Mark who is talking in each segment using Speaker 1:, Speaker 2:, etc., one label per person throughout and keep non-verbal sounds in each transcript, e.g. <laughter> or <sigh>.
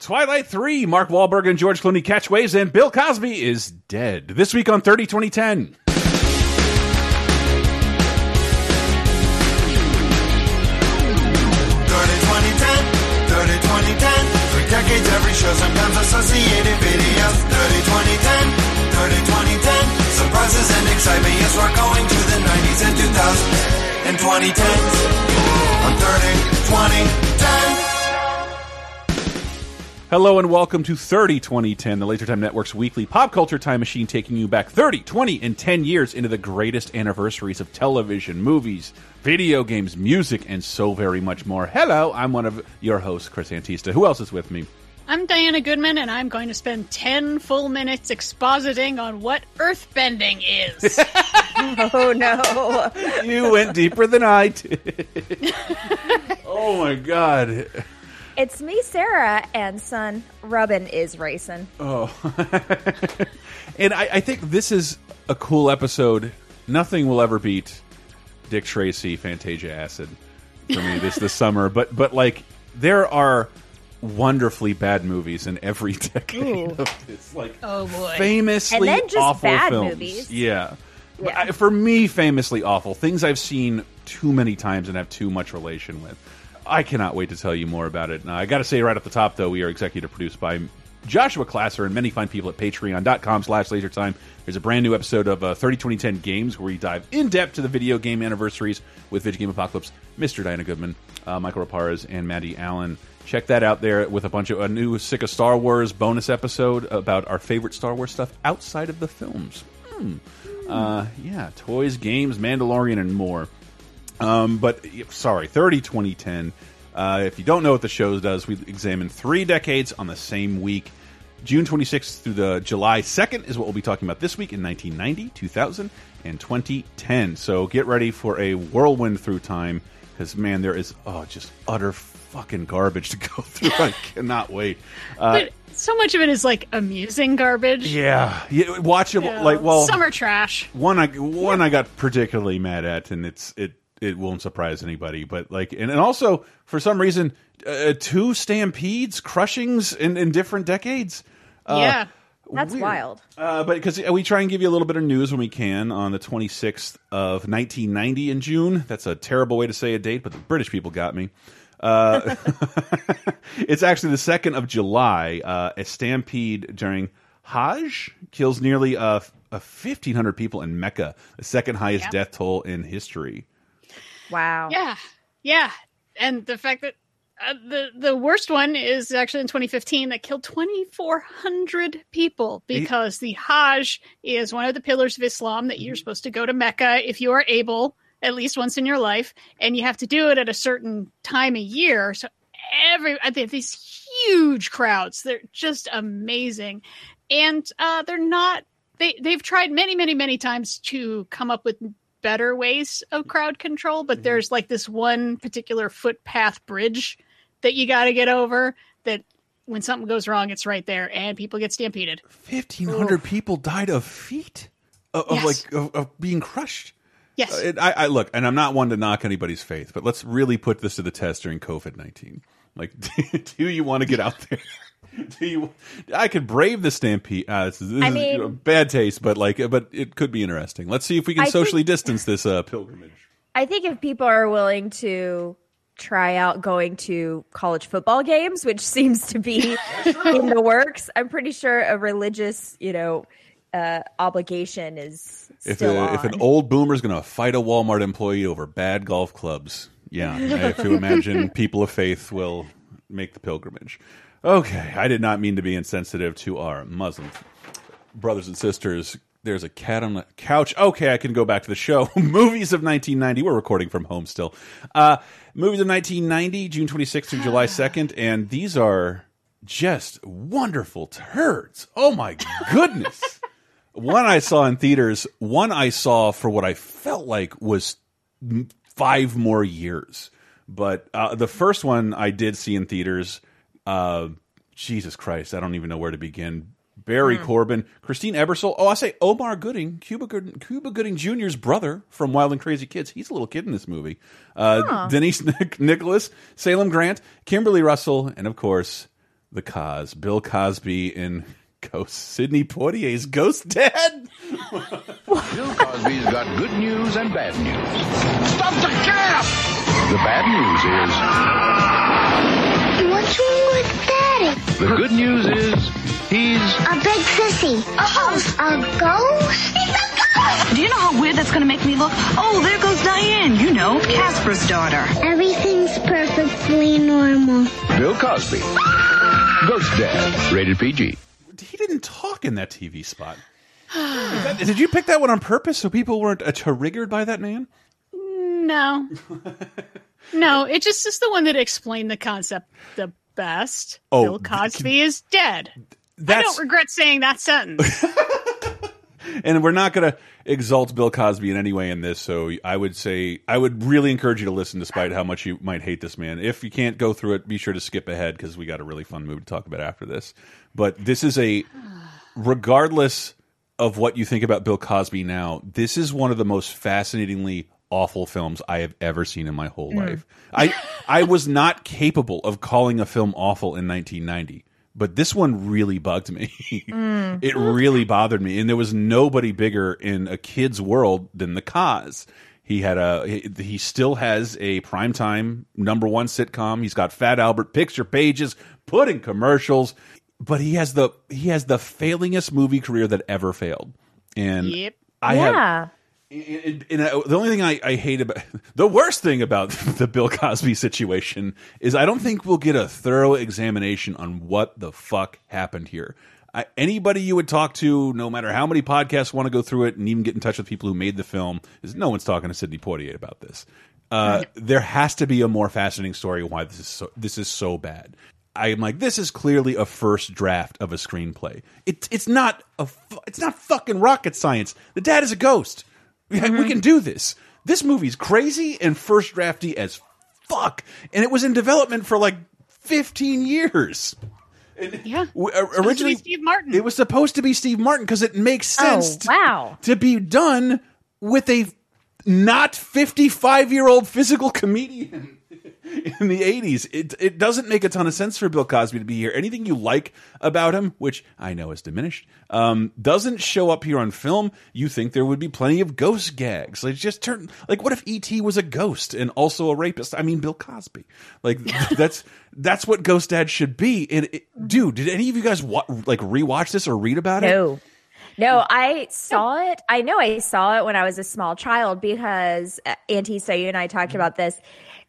Speaker 1: Twilight 3, Mark Wahlberg and George Clooney catch waves, and Bill Cosby is dead. This week on 30 2010.
Speaker 2: 30 2010, three decades, every show, sometimes associated videos. 30 2010, 30 2010, surprises and excitement. Yes, we're going to the 90s and 2000s and 2010s on 30 2010.
Speaker 1: Hello and welcome to 30 2010, the Laser Time Network's weekly pop culture time machine taking you back 30, 20, and 10 years into the greatest anniversaries of television, movies, video games, music, and so very much more. Hello, I'm one of your hosts, Chris Antista. Who else is with me?
Speaker 3: I'm Diana Goodman, and I'm going to spend 10 full minutes expositing on what earthbending is. <laughs>
Speaker 4: Oh no.
Speaker 1: You went deeper than I did. <laughs> oh my god.
Speaker 4: It's me, Sarah, and son, Rubbin is racing.
Speaker 1: Oh. <laughs> and I, I think this is a cool episode. Nothing will ever beat Dick Tracy, Fantasia Acid for me this this <laughs> summer. But but like there are wonderfully bad movies in every <laughs> decade
Speaker 4: Ooh.
Speaker 1: of this. Like
Speaker 3: Oh, boy.
Speaker 1: famously
Speaker 4: And then just
Speaker 1: awful
Speaker 4: bad
Speaker 1: films.
Speaker 4: movies.
Speaker 1: Yeah.
Speaker 4: Yeah.
Speaker 1: I, for me, famously awful things I've seen too many times and have too much relation with. I cannot wait to tell you more about it. Now, I got to say right at the top, though, we are executive produced by Joshua Classer and many fine people at patreon.com slash lasertime. There's a brand new episode of uh, 30 2010 Games where we dive in depth to the video game anniversaries with Video Game Apocalypse, Mr. Diana Goodman, uh, Michael Raparez, and Maddie Allen. Check that out there with a bunch of a new Sick of Star Wars bonus episode about our favorite Star Wars stuff outside of the films. Hmm. Uh, yeah, toys, games, Mandalorian, and more. Um, but sorry, 30 2010. Uh, if you don't know what the show does, we examine three decades on the same week. June 26th through the July 2nd is what we'll be talking about this week in 1990, 2000, and 2010. So get ready for a whirlwind through time because, man, there is oh, just utter fucking garbage to <laughs> go through. I cannot wait. Uh,
Speaker 3: but so much of it is like amusing garbage.
Speaker 1: yeah, yeah, watchable.
Speaker 3: You know,
Speaker 1: Like, well,
Speaker 3: summer trash.
Speaker 1: one I one I got particularly mad at, and it's it it won't surprise anybody. But like, and, and also for some reason, uh, two stampedes, crushings in in different decades. Uh,
Speaker 3: yeah.
Speaker 4: That's
Speaker 1: weird.
Speaker 4: wild.
Speaker 1: Uh, but because we try and give you a little bit of news when we can on the 26th of 1990 in June. That's a terrible way to say a date, but the British people got me. Uh, <laughs> it's actually the 2nd of July. Uh, a stampede during Hajj kills nearly uh, uh, 1,500 people in Mecca, the second highest death toll in history.
Speaker 4: Wow.
Speaker 3: Yeah. Yeah. And the fact that uh, the the worst one is actually in 2015 that killed 2400 people because the Hajj is one of the pillars of Islam that you're supposed to go to Mecca if you are able at least once in your life and you have to do it at a certain time of year so every I think these huge crowds they're just amazing and uh, they're not they they've tried many many many times to come up with better ways of crowd control but there's like this one particular footpath bridge that you got to get over that when something goes wrong it's right there and people get stampeded.
Speaker 1: 1,500 people died of feet, of, of like of, of being crushed.
Speaker 3: yes.
Speaker 1: Uh, it, I, I look, and I'm not one to knock anybody's faith, but let's really put this to the test during COVID nineteen. Like, <laughs> do you want to get out there? <laughs> Do you? I could brave the stampede. Uh, this is, this
Speaker 4: I
Speaker 1: is,
Speaker 4: mean-
Speaker 1: bad taste, but like, but it could be interesting. Let's see if we can
Speaker 4: I think-
Speaker 1: socially distance this uh, pilgrimage.
Speaker 4: I think if people are willing to try out going to college football games, which <laughs> seems to be in the works, I'm pretty sure a religious, you know, uh, obligation is
Speaker 1: If, a,
Speaker 4: on.
Speaker 1: if an old boomer's going to fight a Walmart employee over bad golf clubs, yeah, I have to imagine <laughs> people of faith will make the pilgrimage. Okay, I did not mean to be insensitive to our Muslim brothers and sisters. There's a cat on the couch. Okay, I can go back to the show. <laughs> movies of 1990. We're recording from home still. Uh, movies of 1990, June 26th through July <sighs> 2nd, and these are just wonderful turds. Oh my goodness. one I saw in theaters, one I saw for what I felt like was five more years. But uh, the first one I did see in theaters, uh, Jesus Christ, I don't even know where to begin. Barry Corbin, Christine Ebersole. Oh, I say Omar Gooding, Cuba Gooding, Cuba Gooding Jr.'s brother from Wild and Crazy Kids. He's a little kid in this movie. Uh, Denise <laughs> Nic Nicholas, Salem Grant, Kimberly Russell, and of course the cause. Bill Cosby in <laughs> Ghost. Sidney Poitier's Ghost Dad. <laughs>
Speaker 5: Bill Cosby's got good news and bad news. Stop the cab! The bad news is
Speaker 6: What's wrong with Daddy?
Speaker 5: the good news is he's
Speaker 6: A big sissy. Oh, a ghost? He's a ghost!
Speaker 7: Do you know how weird that's going to make me look? Oh, there goes Diane. You know, Casper's daughter.
Speaker 6: Everything's perfectly normal.
Speaker 5: Bill Cosby. Ghost Dad. Rated PG.
Speaker 1: He didn't talk in that TV spot. That- did you pick that one on purpose so people weren't uh, triggered by that man?
Speaker 3: No. <laughs> no, it just is the one that explained the concept the best.
Speaker 1: Oh,
Speaker 3: Bill Cosby is dead. I don't regret saying that sentence. <laughs> <laughs>
Speaker 1: and we're not going to exalt Bill Cosby in any way in this. So I would say I would really encourage you to listen, despite how much you might hate this man. If you can't go through it, be sure to skip ahead because we got a really fun movie to talk about after this. But this is a, regardless of what you think about Bill Cosby now, this is one of the most fascinatingly awful films I have ever seen in my whole mm. life. I I was not capable of calling a film awful in 1990. But this one really bugged me. <laughs> Mm. it really bothered me, and there was nobody bigger in a kid's world than the cause. He had a he, he still has a primetime number one sitcom. He's got Fat Albert picture pages, put in commercials, but he has the he has the failingest movie career that ever failed. And
Speaker 3: Yep.
Speaker 1: I have
Speaker 4: yeah.
Speaker 1: And, and I- the only thing I, I hate about <laughs> the worst thing about <laughs> the Bill Cosby situation is I don't think we'll get a thorough examination on what the fuck happened here. I, anybody you would talk to, no matter how many podcasts want to go through it, and even get in touch with people who made the film, is no one's talking to Sidney Poitier about this. Uh, there has to be a more fascinating story why this is so, this is so bad. I'm like, this is clearly a first draft of a screenplay. It, it's not a, it's not fucking rocket science. The dad is a ghost. We, we can mm-hmm. do this. This movie's crazy and first drafty as fuck, and it was in development for like 15 years.
Speaker 3: yeah.
Speaker 1: W- uh,
Speaker 3: to be
Speaker 1: originally,
Speaker 3: Steve Martin.
Speaker 1: It was supposed to be Steve Martin because it makes
Speaker 4: Oh,
Speaker 1: sense. to-
Speaker 4: wow.
Speaker 1: to be done with a not 55 year old physical comedian in the 80s. It, it doesn't make a ton of sense for Bill Cosby to be here. Anything you like about him, which I know is diminished, um, doesn't show up here on film. You think there would be plenty of ghost gags. Like, just turn, like, what if E.T. was a ghost and also a rapist? I mean, Bill Cosby. Like, <laughs> that's. That's what Ghost Dad should be. And it, dude, did any of you guys wa like rewatch this or read about it?
Speaker 4: No. No, I saw it. I know I saw it when I was a small child because uh, Auntie so you and I talked about this.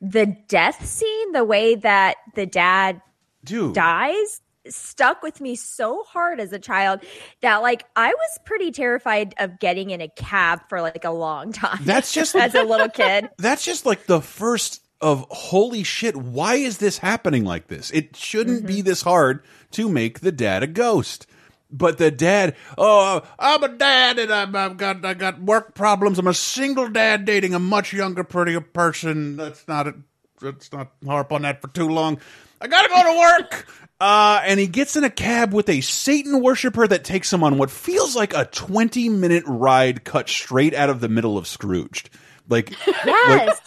Speaker 4: The death scene, the way that the dad
Speaker 1: Dude,
Speaker 4: dies, stuck with me so hard as a child that like I was pretty terrified of getting in a cab for like a long time.
Speaker 1: That's just <laughs>
Speaker 4: as a little <laughs> kid.
Speaker 1: that's just like the first of holy shit why is this happening like this it shouldn't be mm-hmm. this hard to make the dad a ghost but the dad oh i'm a dad and I've, I've got i got work problems. I'm a single dad dating a much younger prettier person. That's not a, let's not harp on that for too long. I gotta go to work. <laughs> Uh, and he gets in a cab with a Satan worshiper that takes him on what feels like a 20 minute ride cut straight out of the middle of Scrooged. <laughs> Like,
Speaker 4: Yes.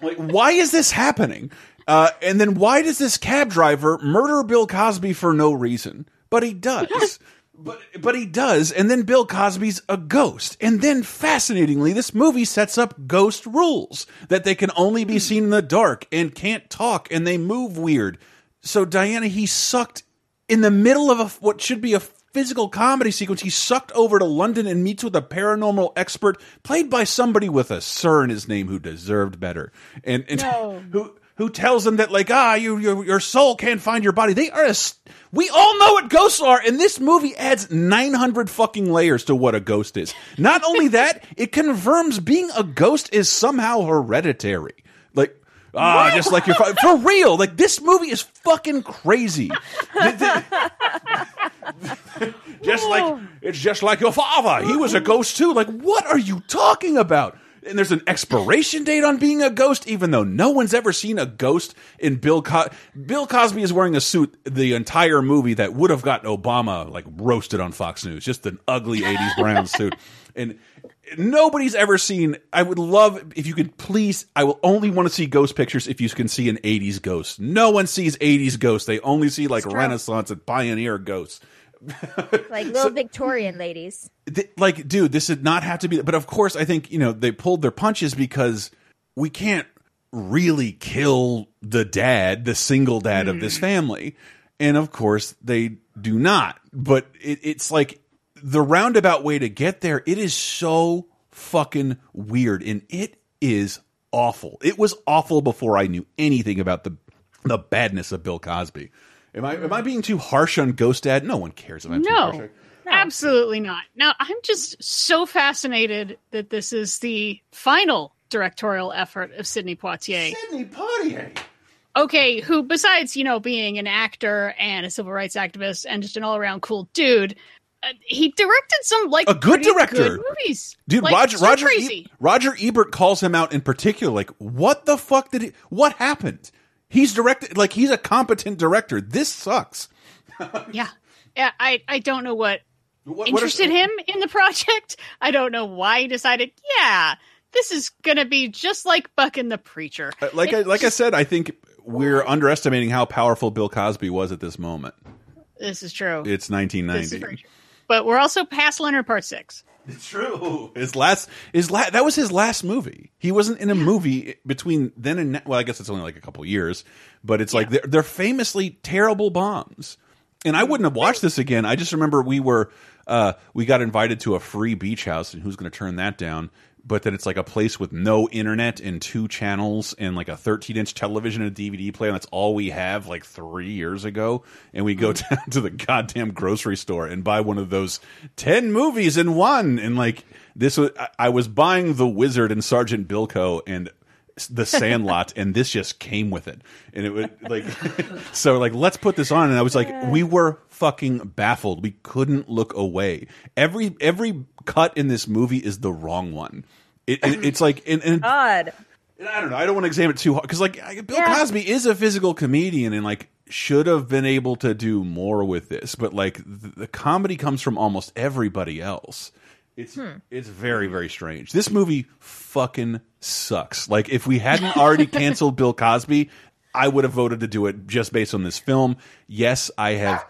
Speaker 1: like why is this happening? Uh, and then why does this cab driver murder bill cosby for no reason but he does. But but he does and then bill cosby's a ghost. And then fascinatingly this movie sets up ghost rules that they can only be seen in the dark and can't talk and they move weird. So diana he sucked in the middle of a, what should be a physical comedy sequence, he sucked over to London and meets with a paranormal expert played by somebody with a sir in his name who deserved better, and, and
Speaker 3: No.
Speaker 1: who who tells them that like ah you your your soul can't find your body. They are a we all know what ghosts are, and this movie adds nine hundred fucking layers to what a ghost is. Not only <laughs> that, it confirms being a ghost is somehow hereditary. Like ah, just like your for real. Like this movie is fucking crazy. <laughs> Just like it's just like your father. He was a ghost too. Like, what are you talking about? And there's an expiration date on being a ghost, even though no one's ever seen a ghost in Bill Co- Bill Cosby is wearing a suit the entire movie that would have gotten Obama like roasted on Fox News. Just an ugly '80s brown <laughs> suit, and nobody's ever seen. I would love if you could please. I will only want to see ghost pictures if you can see an '80s ghost. No one sees '80s ghosts. They only see like Renaissance and Pioneer ghosts. <laughs>
Speaker 4: Like little Victorian ladies.
Speaker 1: Th- like, dude, this did not have to be. But of course, I think you know they pulled their punches because we can't really kill the dad, the single dad of this mm. family, and of course they do not. But it, it's like the roundabout way to get there. It is so fucking weird, and it is awful. It was awful before I knew anything about the the badness of Bill Cosby. Am I am I being too harsh on Ghost Dad? No one cares if I'm too harsh.
Speaker 3: No, absolutely not. Now, I'm just so fascinated that this is the final directorial effort of Sidney Poitier.
Speaker 1: Sidney Poitier.
Speaker 3: Okay, who, besides, you know, being an actor and a civil rights activist and just an all around cool dude, uh, he directed some, like,
Speaker 1: A good director.
Speaker 3: good movies.
Speaker 1: Dude,
Speaker 3: Like,
Speaker 1: Roger
Speaker 3: so
Speaker 1: Roger
Speaker 3: crazy.
Speaker 1: E- Roger Ebert calls him out in particular. Like, what the fuck did he? What happened? He's directed like he's a competent director. This sucks. <laughs>
Speaker 3: Yeah. Yeah, I, I don't know what
Speaker 1: What, what are-
Speaker 3: interested him in the project. <laughs> I don't know why he decided, yeah, this is gonna be just like Buck and the Preacher.
Speaker 1: Uh, like I,
Speaker 3: It
Speaker 1: like I said, I think we're underestimating how powerful Bill Cosby was at this moment.
Speaker 3: This is true.
Speaker 1: It's
Speaker 3: This is
Speaker 1: 1990.
Speaker 3: true. But we're also past Leonard Part Six.
Speaker 1: It's <laughs> true. His last, his last, that was his last movie. He wasn't in a movie between then and now. Well, I guess it's only like a couple years, but it's like they're, they're famously terrible bombs. And I wouldn't have watched this again. I just remember we were, uh, we got invited to a free beach house, and who's going to turn that down? But then it's like a place with no internet and two channels and like a 13 inch television and a DVD player. And that's all we have like three years ago. And we go down mm-hmm. <laughs> to the goddamn grocery store and buy one of those 10 movies in one. And like this was, I was buying The Wizard and Sergeant Bilko and the Sandlot, and this just came with it. And it would like, <laughs> so like, let's put this on. And I was like, we were fucking baffled. We couldn't look away. Every, every cut in this movie is the wrong one. It, it, it's like, and, and
Speaker 4: God.
Speaker 1: I don't know. I don't want to examine it too hard because, like, Bill
Speaker 4: Yeah.
Speaker 1: Cosby is a physical comedian and like should have been able to do more with this. But like, the, the comedy comes from almost everybody else. It's hmm. it's very very strange. This movie fucking sucks. Like, if we hadn't already <laughs> canceled Bill Cosby, I would have voted to do it just based on this film. Yes, I have.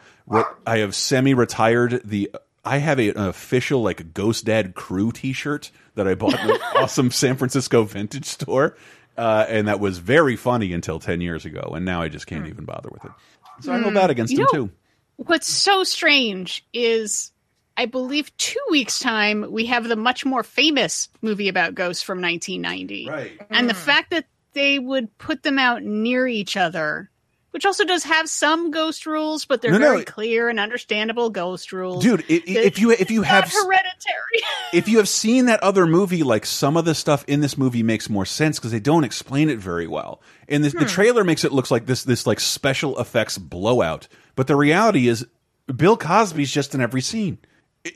Speaker 1: I have semi retired the. I have a, an official like Ghost Dad crew T-shirt that I bought in an <laughs> awesome San Francisco vintage store, uh, and that was very funny until ten years ago, and now I just can't hmm. even bother with it. So I hmm. hold that against
Speaker 3: You
Speaker 1: him
Speaker 3: know-
Speaker 1: too.
Speaker 3: What's so strange is, I believe, two weeks time we have the much more famous movie about ghosts from 1990,
Speaker 1: Right.
Speaker 3: and the mm. fact that they would put them out near each other. Which also does have some ghost rules, but they're
Speaker 1: No, no,
Speaker 3: very
Speaker 1: it-
Speaker 3: clear and understandable ghost rules.
Speaker 1: Dude, i- i- if you if you have
Speaker 3: hereditary, <laughs>
Speaker 1: if you have seen that other movie, like some of the stuff in this movie makes more sense because they don't explain it very well. And the, the trailer makes it look like this this like special effects blowout, but the reality is Bill Cosby's just in every scene i-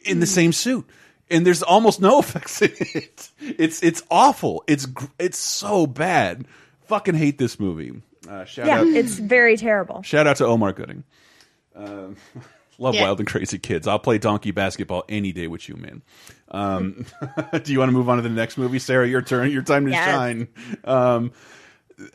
Speaker 1: in the same suit, and there's almost no <laughs> effects in it. It's it's awful. It's it's so bad. Fucking hate this movie. Uh, shout
Speaker 4: Yeah,
Speaker 1: out
Speaker 4: it's very terrible.
Speaker 1: shout out to Omar Gooding. Um, <laughs> love
Speaker 3: Yeah.
Speaker 1: Wild and Crazy Kids. I'll play donkey basketball any day with you, man. Um, <laughs> do you want to move on to the next movie, Sarah? Your turn. Your time to
Speaker 4: Yes.
Speaker 1: shine. Um,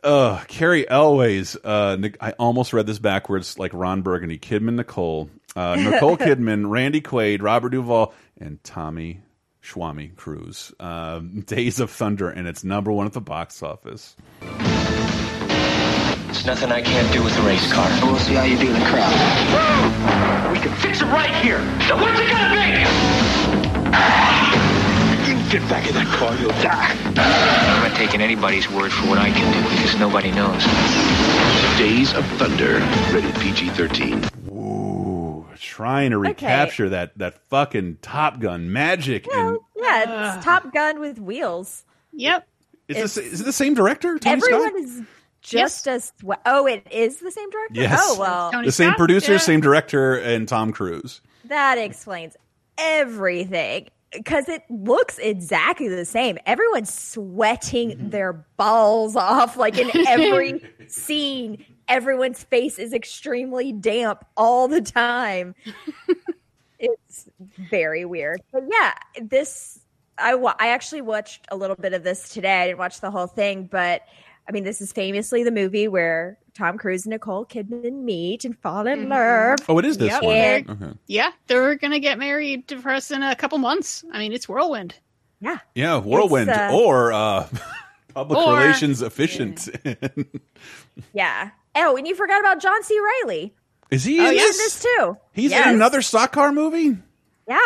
Speaker 1: uh, Cary Elwes. Uh, I almost read this backwards, like Ron Burgundy. Kidman Nicole, uh, Nicole <laughs> Kidman, Randy Quaid, Robert Duvall, and Tommy Schwami Cruise. Um, <laughs> Days of Thunder, and it's number one at the box office.
Speaker 8: There's nothing I can't do with a race car.
Speaker 9: We'll see how you do in the crowd.
Speaker 8: We can fix it right here. Now what's it gonna be?
Speaker 9: You get back in that car, you'll die.
Speaker 8: I'm not taking anybody's word for what I can do because nobody knows.
Speaker 5: Days of Thunder, rated PG-13.
Speaker 1: Ooh, trying to
Speaker 4: Okay.
Speaker 1: recapture that that fucking Top Gun magic. and
Speaker 4: Well, yeah, it's Top Gun with wheels.
Speaker 3: yep.
Speaker 1: is, this, is it the same director? Tony
Speaker 4: Everyone
Speaker 1: Scott?
Speaker 4: is just as swe- oh, it is the same director.
Speaker 1: Yes.
Speaker 4: Oh well,
Speaker 3: Tony
Speaker 1: the same
Speaker 3: Scott?
Speaker 1: producer,
Speaker 3: Yeah.
Speaker 1: same director, and Tom Cruise.
Speaker 4: that explains everything because it looks exactly the same. Everyone's sweating
Speaker 1: Mm-hmm.
Speaker 4: their balls off, like in every <laughs> scene. Everyone's face is extremely damp all the time. <laughs> it's very weird, but yeah, this I wa- I actually watched a little bit of this today. I didn't watch the whole thing, but I mean, this is famously the movie where Tom Cruise and Nicole Kidman meet and fall in love.
Speaker 1: Oh, it is this
Speaker 3: Yep.
Speaker 1: one.
Speaker 4: And-
Speaker 1: Okay.
Speaker 3: Yeah, they're gonna get married to us in a couple months. I mean, it's whirlwind.
Speaker 4: Yeah,
Speaker 1: Yeah, whirlwind
Speaker 4: uh,
Speaker 1: or uh, <laughs> public
Speaker 3: Or-
Speaker 1: relations efficient. <laughs>
Speaker 4: yeah. Oh, and you forgot about John C. Reilly.
Speaker 1: is he?
Speaker 3: Oh,
Speaker 1: in
Speaker 3: yes.
Speaker 4: this too.
Speaker 1: He's
Speaker 4: Yes.
Speaker 1: in another stock car movie.
Speaker 4: Yeah.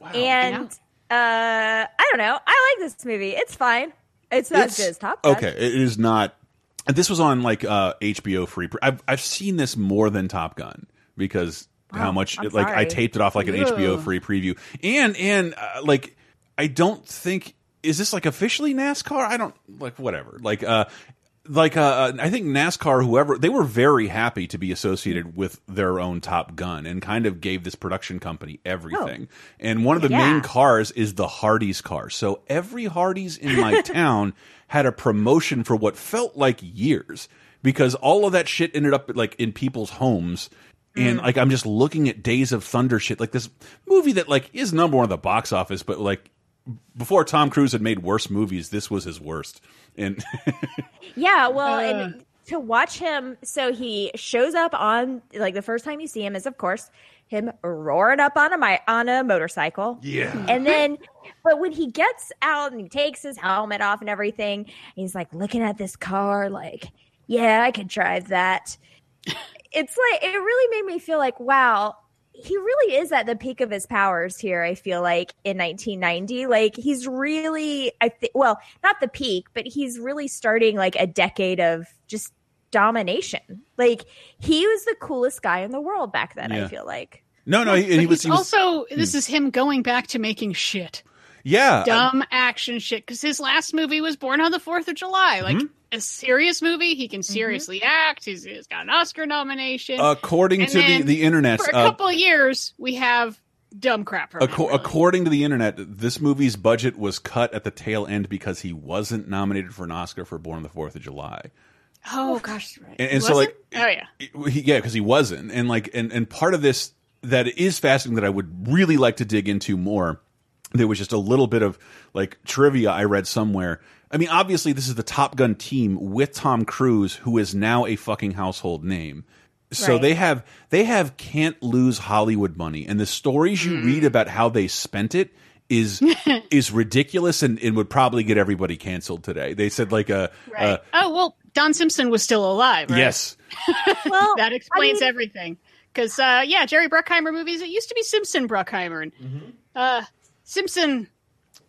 Speaker 1: Wow.
Speaker 4: And uh I don't know. I like this movie. It's fine. It's not as good as Top Gun.
Speaker 1: Okay, it is not. and This was on like uh, HBO free. I've I've seen this more than Top Gun because how much
Speaker 4: I'm
Speaker 1: it, like I taped it off like an HBO free preview and and uh, like I don't think is this like officially NASCAR? I don't like whatever like uh like uh I think NASCAR whoever they were very happy to be associated with their own Top Gun and kind of gave this production company everything. And one of the
Speaker 4: Yeah.
Speaker 1: main cars is the Hardee's car. So every Hardee's in my <laughs> town had a promotion for what felt like years because all of that shit ended up like in people's homes. And like I'm just looking at Days of Thunder shit, like this movie that like is number one at the box office, but like before Tom Cruise had made worse movies, this was his worst. And <laughs>
Speaker 4: Yeah, well, and uh. to watch him, so he shows up on like the first time you see him is of course him roaring up on a mi- on a motorcycle.
Speaker 1: yeah,
Speaker 4: And then, but when he gets out and he takes his helmet off and everything, he's like looking at this car, like, yeah, I could drive that. <laughs> it's like, it really made me feel like, wow, he really is at the peak of his powers here. I feel like in 1990, like he's really, I think, well, not the peak, but he's really starting like a decade of just domination. Like he was the coolest guy in the world back then,
Speaker 1: Yeah.
Speaker 4: I feel like.
Speaker 1: no, no, he, he was he was
Speaker 3: also this hmm. is him going back to making shit,
Speaker 1: yeah,
Speaker 3: dumb action shit. Because his last movie was Born on the Fourth of July, like
Speaker 1: Mm-hmm.
Speaker 3: a serious movie. He can seriously act. He's, he's got an Oscar nomination.
Speaker 1: according
Speaker 3: And
Speaker 1: to the the internet.
Speaker 3: For a
Speaker 1: uh,
Speaker 3: couple of years, we have dumb crap.
Speaker 1: Acco-
Speaker 3: really.
Speaker 1: According to the internet, this movie's budget was cut at the tail end because he wasn't nominated for an Oscar for Born on the Fourth of July.
Speaker 3: oh gosh, right.
Speaker 1: And, and so, like,
Speaker 3: oh yeah,
Speaker 1: he, yeah, because he wasn't, and like, and and part of this that is fascinating that I would really like to dig into more. There was just a little bit of like trivia I read somewhere. I mean, obviously, this is the Top Gun team with Tom Cruise, who is now a fucking household name. So
Speaker 4: Right.
Speaker 1: they have they have can't lose Hollywood money, and the stories you read about how they spent it is <laughs> is ridiculous and, and would probably get everybody canceled today. They said like a,
Speaker 3: right. oh well, Don Simpson was still alive. Right?
Speaker 1: yes, <laughs>
Speaker 4: Well,
Speaker 3: that explains
Speaker 4: mean-
Speaker 3: everything. Because uh, yeah, Jerry Bruckheimer movies. It used to be Simpson Bruckheimer, and
Speaker 1: Mm-hmm.
Speaker 3: uh, Simpson.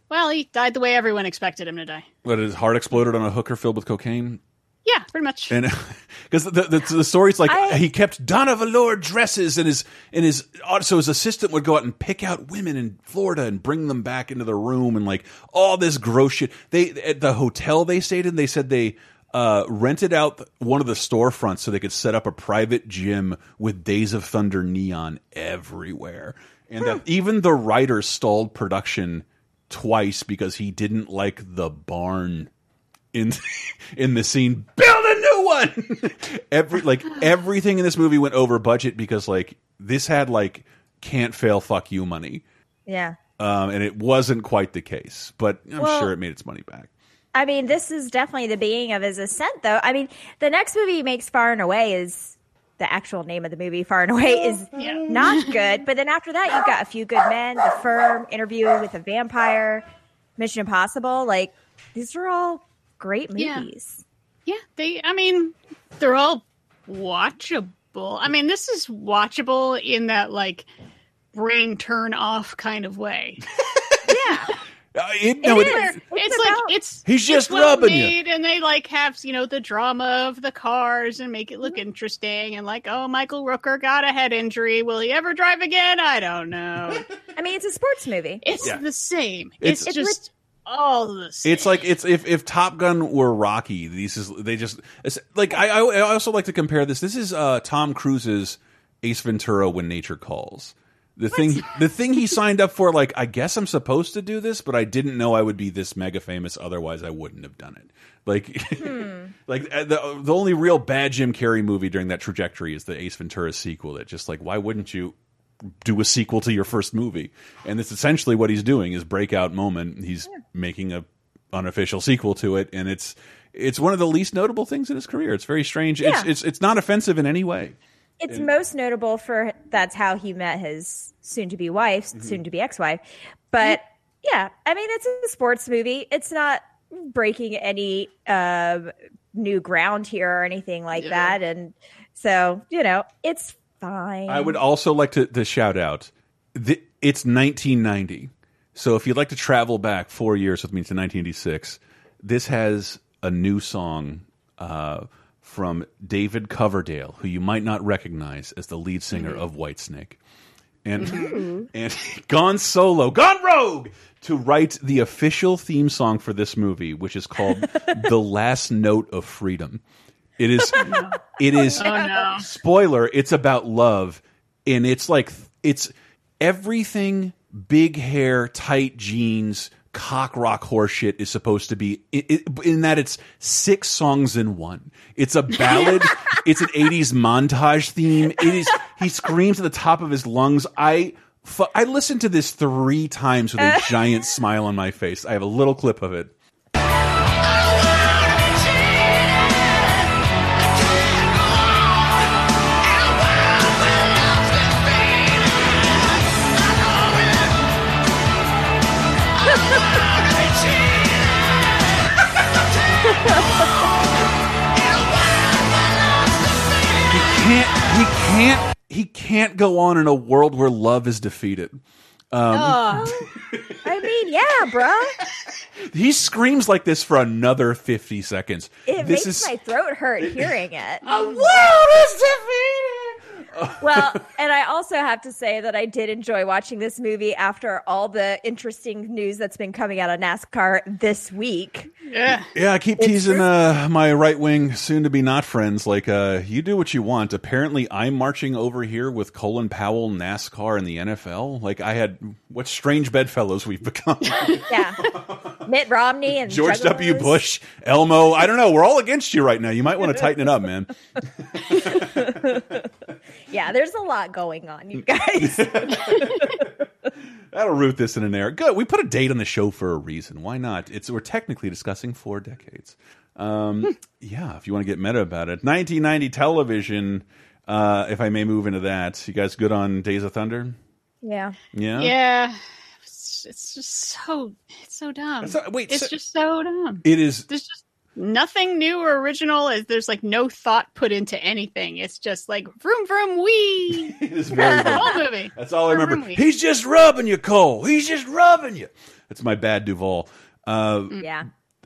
Speaker 3: Well, he died the way everyone expected him to die.
Speaker 1: but his heart exploded on a hooker filled with cocaine.
Speaker 3: Yeah, pretty much.
Speaker 1: and <laughs> because the, the the story's like
Speaker 4: I-
Speaker 1: he kept Donna Valor dresses and his and his so his assistant would go out and pick out women in Florida and bring them back into the room and like all this gross shit. They at the hotel they stayed in, they said they uh, rented out one of the storefronts so they could set up a private gym with Days of Thunder neon everywhere, and that even the writer stalled production twice because he didn't like the barn in <laughs> in the scene build a new one <laughs> every like everything in this movie went over budget because like this had like can't fail fuck you money
Speaker 4: yeah.
Speaker 1: um and it wasn't quite the case but i'm
Speaker 4: Well-
Speaker 1: sure it made its money back
Speaker 4: I mean, this is definitely the beginning of his ascent, though. I mean, the next movie he makes, Far and Away, is the actual name of the movie. Far and Away is
Speaker 3: Yeah.
Speaker 4: not good. But then after that, you've got A Few Good Men, The Firm, Interview with a Vampire, Mission Impossible. Like, these are all great
Speaker 3: Yeah.
Speaker 4: movies.
Speaker 3: Yeah, they. I mean, they're all watchable. I mean, this is watchable in that like brain turn off kind of way. <laughs>
Speaker 4: Yeah.
Speaker 1: Uh, it, no,
Speaker 4: It
Speaker 1: it-
Speaker 4: is.
Speaker 3: It's,
Speaker 4: It's
Speaker 3: like
Speaker 4: about-
Speaker 3: it's
Speaker 1: He's
Speaker 3: it's
Speaker 1: just
Speaker 3: well
Speaker 1: rubbing you.
Speaker 3: and they like have you know the drama of the cars and make it look interesting and like oh Michael Rooker got a head injury. Will he ever drive again? I don't know. <laughs>
Speaker 4: I mean, it's a sports movie.
Speaker 3: It's
Speaker 1: Yeah.
Speaker 3: the same.
Speaker 1: It's-
Speaker 3: It's,
Speaker 4: It's
Speaker 3: just all the same.
Speaker 1: It's like it's if if Top Gun were Rocky, these is they just it's, like I I also like to compare this. This is uh Tom Cruise's Ace Ventura: When Nature Calls. The thing the thing he signed up for, like I guess I'm supposed to do this, but I didn't know I would be this mega famous. Otherwise, I wouldn't have done it. Like, <laughs> like uh, the the only real bad Jim Carrey movie during that trajectory is the Ace Ventura sequel. That just like why wouldn't you do a sequel to your first movie, and it's essentially what he's doing. His breakout moment. He's making a unofficial sequel to it, and it's it's one of the least notable things in his career. It's very strange. It's it's it's not offensive in any way.
Speaker 4: It's most notable for that's how he met his soon to be wife,
Speaker 1: Mm-hmm.
Speaker 4: soon to be ex wife. But yeah, I mean, it's a sports movie. It's not breaking any um, new ground here or anything like that. And so, you know, it's fine.
Speaker 1: I would also like to, to shout out. The, it's 1990, so if you'd like to travel back four years with me to 1986, this has a new song uh, from David Coverdale, who you might not recognize as the lead singer of Whitesnake, and mm-hmm. and <laughs> gone solo, gone rogue to write the official theme song for this movie, which is called <laughs> "The Last Note of Freedom." It is. <laughs> Oh, it is.
Speaker 3: Oh no.
Speaker 1: Spoiler: It's about love, and it's like it's everything. Big hair, tight jeans, cock rock horseshit is supposed to be. in that, it's six songs in one. It's a <laughs> ballad. it's an '80s montage theme. It is. He screams at the top of his lungs. I. I listened to this three times with a <laughs> giant smile on my face. I have a little clip of it. He can't go on in a world where love is defeated.
Speaker 4: Um, oh I mean, yeah, bruh. <laughs>
Speaker 1: He screams like this for another fifty seconds.
Speaker 4: It
Speaker 1: this
Speaker 4: makes
Speaker 1: is
Speaker 4: my throat hurt hearing it.
Speaker 1: a world is defeated. <laughs>
Speaker 4: well, and I also have to say that I did enjoy watching this movie after all the interesting news that's been coming out of NASCAR this week.
Speaker 3: Yeah.
Speaker 1: Yeah, I keep teasing uh, my right wing, soon to be not friends. Like, uh, you do what you want. Apparently, I'm marching over here with Colin Powell, NASCAR, and the NFL. Like, I had what strange bedfellows we've <laughs> become.
Speaker 4: Yeah. Mitt Romney and
Speaker 1: George W. Bush, Elmo. I don't know. We're all against you right now. You might want to <laughs> tighten it up, man.
Speaker 4: Yeah, there's a lot going on, you <laughs> guys. <laughs>
Speaker 1: That'll root this in an error. Good. We put a date on the show for a reason. Why not? It's we're technically discussing four decades. Um, yeah, if you want to get meta about it, 1990 television. Uh, if I may move into that, you guys good on Days of Thunder?
Speaker 4: yeah.
Speaker 1: Yeah.
Speaker 3: Yeah. It's, it's just so it's so dumb.
Speaker 1: So- wait,
Speaker 3: it's
Speaker 1: so-
Speaker 3: just so dumb.
Speaker 1: It is.
Speaker 3: There's just nothing new or original. Is There's like no thought put into anything. It's just like vroom vroom wee. <laughs>
Speaker 1: It is very good.
Speaker 3: Whole movie.
Speaker 1: That's all I remember.
Speaker 3: vroom.
Speaker 1: He's just rubbing you, Cole. He's just rubbing you. That's my bad Duvall. Uh,
Speaker 4: Yeah.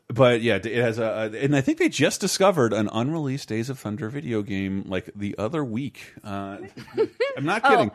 Speaker 1: but yeah, it has a, and I think they just discovered an unreleased Days of Thunder video game like the other week. Uh, <laughs> I'm not kidding.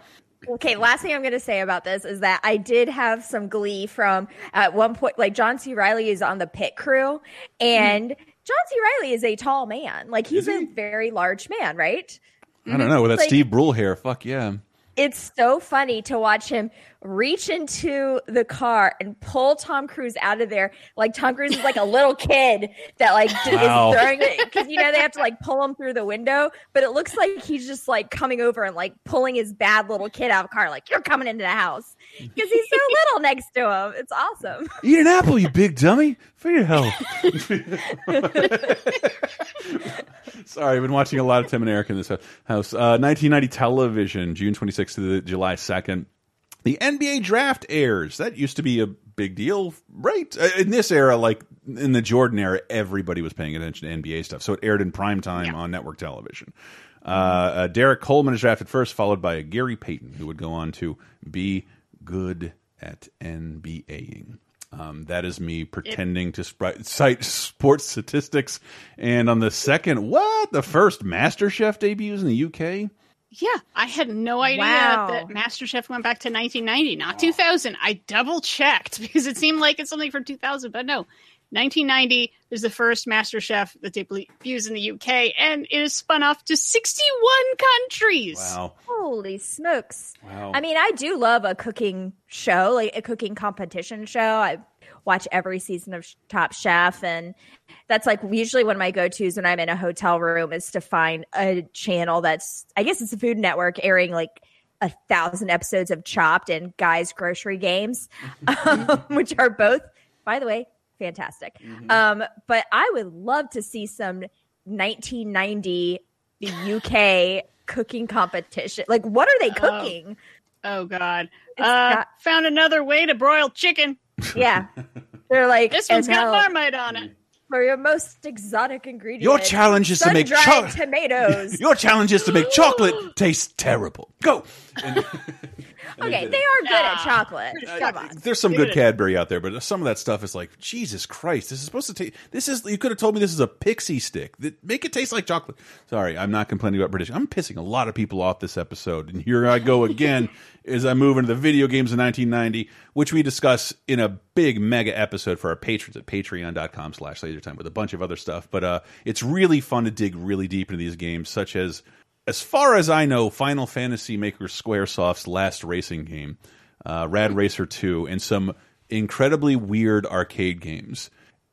Speaker 4: Okay, last thing I'm going to say about this is that I did have some glee from at one point, like John C. Reilly is on the pit crew, and mm-hmm. John C. Reilly is a tall man. Like he's
Speaker 1: he?
Speaker 4: a very large man, right?
Speaker 1: I don't mm-hmm. know with that
Speaker 4: Like-
Speaker 1: Steve Brule hair. Fuck yeah.
Speaker 4: It's so funny to watch him reach into the car and pull Tom Cruise out of there. Like Tom Cruise is like a little kid that like
Speaker 1: Wow.
Speaker 4: is throwing it because you know they have to like pull him through the window, but it looks like he's just like coming over and like pulling his bad little kid out of the car, like you're coming into the house because he's so <laughs> little next to him. It's awesome.
Speaker 1: Eat an apple, you big dummy. For your health. <laughs> Sorry, I've been watching a lot of Tim and Eric in this house. Uh, 1990 television, June 26th to the July 2nd. The NBA draft airs. That used to be a big deal, right? Uh, In this era, like in the Jordan era, everybody was paying attention to NBA stuff. So it aired in prime time on network television. Uh, uh, Derrick Coleman is drafted first, followed by Gary Payton, who would go on to be good at NBAing. Um, that is me pretending to spri- cite sports statistics. And on the second, what? The first MasterChef debuts in the UK?
Speaker 3: Yeah, I had no idea
Speaker 4: Wow.
Speaker 3: that MasterChef went back to 1990, not 2000. I double checked <laughs> because it seemed like it's something from 2000, but no. 1990 is the first MasterChef that they debuts in the UK, and it is spun off to 61 countries.
Speaker 1: Wow.
Speaker 4: Holy smokes.
Speaker 1: Wow.
Speaker 4: I mean, I do love a cooking show, like a cooking competition show. I watch every season of Top Chef, and that's like usually one of my go tos when I'm in a hotel room is to find a channel that's, I guess it's a Food Network airing like a thousand episodes of Chopped and Guys Grocery Games, <laughs> um, <laughs> which are both, by the way, fantastic. Um, but I would love to see some 1990 UK <sighs> cooking competition. Like, what are they cooking?
Speaker 3: Oh God! Uh,
Speaker 4: got-
Speaker 3: found another way to broil chicken.
Speaker 4: Yeah, <laughs> they're like
Speaker 3: This one's got
Speaker 4: now
Speaker 3: Marmite on it.
Speaker 4: for your most exotic ingredient.
Speaker 1: Your challenge is to make
Speaker 4: sun-dried
Speaker 1: chocolate.
Speaker 4: tomatoes. <laughs>
Speaker 1: Your challenge is to make chocolate <gasps> taste terrible. Go. <laughs> <laughs>
Speaker 4: okay, they are good at chocolate. Come on.
Speaker 1: There's some good Cadbury out there, but some of that stuff is like Jesus Christ. This is supposed to taste. This is you could have told me this is a pixie stick. That make it taste like chocolate. Sorry, I'm not complaining about British. I'm pissing a lot of people off this episode, and here I go again <laughs> as I move into the video games of 1990, which we discuss in a big mega episode for our patrons at Patreon.com/slash LaserTime with a bunch of other stuff. But uh, it's really fun to dig really deep into these games, such as. As far as I know, Final Fantasy Maker Squaresoft's last racing game, uh, Rad Racer 2, and some incredibly weird arcade games.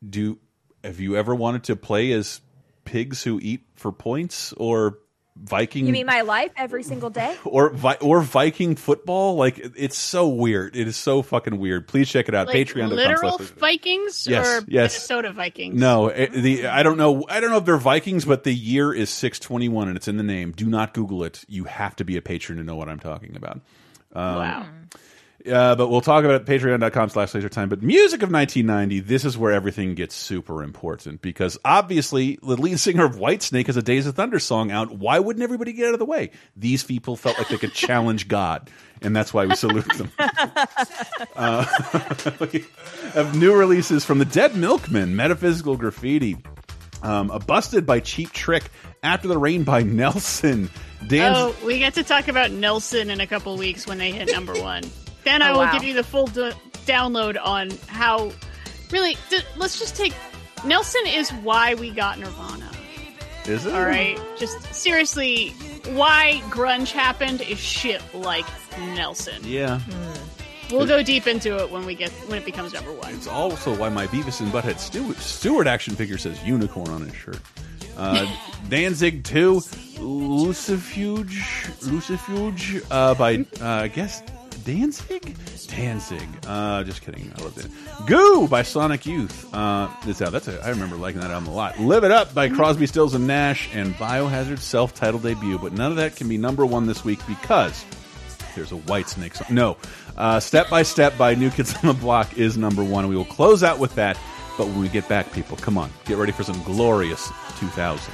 Speaker 1: Do have you ever wanted to play as pigs who eat for points or Viking
Speaker 4: You mean my life every single day? <laughs>
Speaker 1: or Vi or Viking football? Like it's so weird. It is so fucking weird. Please check it out.
Speaker 3: Like
Speaker 1: Patreon.
Speaker 3: literal Vikings
Speaker 1: Yes,
Speaker 3: or
Speaker 1: yes.
Speaker 3: Minnesota Vikings?
Speaker 1: No, it, the I don't know. I don't know if they're Vikings, but the year is six twenty one, and it's in the name. Do not Google it. You have to be a patron to know what I'm talking about. Um,
Speaker 3: Wow.
Speaker 1: Uh, but we'll talk about it patreon.com slash laser time. But music of 1990, this is where everything gets super important because obviously the lead singer of Whitesnake has a Days of Thunder song out. Why wouldn't everybody get out of the way? These people felt like they could <laughs> challenge God, and that's why we salute them. <laughs> uh, <laughs> of new releases from the Dead Milkmen, Metaphysical Graffiti, um, a Busted by Cheap Trick, After the Rain by Nelson, Dan's
Speaker 3: Oh, we get to talk about Nelson in a couple weeks when they hit number one. Then I
Speaker 4: Oh,
Speaker 3: will
Speaker 4: wow.
Speaker 3: give you the full d- download on how. Really, d- let's just take. Nelson is why we got Nirvana.
Speaker 1: is it?
Speaker 3: All right, just seriously, why grunge happened is shit like Nelson.
Speaker 1: Yeah.
Speaker 3: We'll go deep into it when we get when it becomes number one.
Speaker 1: It's also why my Beavis and Butthead Stewart, Stewart action figure says unicorn on his shirt. Uh, <laughs> Danzig 2, Lucifuge, Lucifuge uh, by, uh, I guess, Danzig? Danzig. Uh, just kidding. I loved it. Goo by Sonic Youth. Uh, it's out. That's a, I remember liking that album a lot. Live It Up by Crosby, Stills, and Nash, and Biohazard self titled debut. But none of that can be number one this week because there's a White Snake song. No. Uh, Step by Step by New Kids on the Block is number one. We will close out with that. But when we get back, people, come on. Get ready for some glorious 2000.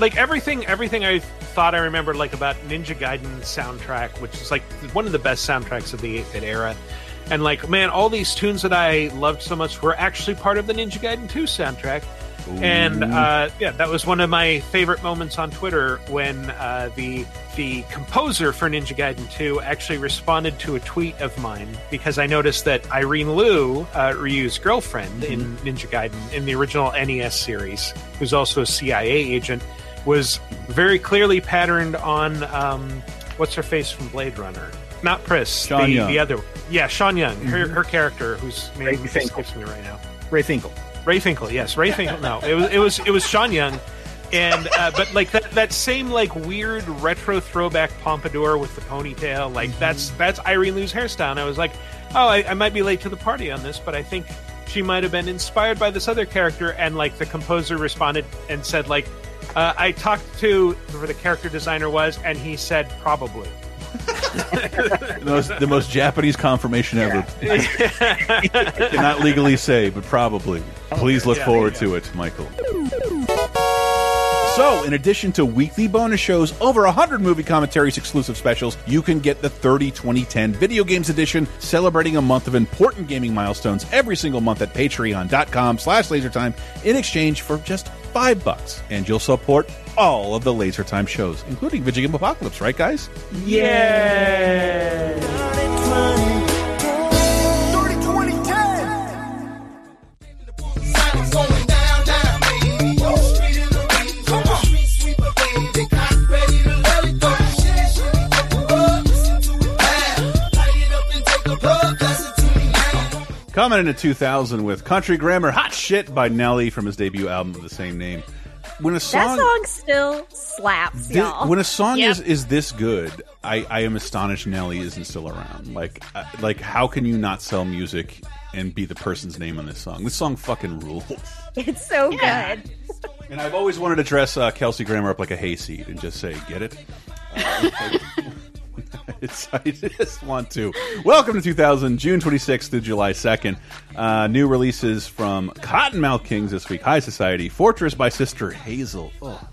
Speaker 10: Like everything everything I thought I remembered like about Ninja Gaiden soundtrack, which is like one of the best soundtracks of the 8-bit era. And like, man, all these tunes that I loved so much were actually part of the Ninja Gaiden 2 soundtrack. And uh, yeah, that was one of my favorite moments on Twitter when uh, the the composer for Ninja Gaiden 2 actually responded to a tweet of mine because I noticed that Irene Lew, uh, Ryu's girlfriend in Ninja Gaiden in the original NES series, who's also a CIA agent, was very clearly patterned on um, what's her face from Blade Runner, not Pris,
Speaker 1: Sean
Speaker 10: the,
Speaker 1: Young.
Speaker 10: the other, yeah, Sean Young, her, her character, whose
Speaker 11: Ray
Speaker 10: name
Speaker 11: Finkel.
Speaker 10: escapes me right now.
Speaker 11: Ray Finkel.
Speaker 10: Ray Finkel, yes, Ray Finkel. No, it was it was it was Sean Young, and uh, but like that that same like weird retro throwback pompadour with the ponytail, like that's that's Irene Lew's hairstyle. And I was like, oh, I, I might be late to the party on this, but I think she might have been inspired by this other character. And like the composer responded and said like, uh, I talked to where the character designer was, and he said probably. <laughs>
Speaker 1: The most, the most Japanese confirmation ever. I cannot legally say, but probably. Please look
Speaker 10: Yeah,
Speaker 1: forward
Speaker 10: there
Speaker 1: to it, Michael. So, in addition to weekly bonus shows, over 100 movie commentaries, exclusive specials, you can get the 30 2010 Video Games Edition, celebrating a month of important gaming milestones every single month at patreon.com slash lasertime in exchange for just five bucks. And you'll support all of the Laser Time shows, including Video Game Apocalypse, right, guys? Coming into 2000 with Country Grammar Hot Shit by Nelly from his debut album of the same name. When a song,
Speaker 4: That
Speaker 1: song,
Speaker 4: song still slaps,
Speaker 1: thi-
Speaker 4: y'all.
Speaker 1: when a song
Speaker 3: Yep.
Speaker 1: is is this good, I, I am astonished Nelly isn't still around. Like uh, like how can you not sell music and be the person's name on this song? This song fucking rules. <laughs>
Speaker 4: it's so
Speaker 3: Yeah.
Speaker 4: good.
Speaker 1: And I've always wanted to dress uh, Kelsey Grammer up like a hayseed and just say, "Get it." Uh, it's, <laughs> <laughs> I just want to. Welcome to 2000, June 26th through July 2nd. Uh, new releases from Kottonmouth Kings this week: High Society, Fortress by Sister Hazel. Oh.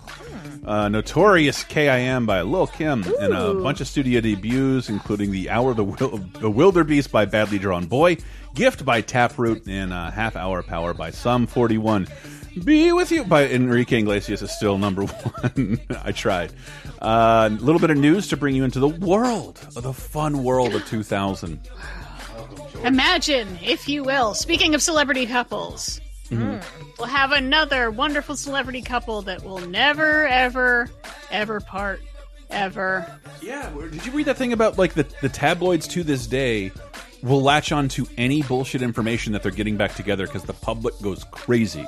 Speaker 1: Uh, Notorious KIM by Lil Kim, and a bunch of studio debuts, including The Hour of the, Wil the Wilderbeast by Badly Drawn Boy, Gift by Taproot, and uh, Half Hour Power by Sum 41. Be With You by Enrique Iglesias is still number one. <laughs> I tried. Uh, A little bit of news to bring you into the world, of the fun world of 2000.
Speaker 3: Imagine, if you will, speaking of celebrity couples, we'll have another wonderful celebrity couple that will never, ever, ever part. Ever.
Speaker 1: Yeah, did you read that thing about like the, the tabloids to this day will latch on to any bullshit information that they're getting back together because the public goes crazy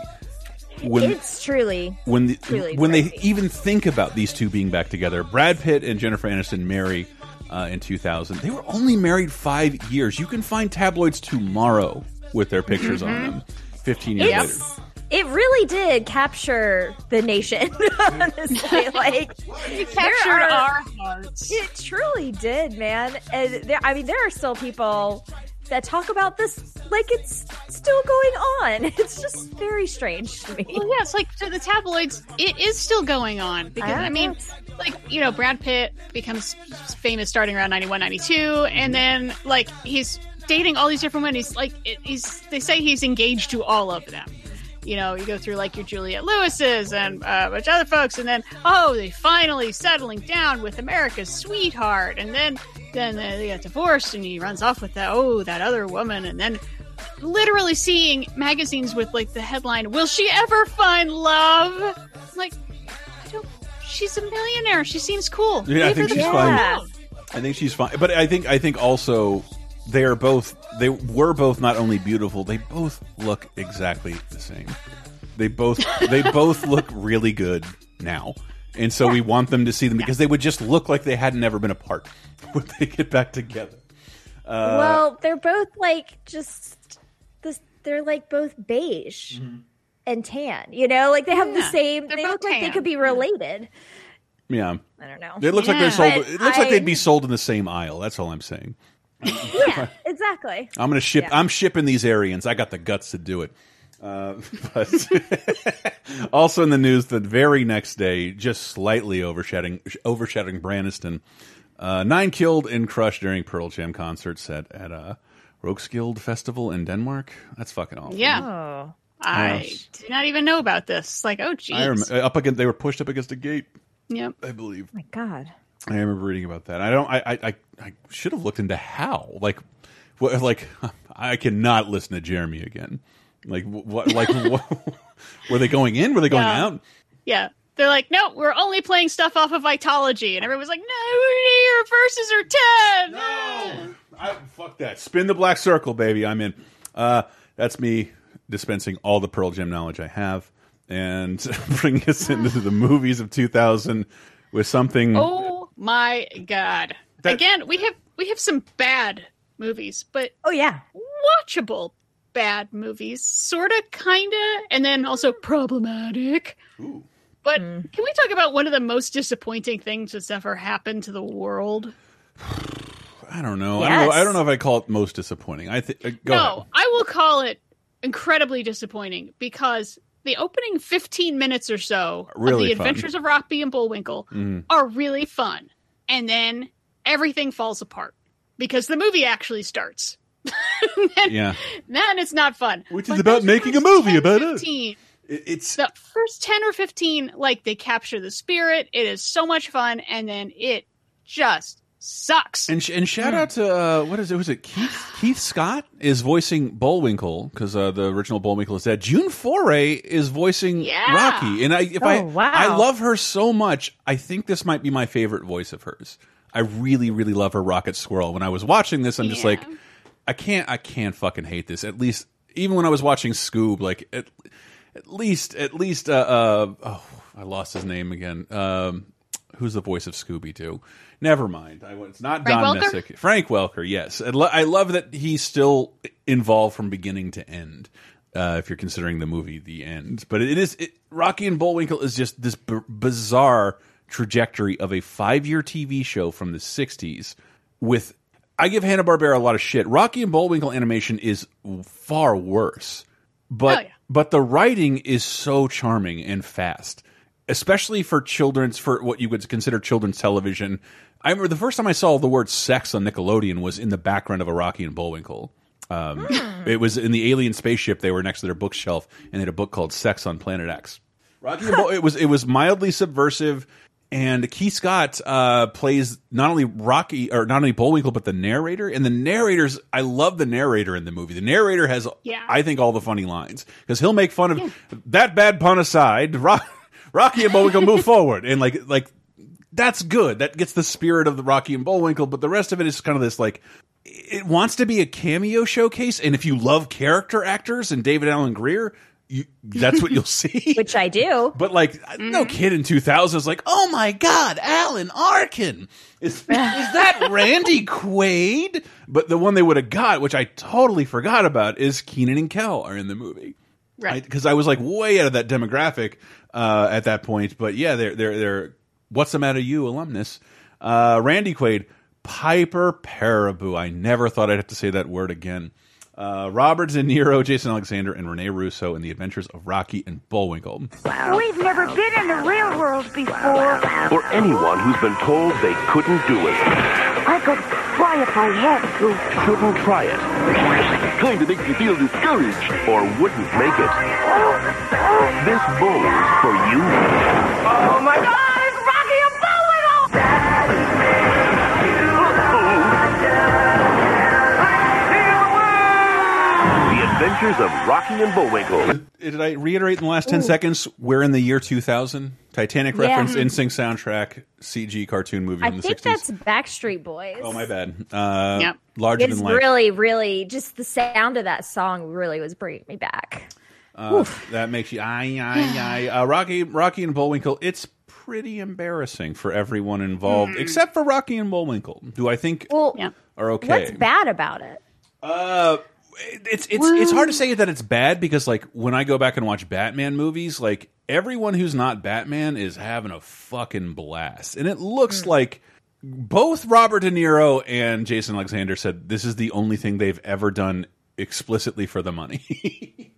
Speaker 1: when
Speaker 4: It's truly
Speaker 1: when the,
Speaker 4: really
Speaker 1: when they even think about these two being back together. Brad Pitt and Jennifer Aniston marry uh, in 2000. They were only married five years. You can find tabloids tomorrow with their pictures on them. 15 years later.
Speaker 4: It really did capture the nation. <laughs> Honestly, <laughs> like there
Speaker 3: Captured
Speaker 4: are-
Speaker 3: our hearts.
Speaker 4: It truly did, man. And there, I mean, there are still people that talk about this like it's still going on. <laughs> It's just very strange to me.
Speaker 3: Well, yeah, it's like to the tabloids, it is still going on because
Speaker 4: I
Speaker 3: I mean, like you know, Brad Pitt becomes famous starting around 91, 92, and then like he's dating all these different women. He's like, it, he's they say he's engaged to all of them. You know, you go through like your Juliette Lewis's and uh, a bunch of other folks, and then oh, they finally settling down with America's sweetheart, and then then uh, they get divorced, and he runs off with that oh that other woman, and then literally seeing magazines with like the headline will she ever find love? Like i don't she's a millionaire. She seems cool.
Speaker 1: Yeah, I
Speaker 3: Leave her
Speaker 1: think she's fine. I think she's fine, but I think I think also they are both they were both not only beautiful, they both look exactly the same. They both they both look really good now, and so we want them to see them because they would just look like they had never been apart <laughs> when they get back together. Uh,
Speaker 4: well, they're both like just this. They're like both beige
Speaker 1: Mm-hmm.
Speaker 4: and tan. You know, like they have the same.
Speaker 3: they're
Speaker 4: They
Speaker 3: both
Speaker 4: look like they could be related.
Speaker 1: yeah,
Speaker 4: I don't know.
Speaker 1: it looks like they're sold.
Speaker 4: But
Speaker 1: It looks like they'd be sold in the same aisle. That's all I'm saying. <laughs>
Speaker 4: yeah, exactly.
Speaker 1: I'm gonna ship.
Speaker 4: Yeah.
Speaker 1: I'm shipping these Aryans. I got the guts to do it. Uh, <laughs> but <laughs> also in the news, the very next day, just slightly overshadowing overshadowing Braniston, uh, nine killed and crushed during Pearl Jam concert set at a Roskilde Festival in Denmark. That's fucking awful.
Speaker 3: yeah
Speaker 4: Oh,
Speaker 3: i
Speaker 1: Yes.
Speaker 3: did not even know about this like oh
Speaker 1: I
Speaker 3: jeez
Speaker 1: up against. They were pushed up against a gate.
Speaker 3: yep
Speaker 1: I believe.
Speaker 4: my God.
Speaker 1: I remember reading about that. I don't. I. I. I, I should have looked into how. Like, what? Like, <laughs> I cannot listen to Jeremy again. Like, what? Like, what, <laughs> were they going in? Were they going
Speaker 3: Yeah.
Speaker 1: out?
Speaker 3: yeah they're like no we're only playing stuff off of Vitalogy and everyone's like no your verses are 10
Speaker 1: No, I, fuck that. Spin the black circle, baby. I'm in. Uh, that's me dispensing all the Pearl Jam knowledge I have and <laughs> bringing us into the movies of 2000 with something.
Speaker 3: oh my god
Speaker 1: That-
Speaker 3: again we have we have some bad movies but
Speaker 4: Oh yeah.
Speaker 3: watchable bad movies, sort of, kind of, and then also problematic. But can we talk about one of the most disappointing things that's ever happened to the world? <sighs>
Speaker 1: I don't know. I don't know. I don't know if I call it most disappointing. I think. Uh, go
Speaker 3: no,
Speaker 1: ahead.
Speaker 3: I will call it incredibly disappointing because the opening 15 minutes or so
Speaker 1: Really
Speaker 3: of the
Speaker 1: fun.
Speaker 3: Adventures of Rocky and Bullwinkle
Speaker 1: Mm.
Speaker 3: are really fun, and then everything falls apart because the movie actually starts. Then, <laughs>
Speaker 1: Yeah.
Speaker 3: then it's not fun.
Speaker 1: Which
Speaker 3: But
Speaker 1: is about making a movie
Speaker 3: 10,
Speaker 1: about it.
Speaker 3: 15,
Speaker 1: It- It's
Speaker 3: the first 10 or 15 like they capture the spirit it is so much fun and then it just sucks
Speaker 1: And sh- and shout out to uh, what is it? Was it Keith <sighs> Keith Scott is voicing Bullwinkle because uh, the original Bullwinkle is dead. June Foray is voicing
Speaker 3: Yeah.
Speaker 1: Rocky, and I if I
Speaker 4: Oh, wow.
Speaker 1: I love her so much. I think this might be my favorite voice of hers. I really really love her Rocket Squirrel. When I was watching this, I'm just
Speaker 3: Yeah.
Speaker 1: like, I can't I can't fucking hate this. At least even when I was watching Scoob, like at, at least at least uh, uh oh I lost his name again. Um, who's the voice of Scooby Doo? Never mind. I, it's not
Speaker 3: Frank
Speaker 1: Don
Speaker 3: Welker?
Speaker 1: Messick. Frank Welker, yes. I, lo I love that he's still involved from beginning to end. Uh, if you're considering the movie the end, but it is it, Rocky and Bullwinkle is just this b bizarre trajectory of a five year TV show from the '60s. With I give Hanna Barbera a lot of shit. Rocky and Bullwinkle animation is far worse, but
Speaker 3: Oh, yeah.
Speaker 1: but the writing is so charming and fast especially for children's for what you would consider children's television. I remember the first time I saw the word sex on Nickelodeon was in the background of a Rocky and Bullwinkle. Um, It was in the alien spaceship. They were next to their bookshelf, and they had a book called "Sex on Planet X." Rocky and Bull, it was it was mildly subversive, and Keith Scott uh, plays not only Rocky or not only Bullwinkle but the narrator. And the narrators, I love the narrator in the movie. The narrator has,
Speaker 3: Yeah.
Speaker 1: I think, all the funny lines because he'll make fun of that bad pun aside. Rock, <laughs> Rocky and Bullwinkle move forward, and like like that's good. That gets the spirit of the Rocky and Bullwinkle, but the rest of it is kind of this like it wants to be a cameo showcase, and if you love character actors and David Alan Grier, you, that's what you'll <laughs> see.
Speaker 4: which I do.
Speaker 1: But like, no kid in 2000 is like, oh my god, Alan Arkin is <laughs> is that Randy Quaid? But the one they would have got, which I totally forgot about, is Kenan and Kel are in the movie.
Speaker 3: Right.
Speaker 1: Because I was like way out of that demographic uh, at that point. But yeah, they're they're they're what's the matter, you alumnus? Uh, Randy Quaid, Piper Parabo. I never thought I'd have to say that word again. Uh, Robert De Niro, Jason Alexander, and Rene Russo in the Adventures of Rocky and Bullwinkle.
Speaker 6: We've never been in the real world before.
Speaker 11: For anyone who's been told they couldn't do it,
Speaker 6: I could fly if I had to.
Speaker 11: Couldn't try it,
Speaker 9: Kind of makes you feel discouraged.
Speaker 11: or wouldn't make it, this bowl's for you. Adventures of Rocky and Bullwinkle.
Speaker 1: Did I reiterate in the last 10 seconds? We're in the year 2000. Titanic
Speaker 4: Yeah.
Speaker 1: reference, NSYNC soundtrack, CG cartoon movie
Speaker 4: I
Speaker 1: from the
Speaker 4: think
Speaker 1: 60s.
Speaker 4: that's Backstreet Boys.
Speaker 1: Oh, my bad. Uh,
Speaker 3: Yep.
Speaker 1: Larger
Speaker 4: It's
Speaker 1: than life.
Speaker 4: really, really just the sound of that song really was bringing me back.
Speaker 1: Uh, that makes you aye aye aye. Uh, Rocky, Rocky and Bullwinkle. It's pretty embarrassing for everyone involved, except for Rocky and Bullwinkle, who I think
Speaker 4: Well,
Speaker 3: Yeah.
Speaker 1: are okay.
Speaker 4: what's bad about it?
Speaker 1: Uh, it's it's it's hard to say that it's bad because like when I go back and watch Batman movies, like everyone who's not Batman is having a fucking blast, and it looks hmm. like both Robert De Niro and Jason Alexander said this is the only thing they've ever done explicitly for the money. <laughs>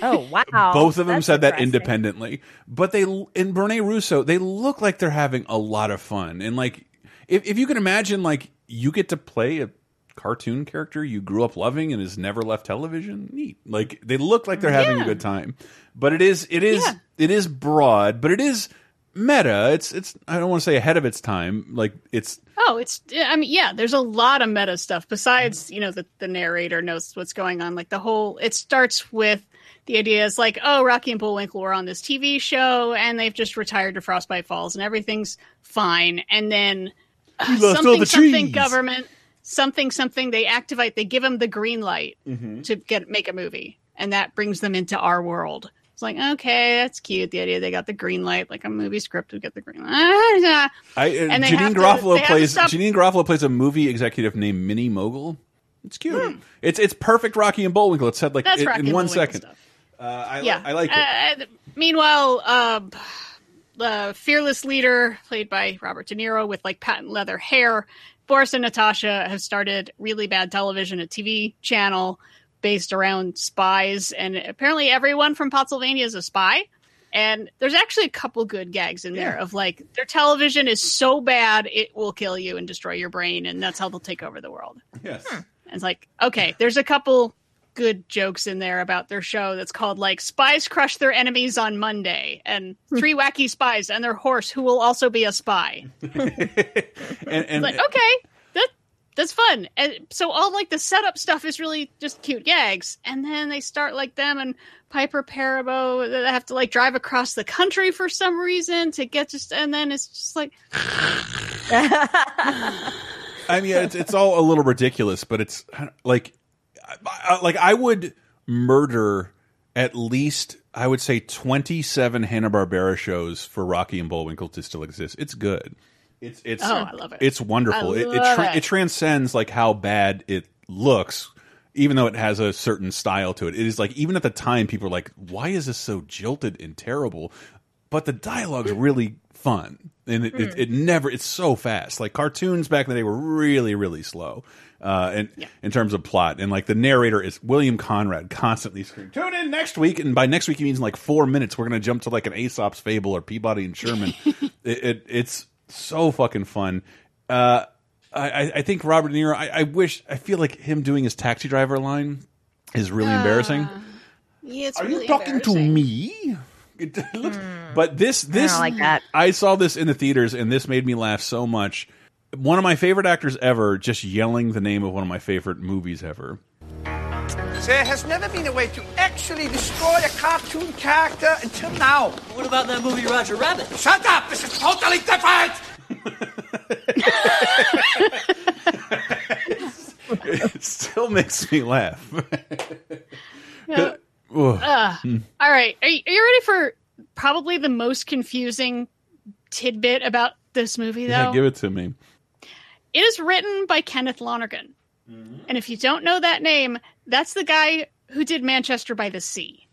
Speaker 4: Oh wow!
Speaker 1: Both of them
Speaker 4: That's
Speaker 1: said that independently, but they in Rene Russo they look like they're having a lot of fun, and like if if you can imagine, like you get to play a cartoon character you grew up loving and has never left television. Neat, like they look like they're having a good time, but it is it is
Speaker 3: Yeah.
Speaker 1: it is broad, but it is meta. It's it's I don't want to say ahead of its time, like it's
Speaker 3: Oh, it's. I mean, yeah. There's a lot of meta stuff besides, you know, the the narrator knows what's going on. Like the whole. It starts with the idea is like, oh, Rocky and Bullwinkle were on this TV show, and they've just retired to Frostbite Falls, and everything's fine. And then uh,
Speaker 1: We lost all
Speaker 3: something
Speaker 1: the
Speaker 3: something government something something they activate. They give them the green light
Speaker 1: Mm-hmm.
Speaker 3: to get make a movie, and that brings them into our world. It's like, okay, that's cute. The idea they got the green light, like a movie script would get the green light. <laughs>
Speaker 1: I uh,
Speaker 3: And Janeane
Speaker 1: Garofalo
Speaker 3: to
Speaker 1: plays Janeane Garofalo plays a movie executive named Minnie Mogul. It's cute. It's it's perfect Rocky and Bullwinkle. It's said like
Speaker 3: Hmm. That's
Speaker 1: in,
Speaker 3: Rocky
Speaker 1: in
Speaker 3: and
Speaker 1: one second. Uh, I,
Speaker 3: yeah,
Speaker 1: I like it.
Speaker 3: Uh, meanwhile, uh, the fearless leader, played by Robert De Niro, with like patent leather hair, Boris and Natasha have started really bad television, a TV channel based around spies, and apparently everyone from Pennsylvania is a spy. And there's actually a couple good gags in there of like their television is so bad it will kill you and destroy your brain, and that's how they'll take over the world.
Speaker 1: Yes. Hmm.
Speaker 3: And it's like, okay, there's a couple good jokes in there about their show that's called like Spies Crush Their Enemies on Monday and hmm. Three Wacky Spies and Their Horse Who Will Also Be a Spy. <laughs>
Speaker 1: And, and
Speaker 3: like, okay, that that's fun. And so all like the setup stuff is really just cute gags. And then they start like them and Piper Parabo that have to like drive across the country for some reason to get just and then it's just like <laughs>
Speaker 1: I mean, it's it's all a little ridiculous, but it's like, I, I- like I would murder at least I would say twenty seven Hanna Barbera shows for Rocky and Bullwinkle to still exist. It's good. It's it's
Speaker 3: Oh, I love it.
Speaker 1: It's wonderful. It it, tra
Speaker 3: it.
Speaker 1: it transcends like how bad it looks. Even though it has a certain style to it, it is like even at the time people are like, "Why is this so jilted and terrible?" But the dialogue's really fun, and it, it, hmm. it never. It's so fast. Like cartoons back in the day were really, really slow, uh, and in terms of plot. And like the narrator is William Conrad, constantly screaming, "Tune in next week!" And by next week, he means like four minutes. We're gonna jump to like an Aesop's Fable or Peabody and Sherman. <laughs> it, it it's so fucking fun. Uh, I, I- I think Robert De Niro. I, I wish. I feel like him doing his taxi driver line is really embarrassing.
Speaker 3: yeah, it's
Speaker 1: Are
Speaker 3: really
Speaker 1: you talking to me? It <laughs> looks, but this this
Speaker 4: like that.
Speaker 1: I saw this in the theaters and this made me laugh so much. One of my favorite actors ever just yelling the name of one of my favorite movies ever.
Speaker 12: There has never been a way to actually destroy a cartoon character until now.
Speaker 13: What about that movie Roger Rabbit?
Speaker 12: Shut up! This is totally different! <laughs>
Speaker 1: It still makes me laugh. <laughs>
Speaker 3: Yeah.
Speaker 1: Ugh.
Speaker 3: Uh,
Speaker 1: Hmm.
Speaker 3: all right. Are you, are you ready for probably the most confusing tidbit about this movie, though?
Speaker 1: Yeah, give it to me.
Speaker 3: It is written by Kenneth Lonergan.
Speaker 1: Mm-hmm.
Speaker 3: And if you don't know that name, that's the guy who did Manchester by the Sea.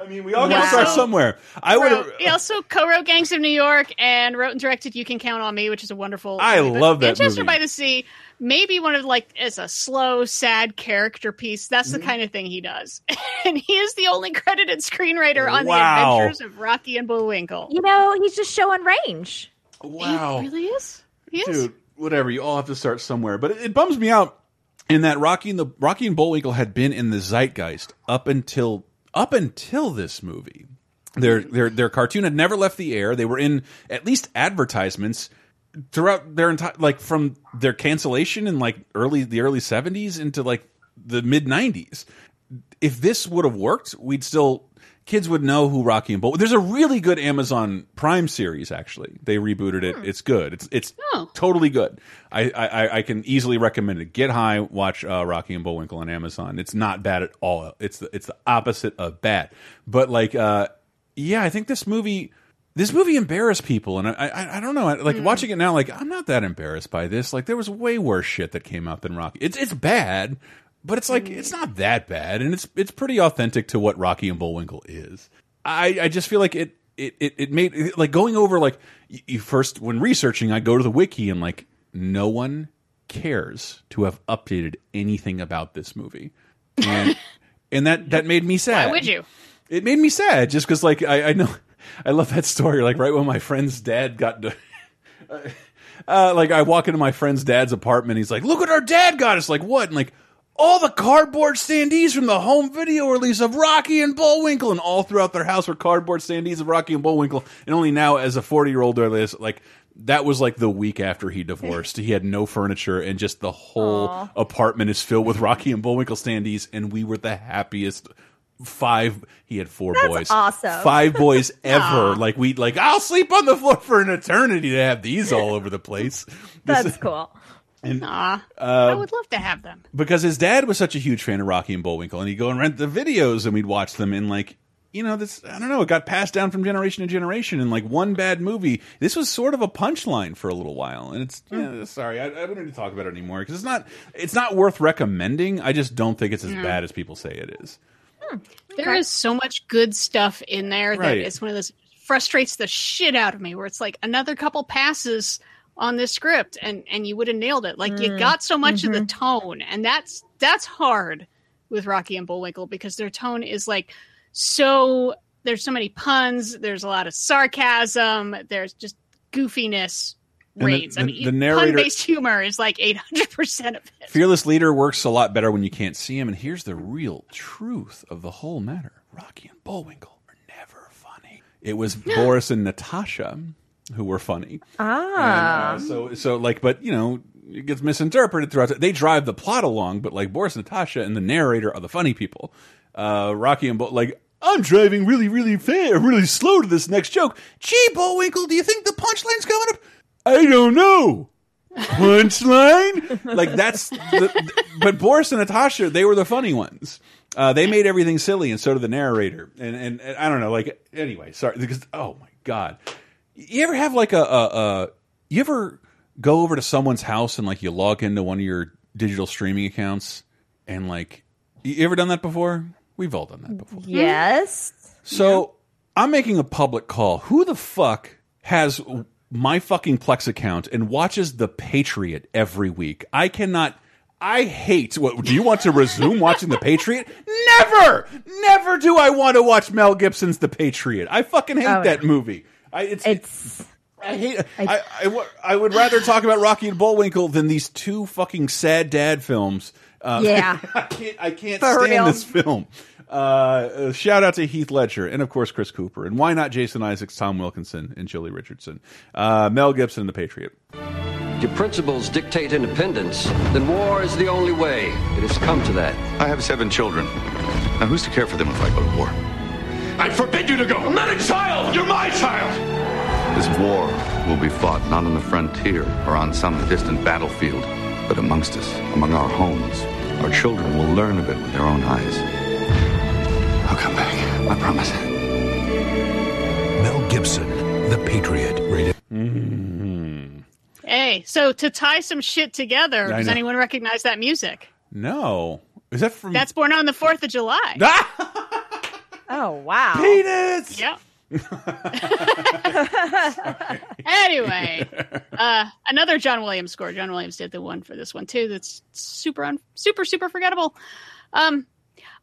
Speaker 1: I mean, we all got to start somewhere. I would.
Speaker 3: He also co-wrote Gangs of New York and wrote and directed You Can Count on Me, which is a wonderful.
Speaker 1: I
Speaker 3: movie. But
Speaker 1: love that
Speaker 3: Manchester
Speaker 1: movie.
Speaker 3: by the Sea, maybe one of like as a slow, sad character piece. That's
Speaker 1: Mm-hmm.
Speaker 3: the kind of thing he does, <laughs> and he is the only credited screenwriter on
Speaker 1: Wow.
Speaker 3: the Adventures of Rocky and Bullwinkle.
Speaker 4: You know, he's just showing range.
Speaker 1: Wow.
Speaker 3: Really is. He is.
Speaker 1: dude, whatever. You all have to start somewhere. But it, it bums me out in that Rocky and the Rocky and Bullwinkle had been in the zeitgeist up until up until this movie. Their their their cartoon had never left the air. They were in at least advertisements throughout their entire like from their cancellation in like early the early 70s into like the mid 90s. If this would have worked, we'd still kids would know who Rocky and Bull. There's a really good Amazon Prime series actually. They rebooted it. It's good. It's it's
Speaker 3: Oh.
Speaker 1: totally good. I, I I can easily recommend it. Get high, watch uh, Rocky and Bullwinkle on Amazon. It's not bad at all. It's the it's the opposite of bad. But like uh yeah, I think this movie this movie embarrassed people, and I I, I don't know. Like watching it now, like I'm not that embarrassed by this. Like there was way worse shit that came out than Rocky. It's it's bad, but it's like it's not that bad, and it's it's pretty authentic to what Rocky and Bullwinkle is. I I just feel like it it it, it made like going over like you, you first when researching, I go to the wiki and like no one cares to have updated anything about this movie, and <laughs> and that that made me sad
Speaker 3: Why would you?
Speaker 1: it made me sad just because like I, I know I love that story. Like right when my friend's dad got to, <laughs> uh, like I walk into my friend's dad's apartment, he's like, "Look what our dad got us!" Like what? And like all the cardboard standees from the home video release of Rocky and Bullwinkle, and all throughout their house were cardboard standees of Rocky and Bullwinkle. And only now, as a forty year old, I like that was like the week after he divorced. he had no furniture, and just the whole
Speaker 4: Aw.
Speaker 1: apartment is filled with Rocky and Bullwinkle standees, and we were the happiest five he had four
Speaker 4: That's
Speaker 1: boys
Speaker 4: awesome.
Speaker 1: five boys <laughs> ever like we like i'll sleep on the floor for an eternity to have these <laughs> all over the place This-
Speaker 4: That's cool.
Speaker 1: And,
Speaker 3: Aw, I
Speaker 1: uh,
Speaker 3: would love to have them.
Speaker 1: because his dad was such a huge fan of rocky and bullwinkle and he'd go and rent the videos and we'd watch them and like you know this i don't know it got passed down from generation to generation and like one bad movie this was sort of a punchline for a little while and it's yeah, hmm. sorry I, I wouldn't need to talk about it anymore because it's not it's not worth recommending i just don't think it's as
Speaker 3: No.
Speaker 1: bad as people say it is hmm.
Speaker 3: There is so much good stuff in there that
Speaker 1: Right.
Speaker 3: it's one of those frustrates the shit out of me. Where it's like another couple passes, on this script and and you would have nailed it. Like you
Speaker 4: Mm,
Speaker 3: got so much of the
Speaker 4: mhm.
Speaker 3: tone and that's that's hard with Rocky and Bullwinkle because their tone is like so there's so many puns, there's a lot of sarcasm, there's just goofiness
Speaker 1: And the-
Speaker 3: reigns. I mean,
Speaker 1: the narrator-
Speaker 3: pun-based humor is like 800% of it.
Speaker 1: Fearless leader works a lot better when you can't see him. And here's the real truth of the whole matter: Rocky and Bullwinkle are never funny. It was <gasps> Boris and Natasha who were funny.
Speaker 4: Ah.
Speaker 1: And, uh, so so like, but you know, it gets misinterpreted throughout. The, they drive the plot along, but like Boris and Natasha and the narrator are the funny people. Uh, Rocky and Bull, like. I'm driving really, really fast, really slow to this next joke. Gee, Bullwinkle, do you think the punchline's coming up? I don't know. <laughs> Punchline? like that's, the, but Boris and Natasha, they were the funny ones. Uh, they made everything silly, and so did the narrator. And, and and I don't know, like anyway, sorry, because oh my god, you ever have like a, a, a you ever go over to someone's house and like you log into one of your digital streaming accounts and like you ever done that before? We've all done that before.
Speaker 4: Yes.
Speaker 1: So I'm making a public call. Who the fuck has my fucking Plex account and watches The Patriot every week? I cannot. I hate. What do you want to resume watching The Patriot? Never, never do I want to watch Mel Gibson's The Patriot. I fucking hate
Speaker 4: Oh,
Speaker 1: that
Speaker 4: no.
Speaker 1: movie. I, it's,
Speaker 4: It's
Speaker 1: I hate. I, I, wa- I would rather talk about Rocky and Bullwinkle than these two fucking sad dad films. Uh,
Speaker 4: Yeah. <laughs>
Speaker 1: I can't. I can't
Speaker 4: For
Speaker 1: stand
Speaker 4: real.
Speaker 1: this film. Uh, uh, shout out to Heath Ledger and of course Chris Cooper and why not Jason Isaacs, Tom Wilkinson, and Joely Richardson, uh, Mel Gibson, and The Patriot.
Speaker 14: Your principles dictate independence, then war is the only way. It has come to that.
Speaker 15: I have seven children. Now, who's to care for them if I go to war?
Speaker 9: I forbid you to go. I'm not a child. You're my child.
Speaker 15: This war will be fought not on the frontier or on some distant battlefield, but amongst us, among our homes. Our children will learn of it with their own eyes. I'll come back. I promise.
Speaker 16: Mel Gibson, The Patriot, rated.
Speaker 3: Hey, so to tie some shit together,
Speaker 1: I
Speaker 3: does
Speaker 1: know.
Speaker 3: anyone recognize that music?
Speaker 1: No, is that from
Speaker 3: That's born on the 4th of July. <laughs> <laughs>
Speaker 4: Oh wow.
Speaker 1: Peanuts?
Speaker 3: Yep. <laughs> <laughs> anyway, uh, another John Williams score. John Williams did the one for this one too. That's super, un- super, super forgettable. Um,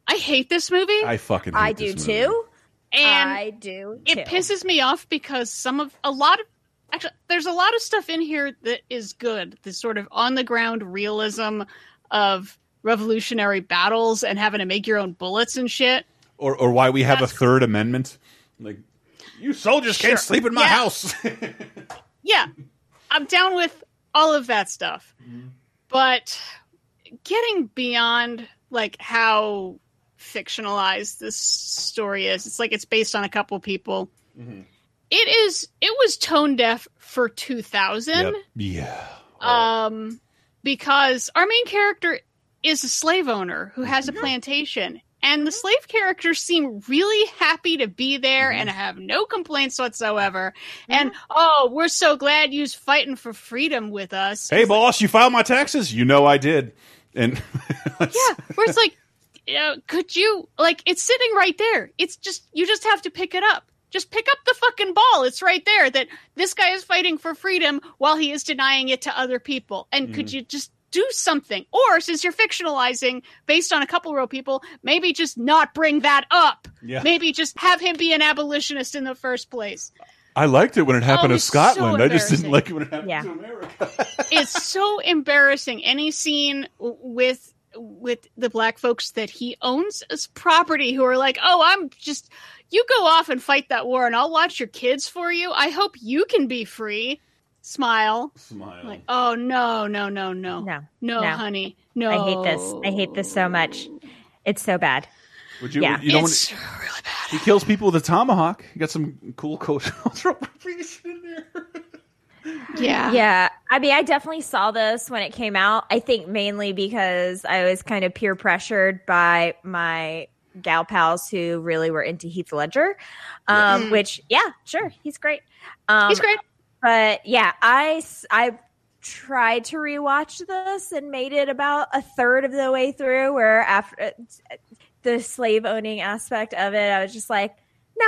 Speaker 3: I hate this movie,
Speaker 1: I fucking. Hate
Speaker 4: I do
Speaker 1: this movie.
Speaker 4: too.
Speaker 3: and
Speaker 4: I do.
Speaker 3: it pisses me off because some of a lot of actually there's a lot of stuff in here that is good. The sort of on the ground realism of revolutionary battles and having to make your own bullets and shit.
Speaker 1: Or, or why we have a Third Amendment? Like, you soldiers
Speaker 3: Sure.
Speaker 1: can't sleep in my
Speaker 3: Yeah.
Speaker 1: house. <laughs>
Speaker 3: yeah, I'm down with all of that stuff. But getting beyond like how fictionalized this story is, it's like it's based on a couple people. It is it was tone deaf for 2000
Speaker 1: Yep. Yeah.
Speaker 3: um because our main character is a slave owner who has a plantation and the slave characters seem really happy to be there and have no complaints whatsoever. And oh we're so glad you's fighting for freedom with us.
Speaker 1: Hey, boss, you filed my taxes. You know I did. And <laughs>
Speaker 3: yeah where it's like you know, could you like it's sitting right there. It's just you just have to pick it up. Just pick up the fucking ball. It's right there that this guy is fighting for freedom while he is denying it to other people. And could
Speaker 1: Mhm.
Speaker 3: you just do something or since you're fictionalizing based on a couple real people maybe just not bring that up
Speaker 1: Yeah.
Speaker 3: maybe just have him be an abolitionist in the first place
Speaker 1: I liked it when it oh, happened
Speaker 3: Oh,
Speaker 1: to
Speaker 3: it's so
Speaker 1: Scotland. I just didn't like it when it happened
Speaker 4: Yeah.
Speaker 1: to America. <laughs>
Speaker 3: it's so embarrassing. Any scene with with the black folks that he owns as property who are like, "Oh, I'm just you go off and fight that war, and I'll watch your kids for you. I hope you can be free." Smile.
Speaker 1: Smile.
Speaker 3: Like, oh no, no, no, no,
Speaker 4: No,
Speaker 3: no,
Speaker 4: no.
Speaker 3: honey, no.
Speaker 4: I hate this. I hate this so much. It's so bad.
Speaker 1: Would you,
Speaker 4: Yeah.
Speaker 1: you know, when
Speaker 3: It's
Speaker 1: he kills people with a tomahawk. You got some cool cultural <laughs> appropriation in there.
Speaker 3: Yeah.
Speaker 4: Yeah. I mean, I definitely saw this when it came out. I think mainly because I was kind of peer pressured by my gal pals who really were into Heath Ledger. Um,
Speaker 3: Mm.
Speaker 4: which, yeah, sure, he's great. Um,
Speaker 3: He's great.
Speaker 4: But yeah, I I tried to rewatch this and made it about a third of the way through. Where after uh, the slave owning aspect of it, I was just like, no,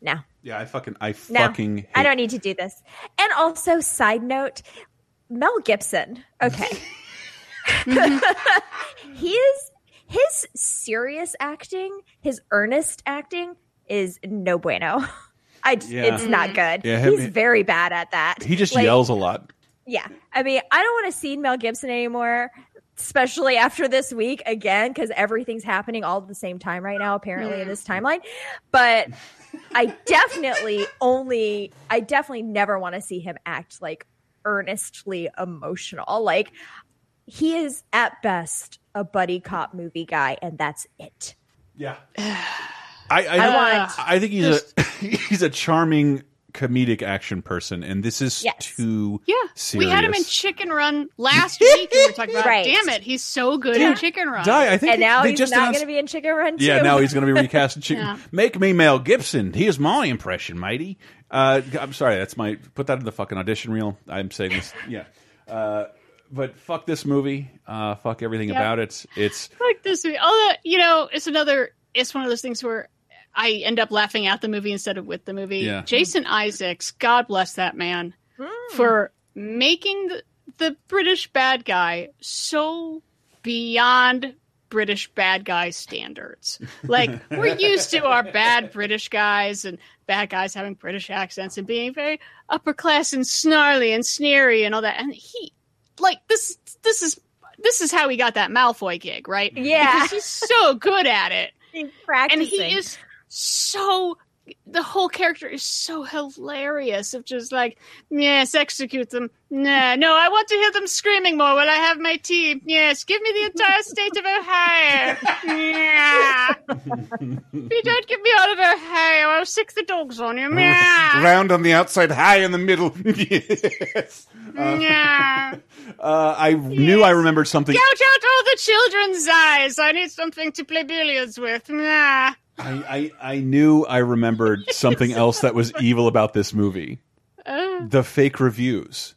Speaker 4: no.
Speaker 1: Yeah, I fucking, I
Speaker 4: No,
Speaker 1: fucking.
Speaker 4: I don't need to do this. And also, side note, Mel Gibson. Okay, <laughs> <laughs> he is his serious acting, his earnest acting is no bueno. <laughs> I just,
Speaker 1: Yeah.
Speaker 4: it's not mm-hmm. good.
Speaker 1: Yeah, him-
Speaker 4: He's very bad at that.
Speaker 1: He just
Speaker 4: Like,
Speaker 1: yells a lot.
Speaker 4: Yeah, I mean, I don't want to see Mel Gibson anymore, especially after this week again, because everything's happening all at the same time right now, apparently in this timeline. But I definitely only, I definitely never want to see him act like earnestly emotional. Like he is at best a buddy cop movie guy, and that's it.
Speaker 1: Yeah. <sighs> <sighs> I I,
Speaker 4: I want-
Speaker 1: I think he's a <laughs> he's a charming comedic action person, and this is too
Speaker 3: Yeah,
Speaker 1: serious.
Speaker 3: we had him in Chicken Run last week, and we were talking about,
Speaker 4: Right.
Speaker 3: damn it, he's so good in Chicken Run.
Speaker 1: Die, I think
Speaker 4: and now
Speaker 1: they
Speaker 4: he's
Speaker 1: just
Speaker 4: not
Speaker 1: announced-
Speaker 4: going to be in Chicken Run too.
Speaker 1: Yeah, now he's going to be recast in Chicken. <laughs>
Speaker 3: Yeah.
Speaker 1: Make me Mel Gibson. Here's my impression, matey. Uh, I'm sorry, that's my put that in the fucking audition reel. I'm saying this. <laughs> Yeah. Uh, but fuck this movie. Uh, fuck everything
Speaker 3: Yeah.
Speaker 1: about it. It's
Speaker 3: like this movie. That- you know, it's another. It's one of those things where I end up laughing at the movie instead of with the movie.
Speaker 1: Yeah.
Speaker 3: Jason Isaacs, God bless that man, hmm. for making the, the British bad guy so beyond British bad guy standards. Like <laughs> we're used to our bad British guys and bad guys having British accents and being very upper class and snarly and sneery and all that. And he, like this, this is this is how he got that Malfoy gig, right?
Speaker 4: Yeah.
Speaker 3: because he's so good at it, <laughs>
Speaker 4: He's
Speaker 3: and
Speaker 4: practicing.
Speaker 3: he is so. The whole character is so hilarious of just like, yes, execute them. Nah, no, I want to hear them screaming more while I have my tea. Yes, give me the entire state of Ohio. Yeah. if you don't give me all of Ohio, I'll sick the dogs on you. Meow. <laughs>
Speaker 1: round on the outside, high in the middle. <laughs> yes. Uh,
Speaker 3: Meow.
Speaker 1: uh, I knew I remembered something.
Speaker 3: Gout out all the children's eyes. I need something to play billiards with. Nah.
Speaker 1: I, I I knew I remembered <laughs> something else that was evil about this movie.
Speaker 3: Uh,
Speaker 1: The fake reviews.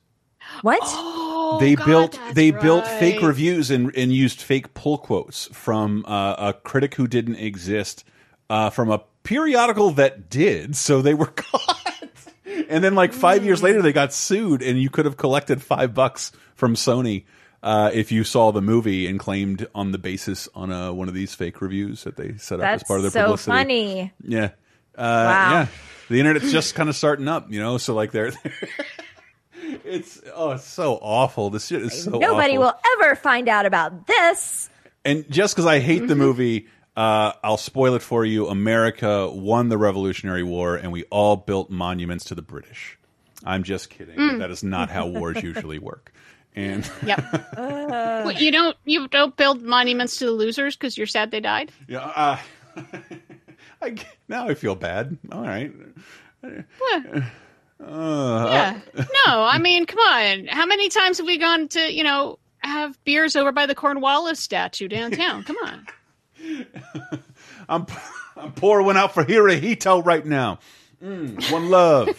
Speaker 4: What? <gasps>
Speaker 3: oh,
Speaker 1: they
Speaker 3: God,
Speaker 1: built
Speaker 3: that's
Speaker 1: they built fake reviews and, and used fake pull quotes from uh, a critic who didn't exist uh, from a periodical that did so they were <laughs> caught and then like five years later they got sued and you could have collected five bucks from sony uh, if you saw the movie and claimed on the basis on uh, one of these fake reviews that they set up
Speaker 4: That's
Speaker 1: as part of their
Speaker 4: so
Speaker 1: publicity
Speaker 4: funny.
Speaker 1: yeah uh,
Speaker 4: Wow.
Speaker 1: yeah the internet's just kind of starting up you know so like they're <laughs> it's oh it's so awful this shit is so
Speaker 4: Nobody
Speaker 1: awful.
Speaker 4: will ever find out about this.
Speaker 1: And just because I hate the
Speaker 4: Mm-hmm.
Speaker 1: movie, uh, I'll spoil it for you. America won the Revolutionary War, and we all built monuments to the British. I'm just kidding.
Speaker 3: Mm.
Speaker 1: That is not how wars usually work. And
Speaker 3: Yep. <laughs> What, you don't you don't build monuments to the losers because you're sad they died.
Speaker 1: yeah, uh, <laughs> I, now I feel bad. All right.
Speaker 3: What?
Speaker 1: Uh,
Speaker 3: Yeah. No, <laughs> I mean, come on. How many times have we gone to you know have beers over by the Cornwallis statue downtown? Come on.
Speaker 1: I'm I'm pouring one out for Hirohito right now. Mm, one love.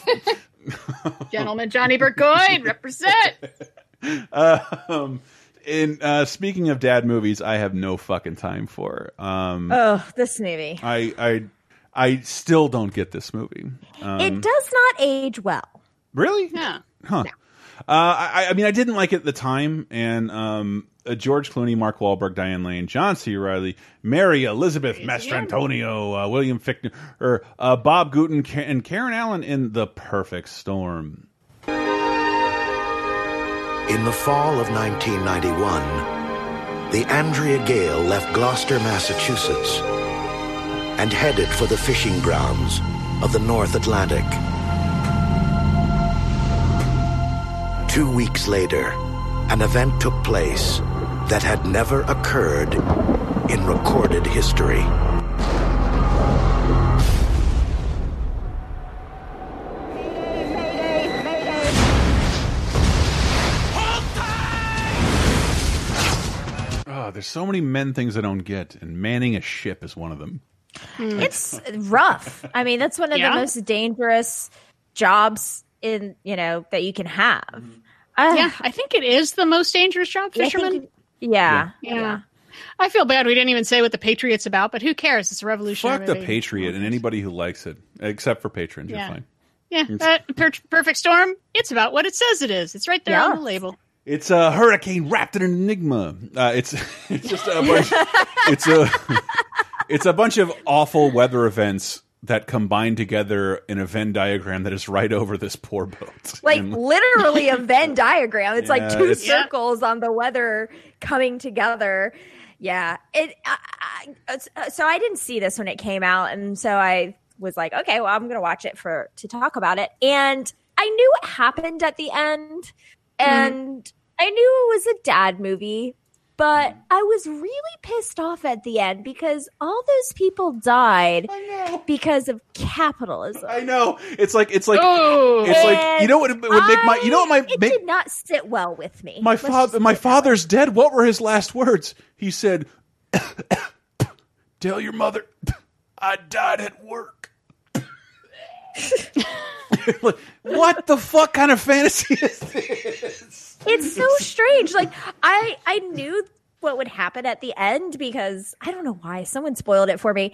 Speaker 3: Gentleman Johnny Burgoyne, represent.
Speaker 1: Um, and uh, speaking of dad movies, I have no fucking time for. Um,
Speaker 4: Oh, this movie.
Speaker 1: I I I still don't get this movie. Um,
Speaker 4: it does not age well.
Speaker 1: really,
Speaker 3: Yeah.
Speaker 1: huh? Uh, I, I mean, I didn't like it at the time, and um, uh, George Clooney, Mark Wahlberg, Diane Lane, John C. Reilly, Mary Elizabeth Mastrantonio, uh, William Fichtner, or uh, Bob Gunton, Ka- and Karen Allen in The Perfect Storm.
Speaker 17: In the fall of 1991, the Andrea Gail left Gloucester, Massachusetts, and headed for the fishing grounds of the North Atlantic. Two weeks later, an event took place that had never occurred in recorded history.
Speaker 1: Oh, there's so many men things I don't get, and manning a ship is one of them. Hmm.
Speaker 4: It's rough. I mean, that's one of
Speaker 3: Yeah.
Speaker 4: the most dangerous jobs in you know that you can have. Uh,
Speaker 3: yeah, I think it is the most dangerous job,
Speaker 4: I think-
Speaker 3: fisherman.
Speaker 4: yeah,
Speaker 3: Yeah. I feel bad we didn't even say what the Patriot's about, but who cares? It's a revolutionary
Speaker 1: Fuck the
Speaker 3: movie.
Speaker 1: Patriot and anybody who likes it, except for patrons.
Speaker 3: Yeah.
Speaker 1: You're fine.
Speaker 3: Yeah,
Speaker 1: It's-
Speaker 3: uh, per- Perfect Storm, it's about what it says it is. It's right there on the label.
Speaker 1: It's a hurricane wrapped in an enigma. Uh, it's <laughs> it's just a bunch. <laughs> it's a <laughs> it's a bunch of awful weather events that combine together in a Venn diagram that is right over this poor boat.
Speaker 4: like
Speaker 1: And-
Speaker 4: literally a Venn diagram. It's like two
Speaker 1: it's- Yeah.
Speaker 4: circles on the weather coming together. Yeah, it. I, I, so I didn't see this when it came out, and so I was like, okay, well, I'm gonna watch it for to talk about it. And I knew what happened at the end, and I knew it was a dad movie. But I was really pissed off at the end because all those people died because of capitalism.
Speaker 1: I know. It's like it's like
Speaker 3: Oh.
Speaker 1: it's like you know what would make my you know what my
Speaker 4: It
Speaker 1: make
Speaker 4: did not sit well with me.
Speaker 1: my father my
Speaker 4: put it that
Speaker 1: father's dead. What were his last words? He said, "Tell your mother I died at work." <laughs> Like, what the fuck kind of fantasy is this?
Speaker 4: It's so strange. Like I I knew what would happen at the end because I don't know why someone spoiled it for me,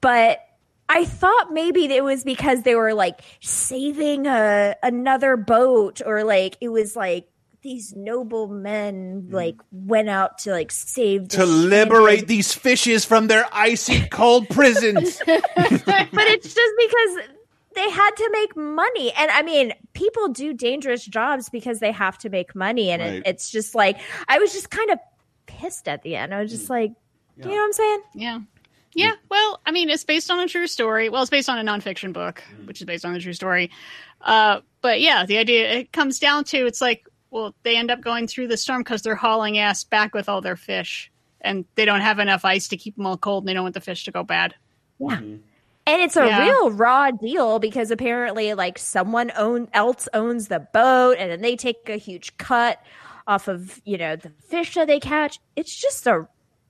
Speaker 4: but I thought maybe it was because they were like saving a another boat or like it was like these noble men mm. like went out to like save
Speaker 1: to liberate these fishes from their icy cold <laughs> prisons.
Speaker 4: but it's just because they had to make money and i mean people do dangerous jobs because they have to make money and
Speaker 1: Right.
Speaker 4: it, it's just like i was just kind of pissed at the end i was just mm. like you know what i'm saying
Speaker 3: Yeah. Yeah, well, I mean, it's based on a true story. Well, it's based on a nonfiction book, mm. which is based on a true story. Uh, but yeah, the idea it comes down to it's like, well, they end up going through the storm because they're hauling ass back with all their fish, and they don't have enough ice to keep them all cold, and they don't want the fish to go bad.
Speaker 4: yeah mm-hmm. And it's a
Speaker 3: Yeah.
Speaker 4: real raw deal because apparently like someone own else owns the boat and then they take a huge cut off of you know the fish that they catch it's just a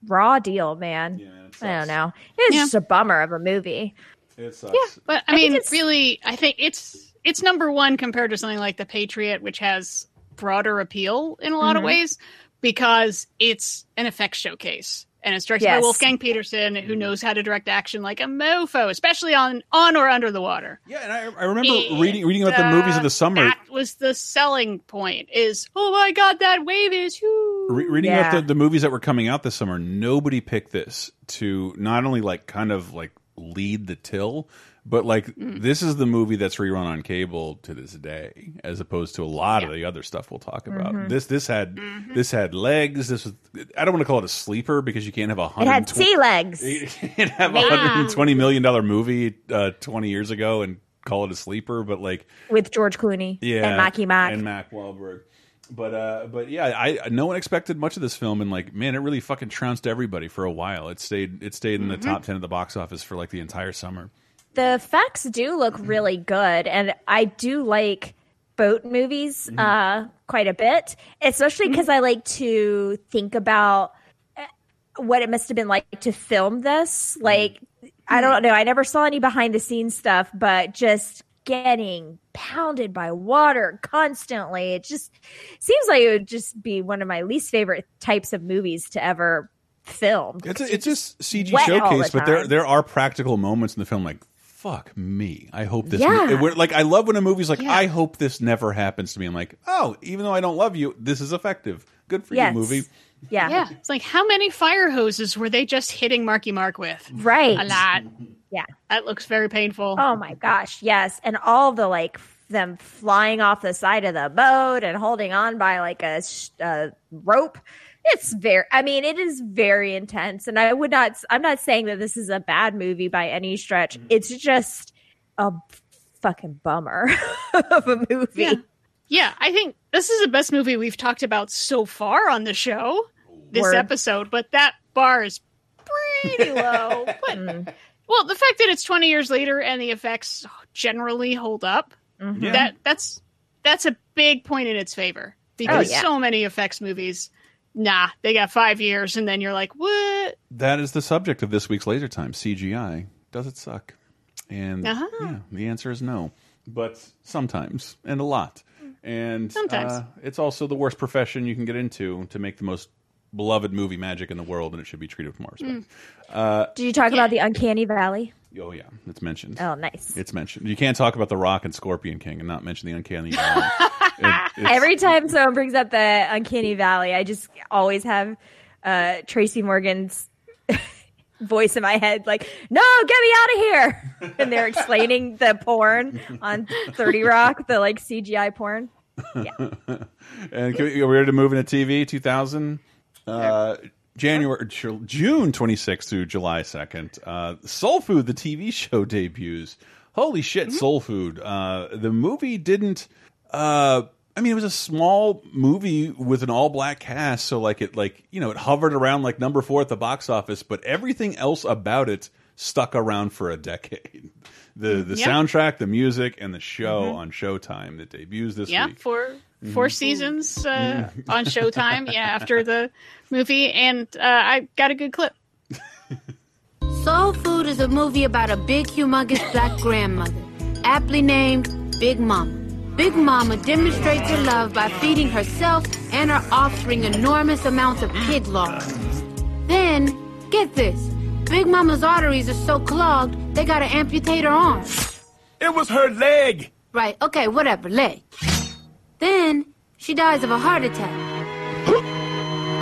Speaker 4: raw deal man i don't know it's
Speaker 3: Yeah.
Speaker 4: just a bummer of a movie
Speaker 1: It sucks.
Speaker 3: Yeah, but I,
Speaker 4: I
Speaker 3: mean,
Speaker 4: it's-
Speaker 3: really, I think it's it's number one compared to something like The Patriot, which has broader appeal in a lot of
Speaker 4: Mhm.
Speaker 3: ways because it's an effects showcase and it's directed by Wolfgang Petersen, who mm-hmm. knows how to direct action like a mofo, especially on on or under the water.
Speaker 1: Yeah, and I, I remember
Speaker 3: And,
Speaker 1: reading reading about the movies of the summer.
Speaker 3: That was the selling point. Is oh my god, that wave is huge.
Speaker 1: Re reading
Speaker 3: Yeah.
Speaker 1: about the, the movies that were coming out this summer, nobody picked this to not only like kind of like lead the till, but like
Speaker 3: Mm.
Speaker 1: this is the movie that's rerun on cable to this day, as opposed to a lot of the other stuff we'll talk about.
Speaker 4: Mhm.
Speaker 1: This this had
Speaker 3: Mm-hmm.
Speaker 1: this had legs. This was I don't want to call it a sleeper because you can't have a
Speaker 4: it
Speaker 1: hundred.
Speaker 4: had sea legs <laughs>
Speaker 1: You can't have a
Speaker 4: Wow.
Speaker 1: hundred and twenty million dollar movie uh, twenty years ago and call it a sleeper, but like
Speaker 4: with george clooney
Speaker 1: yeah,
Speaker 4: and Mackie Mack.
Speaker 1: and Mac Wahlberg. But uh, but yeah, I no one expected much of this film, and like man, it really fucking trounced everybody for a while. It stayed it stayed in the
Speaker 4: Mm-hmm.
Speaker 1: top ten of the box office for like the entire summer.
Speaker 4: The effects do look mm-hmm. really good and i do like boat movies mm-hmm. uh quite a bit especially mm-hmm. because i like to think about uh, what it must have been like to film this. Like i don't know i never saw any behind the scenes stuff but just getting pounded by water constantly it just seems like it would just be one of my least favorite types of movies to ever film.
Speaker 1: It's a, it's just CG showcase,
Speaker 4: the
Speaker 1: but there there are practical moments in the film like. Fuck me! I hope this.
Speaker 4: Yeah.
Speaker 1: it- like I love when a movie's like, I hope this never happens to me. I'm like, oh, even though I don't love you, this is effective. Good for
Speaker 3: Yes.
Speaker 1: you, movie.
Speaker 4: Yeah.
Speaker 3: Yeah, it's like how many fire hoses were they just hitting Marky Mark with?
Speaker 4: Right.
Speaker 3: a lot.
Speaker 4: Yeah.
Speaker 3: That looks very painful.
Speaker 4: Oh my gosh, yes. And all the like f- them flying off the side of the boat and holding on by like a, sh- a rope. It's very I mean, it is very intense and I would not I'm not saying that this is a bad movie by any stretch. Mm-hmm. It's just a fucking bummer <laughs> of a movie.
Speaker 3: Yeah. Yeah, I think this is the best movie we've talked about so far on the show this
Speaker 4: Word.
Speaker 3: episode, but that bar is pretty <laughs> low. But mm. well, the fact that it's 20 years later and the effects generally hold up,
Speaker 4: Mhm.
Speaker 3: that that's that's a big point in its favor because
Speaker 4: Oh, yeah.
Speaker 3: so many effects movies nah, they got 5 years and then you're like, "What?"
Speaker 1: That is the subject of this week's Laser Time. CGI does it suck? And
Speaker 3: Uh-huh.
Speaker 1: yeah, the answer is no, but sometimes and a lot. And
Speaker 3: Sometimes.
Speaker 1: uh, it's also the worst profession you can get into to make the most beloved movie magic in the world, and it should be treated with more respect.
Speaker 3: Mm.
Speaker 1: Uh,
Speaker 4: Did you talk about the Uncanny Valley?
Speaker 1: Oh yeah, it's mentioned.
Speaker 4: Oh, nice.
Speaker 1: It's mentioned. You can't talk about The Rock and Scorpion King and not mention the Uncanny Valley. <laughs> It-
Speaker 4: Every time someone brings up the Uncanny Valley, I just always have uh, Tracy Morgan's <laughs> voice in my head, like, "No, get me out of here!" <laughs> And they're explaining the porn on Thirty Rock, the like CGI porn. Yeah.
Speaker 1: and can we, are we ready to move into TV 2000? Uh, January, June 26th through July 2nd. Uh, Soul Food, the TV show debuts. Holy shit, Soul Food. Uh, the movie didn't. Uh, I mean, it was a small movie with an all black cast, so like it, like you know, it hovered around like number four at the box office, but everything else about it stuck around for a decade. <laughs> The the
Speaker 3: Yeah.
Speaker 1: soundtrack, the music, and the show
Speaker 3: Mhm.
Speaker 1: on Showtime that debuts this
Speaker 3: yeah,
Speaker 1: week.
Speaker 3: four four
Speaker 1: Mhm.
Speaker 3: seasons uh, on Showtime. Yeah, after the movie, and uh, I got a good clip. <laughs>
Speaker 18: Soul Food is a movie about a big, humongous black grandmother, aptly named Big Mama. Big Mama demonstrates her love by feeding herself and her offspring enormous amounts of pig lard. Then, get this Big Mama's arteries are so clogged, they gotta amputate her arm.
Speaker 9: It was her leg.
Speaker 18: Right, okay, whatever, leg. Then, she dies of a heart attack.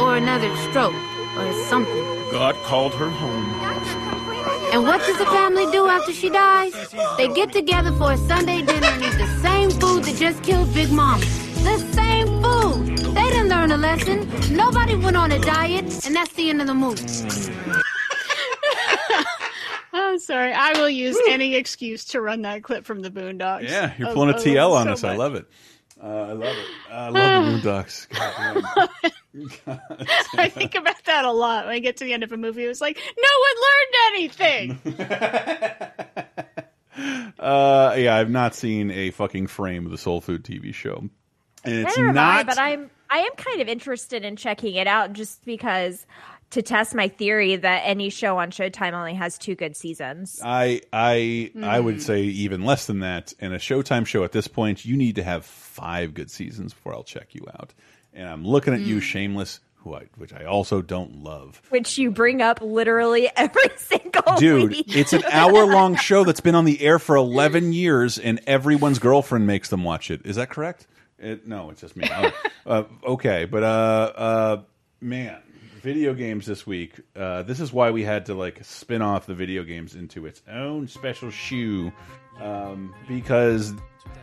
Speaker 18: or another stroke, or something.
Speaker 9: God called her home.
Speaker 18: And what does the family do after she dies? They get together for a Sunday dinner and eat the same food that just killed Big Mama. The same food. They didn't learn a lesson. Nobody went on a diet, and that's the end of the movie. <laughs>
Speaker 3: Oh, sorry. I will use any excuse to run that clip from the Boondocks.
Speaker 1: Yeah, you're
Speaker 3: I-
Speaker 1: pulling a TL on
Speaker 3: it
Speaker 1: us.
Speaker 3: so
Speaker 1: I love it. Uh, I love it. I <sighs> love the Moondocks. <laughs> God damn. <laughs> <laughs>
Speaker 3: I think about that a lot when I get to the end of a movie. It was like, no one learned anything.
Speaker 1: Uh, yeah, I've not seen a fucking frame of the Soul Food TV show, and it's
Speaker 4: Neither have I,
Speaker 1: not.
Speaker 4: but I'm I am kind of interested in checking it out just because to test my theory that any show on Showtime only has two good seasons.
Speaker 1: I I I
Speaker 3: Hmm.
Speaker 1: would say even less than that. And a Showtime show at this point, you need to have five good seasons before I'll check you out. And I'm looking at
Speaker 3: Hmm.
Speaker 1: you, Shameless, who I which I also don't love.
Speaker 4: Which you bring up literally <laughs> every single
Speaker 1: Dude,
Speaker 4: week.
Speaker 1: it's an hour long show that's been on the air for 11 <laughs> years, and everyone's girlfriend makes them watch it. Is that correct? It, no, it's just me. Oh, <laughs> uh, okay, but uh, uh, man, video games this week. Uh, this is why we had to like spin off the video games into its own special shoe, um, because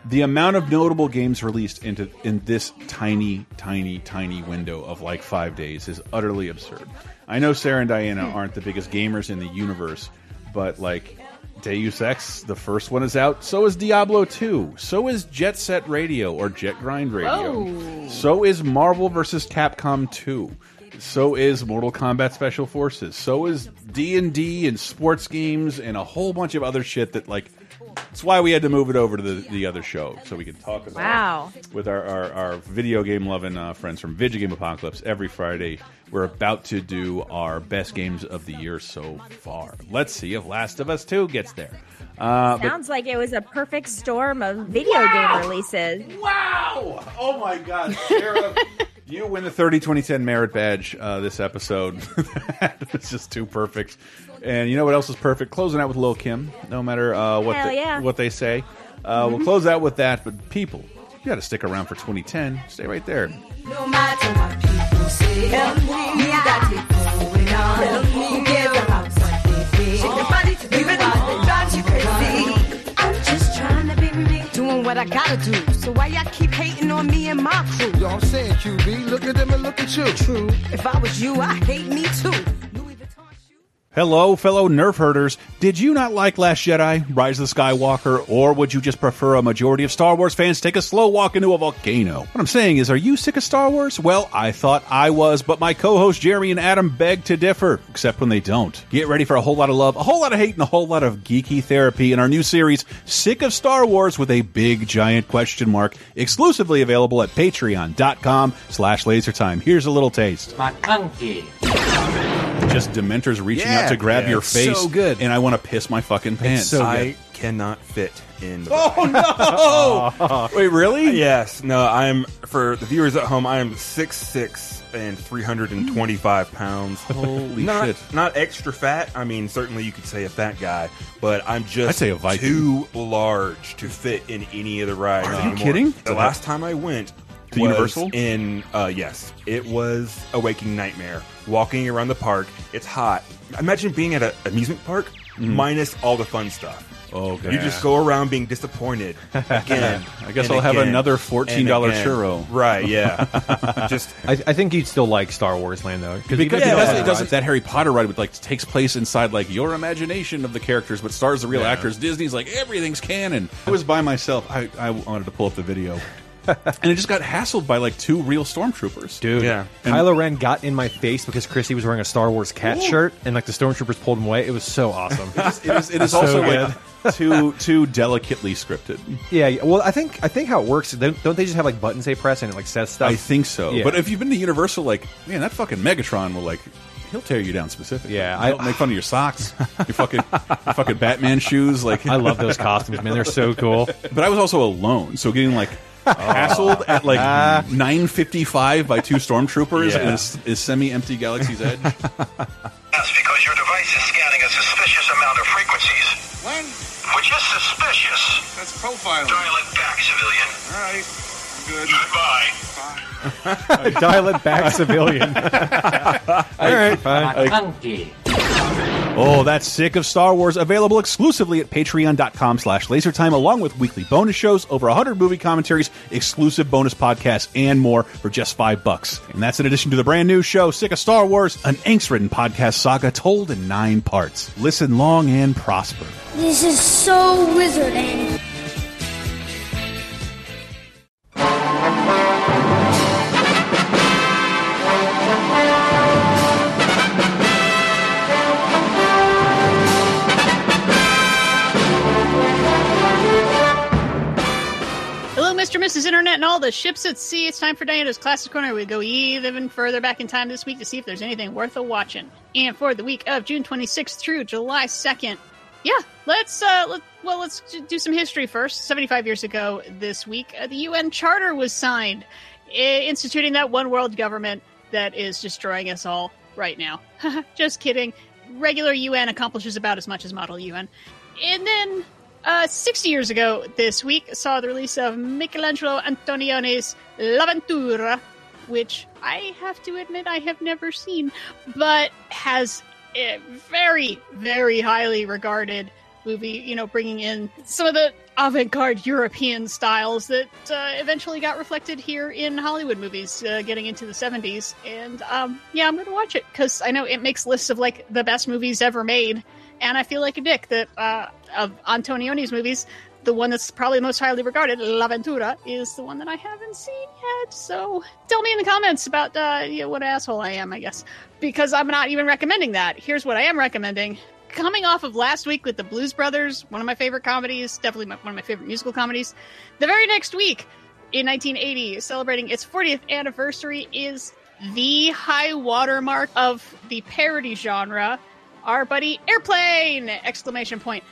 Speaker 1: the amount of notable games released into in this tiny, tiny, tiny window of like five days is utterly absurd. I know Sarah and Diana aren't the biggest gamers in the universe, but like Deus Ex, the first one is out. So is Diablo 2. So is Jet Set Radio or Jet Grind Radio.
Speaker 3: Whoa.
Speaker 1: So is Marvel vs. Capcom 2. So is Mortal Kombat Special Forces. So is D&D and sports games and a whole bunch of other shit that like that's why we had to move it over to the, the other show so we could talk about
Speaker 4: Wow.
Speaker 1: it with our, our, our video game loving uh, friends from Video Game Apocalypse every Friday. We're about to do our best games of the year so far. Let's see if Last of Us 2 gets there. Uh,
Speaker 4: Sounds like it was a perfect storm of video
Speaker 1: Wow.
Speaker 4: game releases.
Speaker 1: Wow! Oh my God, Sarah, <laughs> you win the 30 2010 merit badge uh, this episode. <laughs> it's just too perfect. And you know what else is perfect? Closing out with Lil Kim, no matter uh, what
Speaker 4: Hell
Speaker 1: they,
Speaker 4: yeah.
Speaker 1: what they say. Uh, We'll close out with that. But people, you got to stick around for 2010. Stay right there.
Speaker 19: No matter what people say, tell you got it going on. Tell me who cares about what they say. Shake your body to do what they drive you crazy. Doing what I gotta do. So why y'all keep hating on me and my crew?
Speaker 20: Yo, I'm saying, QB, look at them and look at you.
Speaker 19: True. If I was you, I hate me too.
Speaker 1: Hello, fellow nerf herders. Did you not like Last Jedi, Rise of the Skywalker, or would you just prefer a majority of Star Wars fans take a slow walk into a volcano? What I'm saying is, are you sick of Star Wars? Well, I thought I was, but my co-hosts Jeremy and Adam beg to differ, except when they don't. Get ready for a whole lot of love, a whole lot of hate, and a whole lot of geeky therapy in our new series, Sick of Star Wars with a big giant question mark, exclusively available at patreon.com slash lasertime. Here's a little taste.
Speaker 21: My monkey.
Speaker 1: Just Dementors reaching
Speaker 21: Yeah.
Speaker 1: out to grab
Speaker 21: Yeah,
Speaker 1: your
Speaker 21: it's
Speaker 1: face.
Speaker 21: so good.
Speaker 1: And I want to piss my fucking pants.
Speaker 21: so good.
Speaker 22: I
Speaker 21: cannot fit in. The
Speaker 1: Oh, no! <laughs> Wait, really?
Speaker 21: Yes. No, I'm for the viewers at home. I am six six and three hundred and twenty five pounds.
Speaker 1: Holy
Speaker 21: not,
Speaker 1: shit.
Speaker 21: Not extra fat. I mean, certainly you could say a fat guy, but I'm just
Speaker 1: I'd say a Viking.
Speaker 21: too large to fit in any of the rides.
Speaker 1: Are you kidding?
Speaker 21: The last time I went.
Speaker 1: To Universal?
Speaker 21: in uh, yes, it was a waking nightmare. Walking around the park, it's hot. Imagine being at an amusement park mm. minus all the fun stuff.
Speaker 1: Okay.
Speaker 21: You just go around being disappointed <laughs> again.
Speaker 1: I guess
Speaker 21: and
Speaker 1: I'll have another $14 churro.
Speaker 21: Right? Yeah. <laughs> just
Speaker 22: I, I think you'd still like Star Wars Land though,
Speaker 1: Because
Speaker 22: even
Speaker 1: it doesn't, it doesn't that Harry Potter ride would like takes place inside like your imagination of the characters, but stars the real
Speaker 22: Yeah.
Speaker 1: actors. Disney's like everything's canon. I was by myself. I, I wanted to pull up the video, and it just got hassled by like two real stormtroopers.
Speaker 22: Dude,
Speaker 21: Yeah.
Speaker 22: Kylo Ren got in my face because Chrissy was wearing a Star Wars cat shirt, and like the stormtroopers pulled him away. It was so awesome.
Speaker 1: It is, it is <laughs>
Speaker 22: So
Speaker 1: also
Speaker 22: good.
Speaker 1: like too too delicately scripted.
Speaker 22: yeah, yeah, well, I think I think how it works. Don't, don't they just have like buttons they press and it like says stuff?
Speaker 1: I think so.
Speaker 22: Yeah.
Speaker 1: But if you've been to Universal, like man, that fucking Megatron will like. He'll tear you down specifically.
Speaker 22: Yeah,
Speaker 1: He'll
Speaker 22: I-
Speaker 1: make fun of your socks, your fucking, your fucking Batman shoes. Like <laughs>
Speaker 22: I love those costumes, man. They're so cool.
Speaker 1: But I was also alone, so getting like hassled at like ah. nine fifty five by two stormtroopers
Speaker 22: Yeah.
Speaker 1: in is, is semi empty Galaxy's Edge. <laughs>
Speaker 5: That's because your device is scanning a suspicious amount of frequencies.
Speaker 12: When?
Speaker 5: Which is suspicious.
Speaker 12: That's profiling.
Speaker 5: Dial it back, civilian.
Speaker 12: All right. Good.
Speaker 5: Goodbye. <laughs>
Speaker 22: Dial it back, civilian. <laughs> All right, fine.
Speaker 1: Oh, that's sick of Star Wars. Available exclusively at patreon.com slash lasertime, along with weekly bonus shows, over 100 movie commentaries, exclusive bonus podcasts, and more for just five bucks. And that's in addition to the brand new show, Sick of Star Wars, an angst-ridden podcast saga told in nine parts. Listen long and prosper.
Speaker 6: This is so wizarding.
Speaker 3: Mrs. Internet and all the ships at sea. It's time for Diana's Classic Corner. We go even further back in time this week to see if there's anything worth a watching. And for the week of June 26th through July 2nd, yeah, let's uh, let, well, let's do some history first. 75 years ago this week, uh, the UN Charter was signed, instituting that one world government that is destroying us all right now. <laughs> Just kidding. Regular UN accomplishes about as much as model UN. And then uh, 60 years ago this week saw the release of Michelangelo Antonioni's L'Avventura, which I have to admit I have never seen, but has a very, very highly regarded movie, you know, bringing in some of the avant garde European styles that uh, eventually got reflected here in Hollywood movies uh, getting into the 70s. And um, yeah, I'm going to watch it because I know it makes lists of like the best movies ever made. And I feel like a dick that uh, of Antonioni's movies, the one that's probably most highly regarded, L'Avventura, is the one that I haven't seen yet. So tell me in the comments about uh, you know, what asshole I am, I guess. Because I'm not even recommending that. Here's what I am recommending. Coming off of last week with the Blues Brothers, one of my favorite comedies, definitely my, one of my favorite musical comedies. The very next week, in 1980, celebrating its 40th anniversary, is the high watermark of the parody genre. Our buddy Airplane! Exclamation point.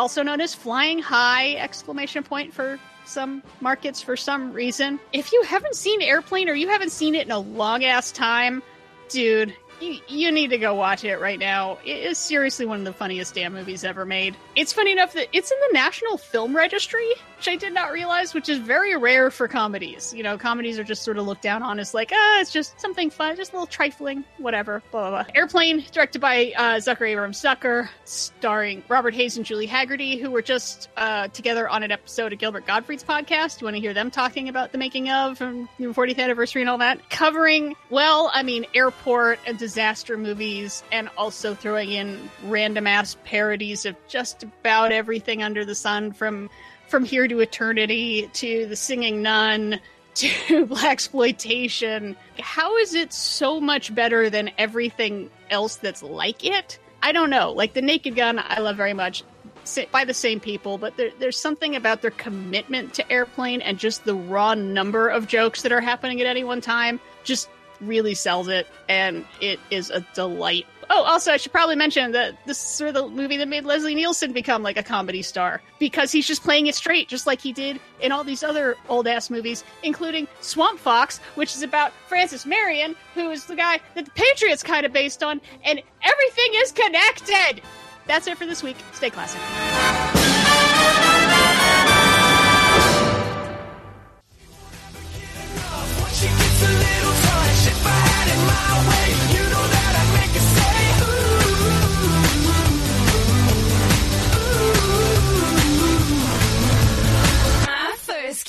Speaker 3: Also known as Flying High! Exclamation point for some markets for some reason. If you haven't seen Airplane or you haven't seen it in a long ass time, dude, you, you need to go watch it right now. It is seriously one of the funniest damn movies ever made. It's funny enough that it's in the National Film Registry, which I did not realize, which is very rare for comedies. You know, comedies are just sort of looked down on as like, ah, it's just something fun, just a little trifling, whatever, blah, blah, blah. Airplane, directed by uh, Zucker Abrahams Zucker, starring Robert Hays and Julie Hagerty, who were just uh, together on an episode of Gilbert Gottfried's podcast. You want to hear them talking about the making of and the 40th anniversary and all that? Covering, well, I mean, airport and disaster movies, and also throwing in random ass parodies of just about everything under the sun from from here to eternity to the singing nun <laughs> to blaxploitation how is it so much better than everything else that's like it? I don't know. Like the naked gun i love very much. By the same people but there, there's something about their commitment to airplane and just the raw number of jokes that are happening at any one time. Just really sells it, and it is a delight. Oh, also, I should probably mention that this is sort of the movie that made Leslie Nielsen become like a comedy star because he's just playing it straight, just like he did in all these other old ass movies, including Swamp Fox, which is about Francis Marion, who is the guy that the Patriots kind of based on, and everything is connected. That's it for this week. Stay classic.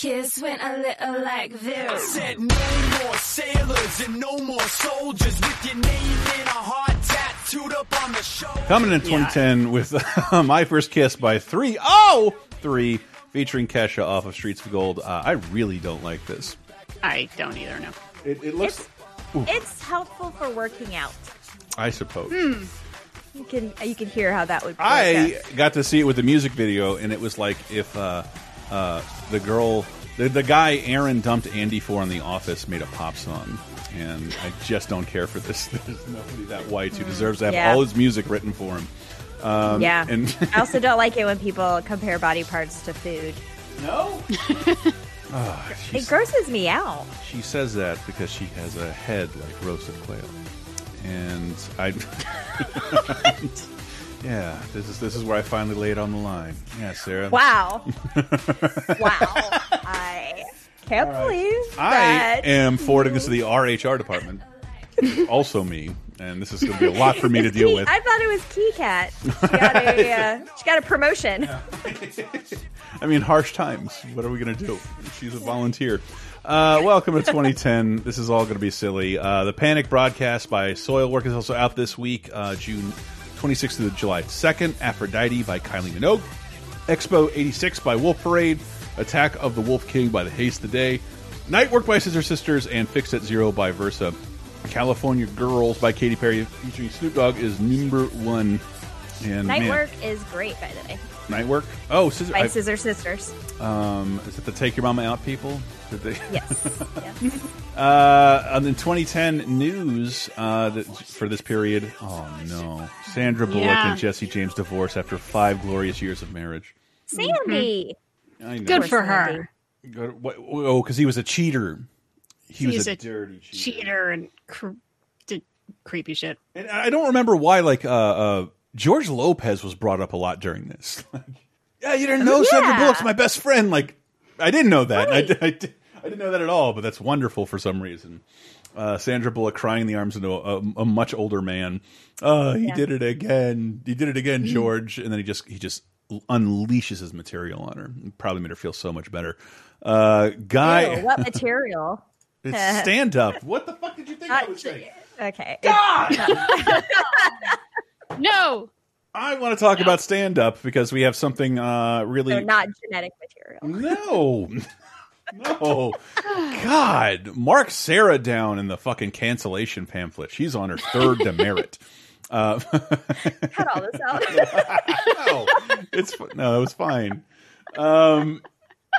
Speaker 19: Kiss went a little like this.
Speaker 2: Said no more sailors and no more soldiers with your name in a heart tattooed up on the shoulder.
Speaker 1: Coming in 2010 with <laughs> My First Kiss by 3OH!3, featuring Kesha off of Streets of Gold. Uh, I really don't like this.
Speaker 3: I don't either. No.
Speaker 1: It, it looks. Ooh.
Speaker 4: It's helpful for working out.
Speaker 1: I suppose.
Speaker 4: Hmm. You can you can hear how that would. work
Speaker 1: I
Speaker 4: out.
Speaker 1: got to see it with the music video, and it was like if uh, uh, the girl, the, the guy Erin dumped Andy for in The Office made a pop song. And I just don't care for this. <laughs> There's nobody that white who deserves to have
Speaker 4: Yeah.
Speaker 1: all his music written for him. Um,
Speaker 4: yeah.
Speaker 1: And <laughs>
Speaker 4: I also don't like it when people compare body parts to food.
Speaker 1: No. <laughs> Ah,
Speaker 4: It grosses me out.
Speaker 1: She says that because she has a head like roasted quail, and I. yeah, this is this is where I finally laid on the line. Yeah, Sarah.
Speaker 4: Wow. <laughs> wow. I can't believe
Speaker 1: I am forwarding this to the RHR department. also me, and this is going to be a lot for me to deal
Speaker 4: Key-
Speaker 1: with.
Speaker 4: I thought it was Key Cat. She got a uh, she got a promotion. <laughs>
Speaker 1: I mean, harsh times. What are we going to do? She's a volunteer. Uh, welcome to 2010. This is all going to be silly. Uh, the Panic broadcast by Soilwork is also out this week, uh, June 26th to July 2nd. Aphrodite by Kylie Minogue. Expo 86 by Wolf Parade. Attack of the Wolf King by The Haste the Day. Night Work by Scissor Sisters and Fix at Zero by Versa. California Girls by Katy Perry featuring Snoop Dogg is number one. And
Speaker 4: Night
Speaker 1: man,
Speaker 4: work is great, by the way.
Speaker 1: Night Work. Oh, Scissor.
Speaker 4: By
Speaker 1: I-
Speaker 4: Scissor Sisters.
Speaker 1: um, is it the Take Your Mama Out people? Did they? <laughs>
Speaker 4: Yes. yes. <laughs>
Speaker 1: Uh, and then 2010 news uh, that, for this period. Oh no, Sandra Bullock
Speaker 3: Yeah.
Speaker 1: and Jesse James divorce after five glorious years of marriage.
Speaker 4: Sandy.
Speaker 1: I know.
Speaker 3: Good for her.
Speaker 1: Good- what- Oh, because he was a cheater. He was
Speaker 3: He's
Speaker 1: a,
Speaker 3: a
Speaker 1: dirty cheater.
Speaker 3: cheater and cr- did creepy shit.
Speaker 1: And I don't remember why. Like uh, uh, George Lopez was brought up a lot during this. <laughs> Like, yeah, you didn't know
Speaker 4: Oh,
Speaker 1: Sandra. Bullock's my best friend. Like, I didn't know that. I,
Speaker 4: Right.
Speaker 1: I, did- I didn't know that at all. But that's wonderful for some reason. Uh, Sandra Bullock crying in the arms of a, a, much older man. Oh, he
Speaker 4: Yeah.
Speaker 1: did it again. He did it again,
Speaker 3: Mm-hmm.
Speaker 1: George. And then he just he just unleashes his material on her. Probably made her feel so much better. Uh, guy,
Speaker 4: Ew, what material? <laughs>
Speaker 1: it's stand up. What the fuck did you think I would say? <laughs>
Speaker 4: Okay. God. <laughs>
Speaker 3: No,
Speaker 1: I want to talk about stand up because we have something uh, really
Speaker 4: So not genetic material.
Speaker 1: No. No. God. Mark Sarah down in the fucking cancellation pamphlet. She's on her third demerit. Uh, <laughs>
Speaker 4: Cut all this out. <laughs>
Speaker 1: no, it's no, it was fine. Um,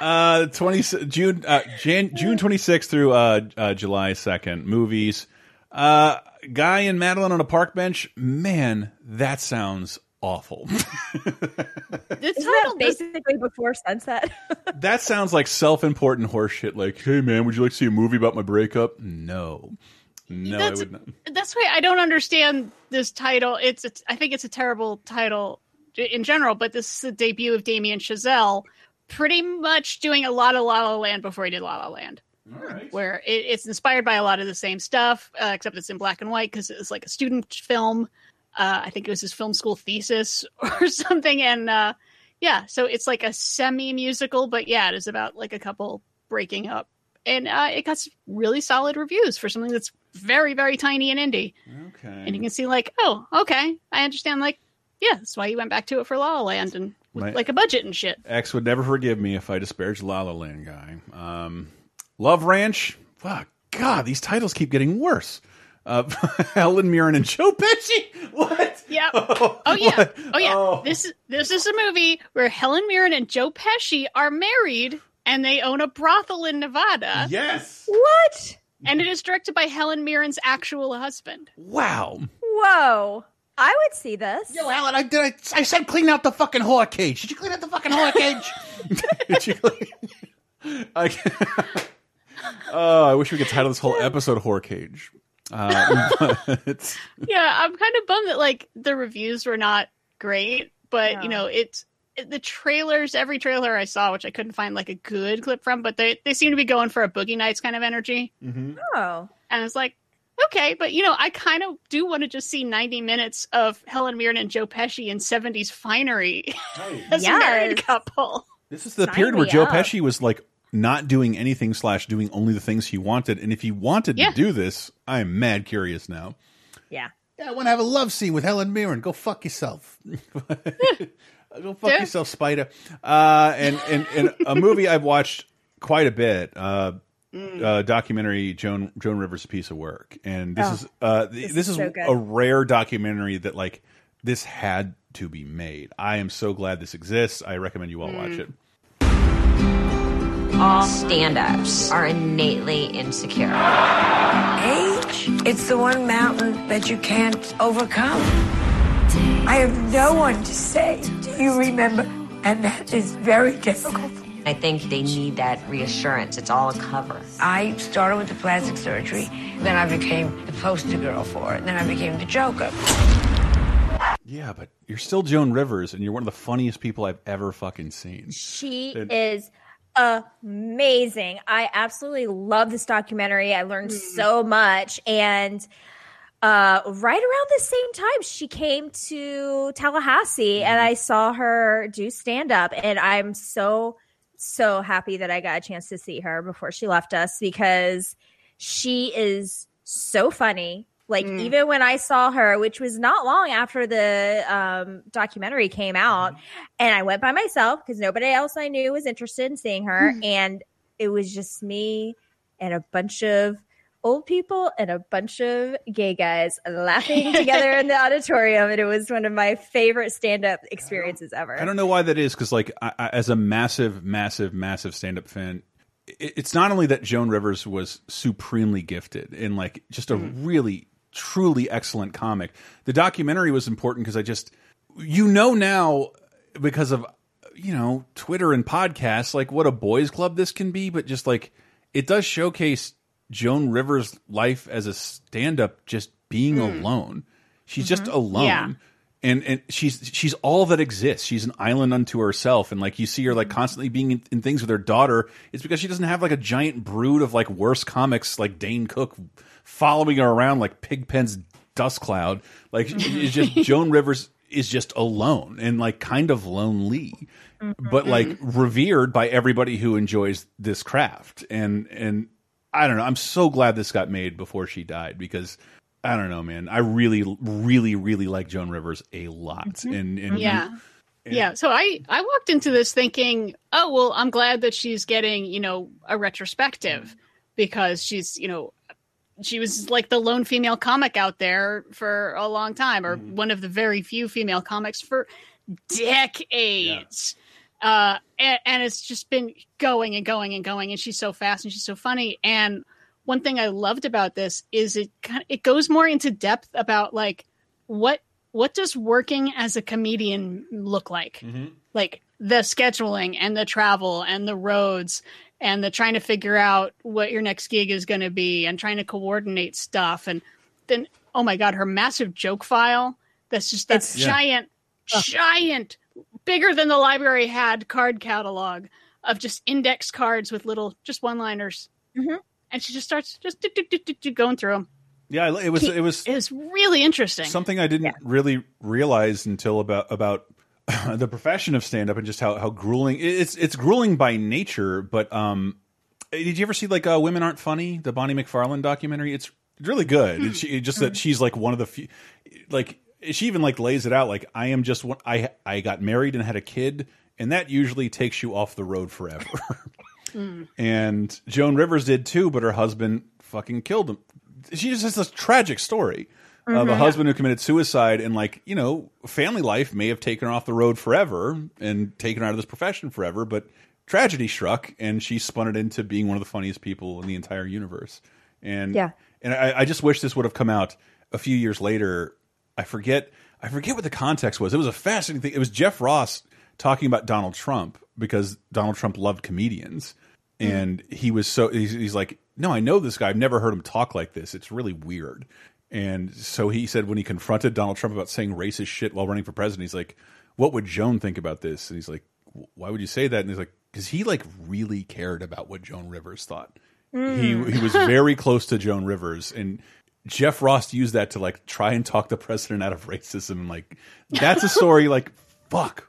Speaker 1: uh, twenty June uh, Jan, June twenty sixth through uh, uh, July second. Movies. Uh, guy and Madeline on a park bench. Man, that sounds awful. <laughs>
Speaker 3: this
Speaker 4: Isn't that
Speaker 3: title
Speaker 4: basically before sunset? <laughs>
Speaker 1: That sounds like self-important horseshit. Like, hey man, would you like to see a movie about my breakup? No, no, I
Speaker 3: That's-
Speaker 1: would not.
Speaker 3: that's why I don't understand this title. It's, it's I think it's a terrible title in general, but this is the debut of Damien Chazelle, pretty much doing a lot of La La Land before he did La La Land. Where it, it's inspired by a lot of the same stuff, uh, except it's in black and white because it's like a student film. Uh, I think it was his film school thesis <laughs> or something, and uh, yeah, so it's like a semi musical, but yeah, it is about like a couple breaking up, and uh, it got really solid reviews for something that's very very tiny and indie.
Speaker 1: Okay.
Speaker 3: And you can see like, oh, okay, I understand. Like, yeah, that's why you went back to it for La La Land and with
Speaker 1: My-
Speaker 3: like a budget and shit.
Speaker 1: X would never forgive me if I disparaged La La Land guy. Um, Love Ranch. Fuck. God, these titles keep getting worse. Uh, <laughs> Helen Mirren and Joe Pesci. What?
Speaker 3: Yeah. <laughs> Oh, yeah.
Speaker 1: What?
Speaker 3: Oh yeah.
Speaker 1: Oh.
Speaker 3: This is this is a movie where Helen Mirren and Joe Pesci are married and they own a brothel in Nevada.
Speaker 1: Yes.
Speaker 4: what?
Speaker 3: and it is directed by Helen Mirren's actual husband.
Speaker 1: Wow.
Speaker 4: Whoa. I would see this.
Speaker 23: Yo, Alan, I did. I, I said clean out the fucking whore cage. Did you clean out the fucking whore cage? <laughs>
Speaker 1: I, oh, I wish we could title this whole episode "Whore Cage." Uh, <laughs> but
Speaker 3: yeah, I'm kind of bummed that like the reviews were not great, but you know, it's it- the trailers. Every trailer I saw, which I couldn't find like a good clip from, but they they seem to be going for a Boogie Nights kind of energy.
Speaker 4: Oh.
Speaker 3: And it's like, okay, but you know, I kind of do want to just see 90 minutes of Helen Mirren and Joe Pesci in 70s finery <laughs> as a married couple.
Speaker 1: this is the
Speaker 3: Sign
Speaker 1: period where
Speaker 3: me
Speaker 1: Joe. Pesci was like not doing anything slash doing only the things he wanted, and if he wanted
Speaker 3: Yeah.
Speaker 1: to do this, I am mad curious now.
Speaker 4: Yeah.
Speaker 23: Yeah, I want to have a love scene with Helen Mirren. Go fuck yourself. <laughs> Go fuck
Speaker 3: Yeah.
Speaker 23: yourself,
Speaker 1: Spider. Uh, and, and and a movie I've watched quite a bit. Uh,
Speaker 3: Mm.
Speaker 1: uh, documentary Joan Joan Rivers' piece of work, and this
Speaker 4: Oh,
Speaker 1: is uh,
Speaker 4: this
Speaker 1: this,
Speaker 4: is
Speaker 1: is
Speaker 4: so
Speaker 1: a rare documentary that like this had to be made. I am so glad this exists. I recommend you all watch it.
Speaker 24: All stand ups are innately insecure.
Speaker 19: Age? It's the one mountain that you can't overcome. I have no one to say, do you remember? And that is very difficult.
Speaker 24: I think they need that reassurance. It's all a cover.
Speaker 19: I started with the plastic surgery, then I became the poster girl for it, then I became the Joker.
Speaker 1: Yeah, but you're still Joan Rivers, and you're one of the funniest people I've ever fucking seen.
Speaker 4: She
Speaker 1: It-
Speaker 4: is amazing. I absolutely love this documentary. I learned so much. And uh, right around the same time, she came to Tallahassee and I saw her do stand up. And I'm so, so happy that I got a chance to see her before she left us because she is so funny. Like mm. even when I saw her, which was not long after the um, documentary came out, mm-hmm. and I went by myself because nobody else I knew was interested in seeing her, mm-hmm. and it was just me and a bunch of old people and a bunch of gay guys laughing together in the <laughs> auditorium, and it was one of my favorite stand-up experiences ever.
Speaker 1: I don't know why that is because, like, I, I, as a massive, massive, massive stand-up fan, it, it's not only that Joan Rivers was supremely gifted and like just a mm-hmm. really, truly excellent comic. The documentary was important because I just, you know, now because of you know Twitter and podcasts, like what a boys' club this can be, but just like it does showcase Joan Rivers' life as a stand-up, just being hmm. alone. She's just mm-hmm. alone
Speaker 3: Yeah.
Speaker 1: and and she's she's all that exists. She's an island unto herself, and like you see her like mm-hmm. constantly being in, in things with her daughter. It's because she doesn't have like a giant brood of like worse comics like Dane Cook following her around like Pigpen's dust cloud. Like <laughs> it's just Joan Rivers is just alone and like kind of lonely, but like mm-hmm. revered by everybody who enjoys this craft. And and I don't know. I'm so glad this got made before she died because. I don't know, man. I really, really, really like Joan Rivers a lot, mm-hmm. and, and
Speaker 3: yeah yeah so i i walked into this thinking oh well i'm glad that she's getting you know a retrospective because she's you know she was like the lone female comic out there for a long time or one of the very few female comics for decades. Uh and, and it's just been going and going and going and she's so fast and she's so funny. And one thing i loved about this is it kind of, it goes more into depth about like what what does working as a comedian look like? Like the scheduling and the travel and the roads and the trying to figure out what your next gig is going to be and trying to coordinate stuff. And then oh my god her massive joke file that's just that
Speaker 4: It's- Yeah.
Speaker 3: giant giant bigger than the library had card catalog of just index cards with little just one liners mm-hmm. and she just starts just do, do, do, do, do, going through them
Speaker 1: yeah, it was it was
Speaker 3: it was really interesting.
Speaker 1: something I didn't really realize until about about <laughs> the profession of stand up and just how how grueling it's it's grueling by nature. But um, did you ever see like uh, Women Aren't Funny, the Bonnie McFarlane documentary? It's really good. It's she, just that she's like one of the few, like she even like lays it out like I am just one. I I got married and had a kid, and that usually takes you off the road forever. <laughs> and Joan Rivers did too, but her husband fucking killed him. She just has this tragic story of a
Speaker 25: Mhm.
Speaker 1: husband who committed suicide, and like you know, family life may have taken her off the road forever and taken her out of this profession forever, but tragedy struck, and she spun it into being one of the funniest people in the entire universe. And
Speaker 4: Yeah.
Speaker 1: and I, I just wish this would have come out a few years later. I forget I forget what the context was. It was a fascinating thing. It was Jeff Ross talking about Donald Trump because Donald Trump loved comedians, and he was so he's, he's like, no, I know this guy. I've never heard him talk like this. It's really weird. And so he said when he confronted Donald Trump about saying racist shit while running for president, he's like, "What would Joan think about this?" And he's like, "Why would you say that?" And he's like, "Because he like really cared about what Joan Rivers thought.
Speaker 26: Mm.
Speaker 1: He he was very close to Joan Rivers, and Jeff Ross used that to like try and talk the president out of racism. And like that's a <laughs> story. like fuck,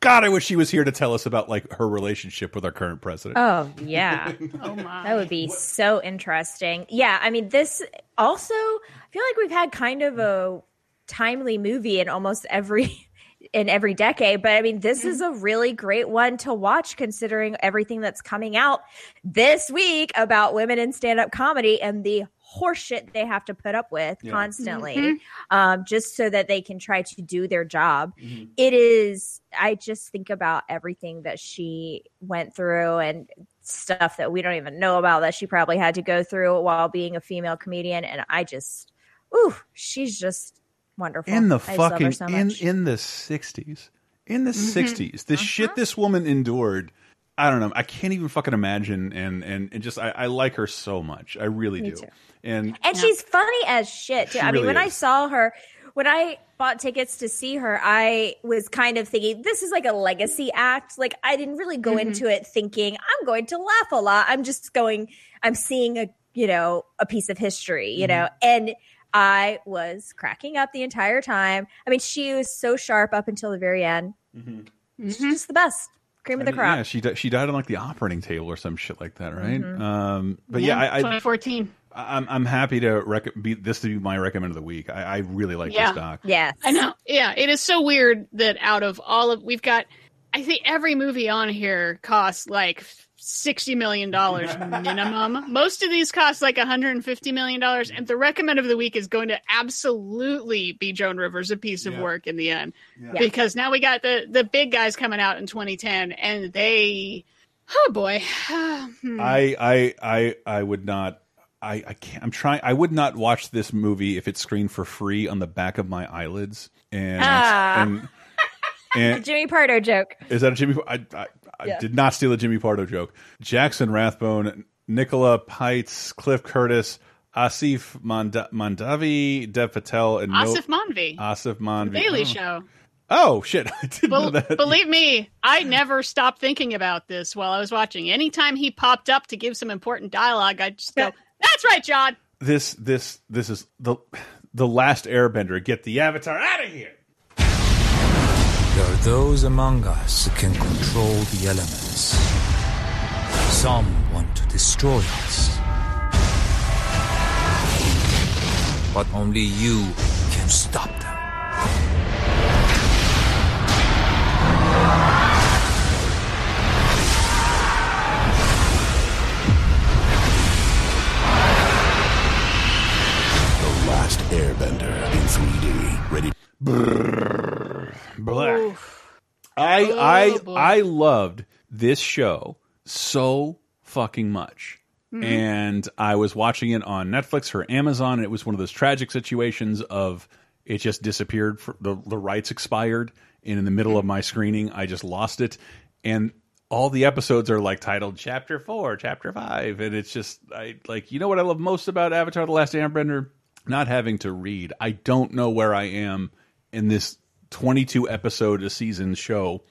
Speaker 1: God, I wish she was here to tell us about like her relationship with our current president.
Speaker 4: Oh yeah. <laughs>
Speaker 3: oh my.
Speaker 4: That would be so interesting. Yeah, I mean this also I feel like we've had kind of a timely movie in almost every <laughs> in every decade, but I mean this is a really great one to watch considering everything that's coming out this week about women in stand-up comedy and the horseshit they have to put up with
Speaker 26: Yeah.
Speaker 4: constantly
Speaker 26: Mhm.
Speaker 4: um, just so that they can try to do their job. It is, I just think about everything that she went through and stuff that we don't even know about that she probably had to go through while being a female comedian. And I just, ooh, she's just wonderful.
Speaker 1: in the
Speaker 4: I just love her
Speaker 1: fucking
Speaker 4: so
Speaker 1: in in the 60s in the
Speaker 4: Mhm.
Speaker 1: 60s the shit this woman endured i don't know i can't even fucking imagine and and, and just I, I like her so much i really
Speaker 4: Me
Speaker 1: do
Speaker 4: too.
Speaker 1: and
Speaker 4: And she's funny as shit too.
Speaker 1: She
Speaker 4: I mean,
Speaker 1: really
Speaker 4: when I saw her, when I bought tickets to see her, I was kind of thinking this is like a legacy act. Like I didn't really go
Speaker 3: Mhm.
Speaker 4: into it thinking I'm going to laugh a lot. I'm just going. I'm seeing a you know a piece of history. You know, and I was cracking up the entire time. I mean, she was so sharp up until the very end. She's just the best. Cream of the
Speaker 1: mean,
Speaker 4: crop.
Speaker 1: yeah she di- she died on like the operating table or some shit like that right
Speaker 4: Mhm.
Speaker 1: um but yeah, I, I
Speaker 3: 2014.
Speaker 1: i'm i'm happy to rec- be this to be my recommend of the week i, I really like
Speaker 3: Yeah.
Speaker 1: this doc
Speaker 4: Yes.
Speaker 3: I know. Yeah, it is so weird that out of all of we've got I think every movie on here costs like sixty million <laughs> dollars minimum. Most of these cost like hundred and fifty million dollars, and the recommend of the week is going to absolutely be Joan Rivers, a piece of
Speaker 26: Yeah.
Speaker 3: work in the end,
Speaker 26: Yeah.
Speaker 3: because now we got the the big guys coming out in 2010, and they, oh boy, <sighs> Hmm.
Speaker 1: I I I I would not. I I can't. I'm trying. I would not watch this movie if it's screened for free on the back of my eyelids. And
Speaker 4: Ah.
Speaker 1: and, and <laughs>
Speaker 4: Jimmy Pardo joke.
Speaker 1: is that a Jimmy? I I, I did not steal a Jimmy Pardo joke. Jackson Rathbone, Nicola Peltz, Cliff Curtis, Asif Mand- Mandavi, Dev Patel, and
Speaker 3: Asif
Speaker 1: no-
Speaker 3: Manvi,
Speaker 1: Asif Manvi.
Speaker 3: Daily
Speaker 1: oh.
Speaker 3: Show.
Speaker 1: Oh shit! <laughs> I didn't know that.
Speaker 3: believe me, I never stopped thinking about this while I was watching. Anytime he popped up to give some important dialogue, I'd just go, "That's right, John."
Speaker 1: this this this is the the last Airbender. Get the Avatar out of here.
Speaker 27: There are those among us who can control the elements. Some want to destroy us. But only you can stop them.
Speaker 17: The Last Airbender in 3D. Ready?
Speaker 1: Black. I
Speaker 3: Oh,
Speaker 1: I
Speaker 3: boy.
Speaker 1: I loved this show so fucking much.
Speaker 3: Mhm.
Speaker 1: And I was watching it on Netflix or Amazon. And it was one of those tragic situations of it just disappeared. For, the the rights expired, and in the middle of my screening, I just lost it. And all the episodes are like titled Chapter Four, Chapter Five, and it's just I like you know what I love most about Avatar: The Last Airbender, not having to read. I don't know where I am in this 22 episode a season show.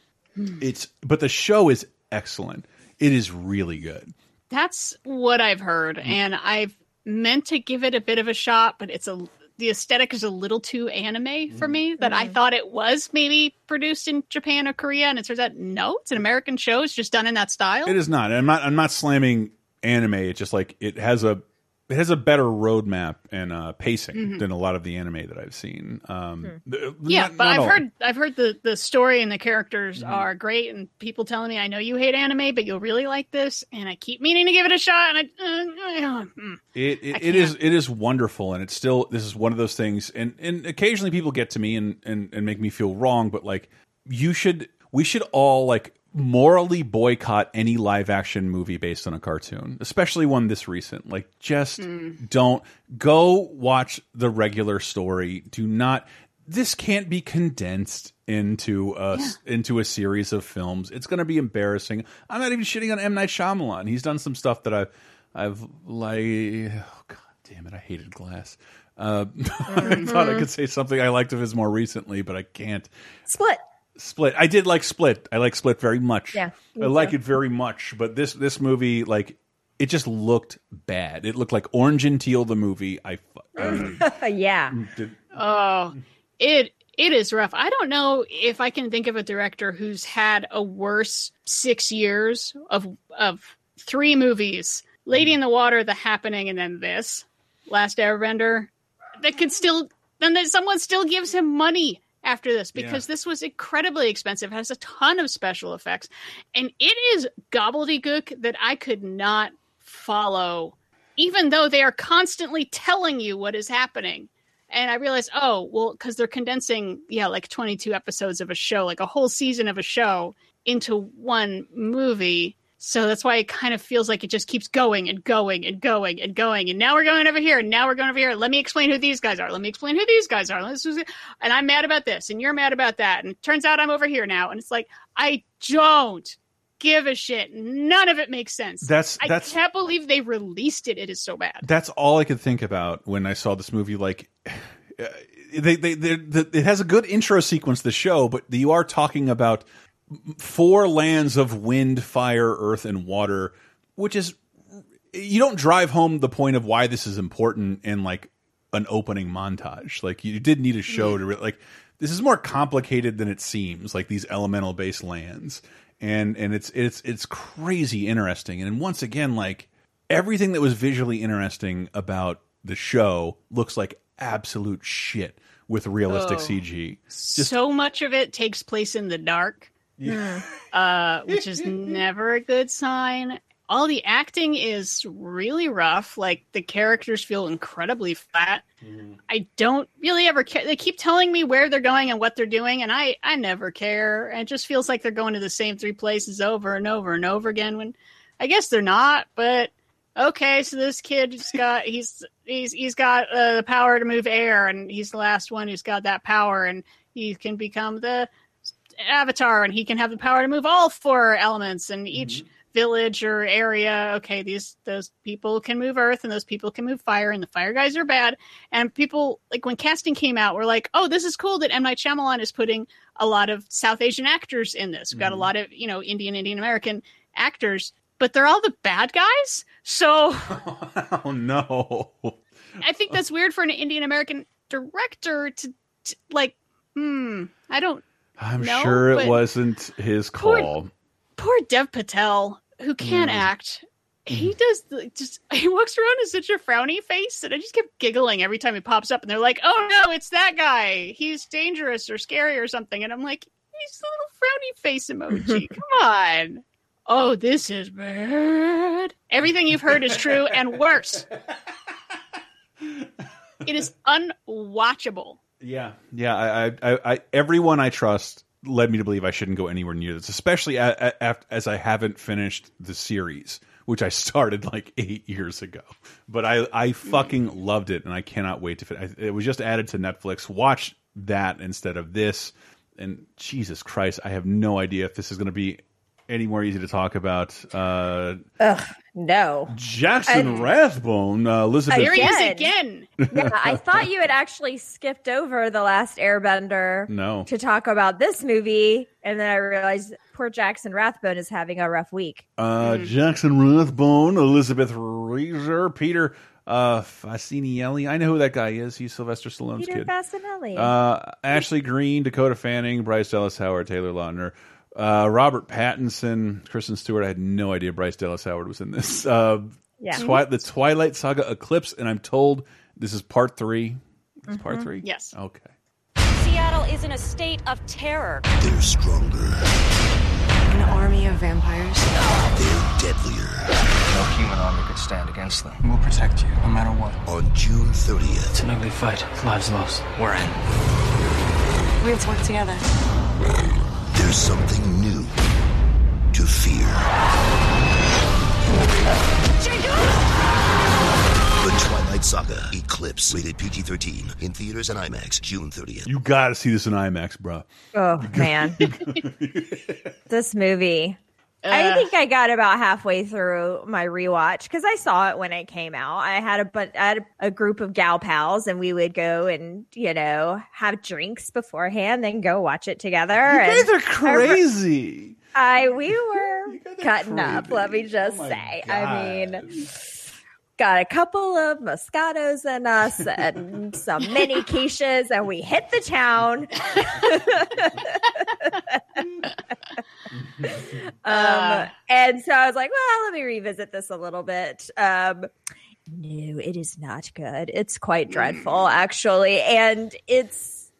Speaker 1: It's but the show is excellent. It is really good.
Speaker 3: That's what I've heard, and I've meant to give it a bit of a shot, but it's a the aesthetic is a little too anime for me. Mm-hmm. That I mm-hmm. thought it was maybe produced in Japan or Korea, and it turns out no, it's an American show. It's just done in that style.
Speaker 1: It is not. I'm not. I'm not slamming anime. It's just like it has a it has a better roadmap and uh, pacing
Speaker 3: Mhm.
Speaker 1: than a lot of the anime that I've seen. Um, th-
Speaker 3: Yeah,
Speaker 1: not-
Speaker 3: but
Speaker 1: not
Speaker 3: I've
Speaker 1: all.
Speaker 3: heard I've heard the the story and the characters
Speaker 1: Mm-hmm.
Speaker 3: are great, and people telling me I know you hate anime, but you'll really like this, and I keep meaning to give it a shot, and I, uh, uh, mm.
Speaker 1: It it, it is it is wonderful, and it's still this is one of those things. And and occasionally people get to me and and and make me feel wrong, but like you should we should all like morally boycott any live action movie based on a cartoon, especially one this recent. Like, just don't go watch the regular story. Do not. This can't be condensed into a into a series of films. It's going to be embarrassing. I'm not even shitting on M Night Shyamalan. He's done some stuff that I've I've like. Oh God damn it! I hated Glass. Uh, <laughs> I thought I could say something I liked of his more recently, but I can't.
Speaker 4: Split.
Speaker 1: Split. I did like Split. I like Split very much.
Speaker 4: Yeah,
Speaker 1: I like
Speaker 4: too.
Speaker 1: it very much. But this this movie, like, it just looked bad. It looked like Orange and Teal the movie. I, fu- I <laughs>
Speaker 4: yeah.
Speaker 1: Mm, did,
Speaker 3: Oh, it it is rough. I don't know if I can think of a director who's had a worse six years of of three movies: Lady in the Water, The Happening, and then this Last Airbender. That could still then that someone still gives him money after this because this was incredibly expensive. Has a ton of special effects, and it is gobbledygook that I could not follow, even though they are constantly telling you what is happening and I realized, oh, well, because they're condensing, yeah, like 22 episodes of a show, like a whole season of a show into one movie. So that's why it kind of feels like it just keeps going and going and going and going. And now we're going over here, and now we're going over here. Let me explain who these guys are. Let me explain who these guys are. And I'm mad about this, and you're mad about that. And it turns out I'm over here now. And it's like, I don't give a shit. None of it makes sense.
Speaker 1: That's-
Speaker 3: I can't believe they released it. It is so bad.
Speaker 1: that's all I could think about when I saw this movie. Like, <sighs> they, they, they, the, it has a good intro sequence. The show, but you are talking about four lands of wind, fire, earth, and water, which is you don't drive home the point of why this is important in like an opening montage. Like you did need a show to like this is more complicated than it seems. Like these elemental based lands, and and it's it's it's crazy interesting. And once again, like everything that was visually interesting about the show looks like absolute shit with realistic
Speaker 3: Oh.
Speaker 1: CG.
Speaker 3: so much of it takes place in the dark, <laughs> uh, which is never a good sign. All the acting is really rough. Like the characters feel incredibly flat. I don't really ever care. They keep telling me where they're going and what they're doing, and I I never care. And it just feels like they're going to the same three places over and over and over again. When I guess they're not, but okay. So this kid's got <laughs> he's he's he's got uh, the power to move air, and he's the last one who's got that power, and he can become the avatar, and he can have the power to move all four elements, and each village or area. Okay, these those people can move earth, and those people can move fire, and the fire guys are bad. And people like when casting came out, were like, "Oh, this is cool that M Night Shyamalan is putting a lot of South Asian actors in this. We've got a lot of you know Indian, Indian American actors." But they're all the bad guys. So <laughs>
Speaker 1: Oh no.
Speaker 3: I think that's weird for an Indian American director to, to like. Hmm. I don't.
Speaker 1: I'm
Speaker 3: know,
Speaker 1: sure it wasn't his call.
Speaker 3: Poor Dev Patel, who can't
Speaker 1: Mm.
Speaker 3: act. He does the, just. <laughs> He walks around with such a frowny face, and I just kept giggling every time he pops up. And they're like, "Oh no, it's that guy. He's dangerous or scary or something." And I'm like, "He's a little frowny face emoji. <laughs> Come on." Oh, this is bad. Everything you've heard is true and worse. <laughs> It is unwatchable.
Speaker 1: Yeah, yeah. I, I, I, I, everyone I trust led me to believe I shouldn't go anywhere near this, especially a, a, as I haven't finished the series, which I <laughs> started like eight years ago. But I, I fucking loved it, and I cannot wait to. Fin it was just added to Netflix. Watch that instead of this. And Jesus Christ, I have no idea if this is going to be any more easy to talk about. Uh,
Speaker 4: Ugh, no.
Speaker 1: Jackson
Speaker 4: And-
Speaker 1: Rathbone, uh, Elizabeth.
Speaker 3: Here he is
Speaker 4: Again.
Speaker 3: again.
Speaker 4: yeah, I <laughs> thought you had actually skipped over the last Airbender
Speaker 1: No.
Speaker 4: to talk about this movie, and then I realized poor Jackson Rathbone is having a rough week.
Speaker 1: Uh, Jackson Rathbone, Elizabeth Reeser, Peter uh, Facinelli. I know who that guy is. He's Sylvester Stallone's
Speaker 4: Peter
Speaker 1: kid.
Speaker 4: Facinelli.
Speaker 1: Uh, Ashley Greene, Dakota Fanning, Bryce Dallas Howard, Taylor Lautner, uh, Robert Pattinson, Kristen Stewart. I had no idea Bryce Dallas Howard was in this. Uh,
Speaker 4: Yeah.
Speaker 1: Twi- the Twilight Saga Eclipse, and I'm told this is part three. It's part
Speaker 4: Mm-hmm.
Speaker 1: three.
Speaker 3: Yes.
Speaker 1: Okay.
Speaker 26: Seattle is in a state of terror.
Speaker 17: They're stronger.
Speaker 26: An army of vampires.
Speaker 17: They're deadlier.
Speaker 28: No human army could stand against them. We'll protect you, no matter what.
Speaker 17: On June 30th,
Speaker 28: It's an ugly fight. Lives lost. We're in.
Speaker 26: We have to work together.
Speaker 17: There's something new
Speaker 29: to fear. The Twilight Saga Eclipse, rated PG 13, in theaters and IMAX, June 30th.
Speaker 1: You got to see this in IMAX, bro.
Speaker 4: Oh <laughs> man, this movie. I
Speaker 3: Uh.
Speaker 4: think I got about halfway through my rewatch because I saw it when it came out. I had a but I had a group of gal pals, and we would go and you know have drinks beforehand, then go watch it together.
Speaker 1: You guys are crazy.
Speaker 4: I we were <laughs> cutting up. Let me just say. I mean, got a couple of Moscatos in us and some mini <laughs> quiches, and we hit the town. <laughs> um, and so I was like, well, let me revisit this a little bit. Um, no, it is not good. It's quite dreadful, actually, and it's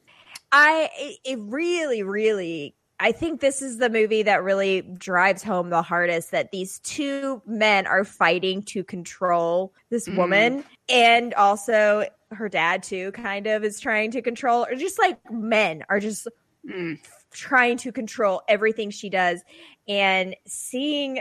Speaker 4: I it- really, really. I think this is the movie that really drives home the hardest that these two men are fighting to control this
Speaker 3: Mhm.
Speaker 4: woman and also her dad too kind of is trying to control or just like men are just trying to control everything she does and seeing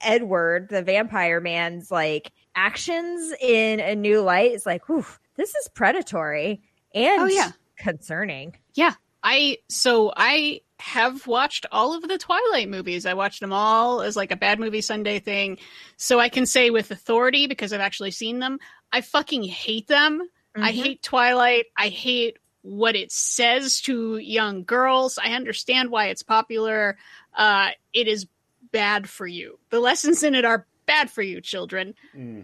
Speaker 4: Edward the vampire man's like actions in a new light is like whew, this is predatory and
Speaker 3: Oh, yeah.
Speaker 4: concerning
Speaker 3: Yeah. I so I have watched all of the Twilight movies. I watched them all as like a bad movie Sunday thing. So I can say with authority because I've actually seen them, I fucking hate them. I
Speaker 4: Mhm.
Speaker 3: hate Twilight. I hate what it says to young girls. I understand why it's popular. Uh it is bad for you. The lessons in it are bad for you, children.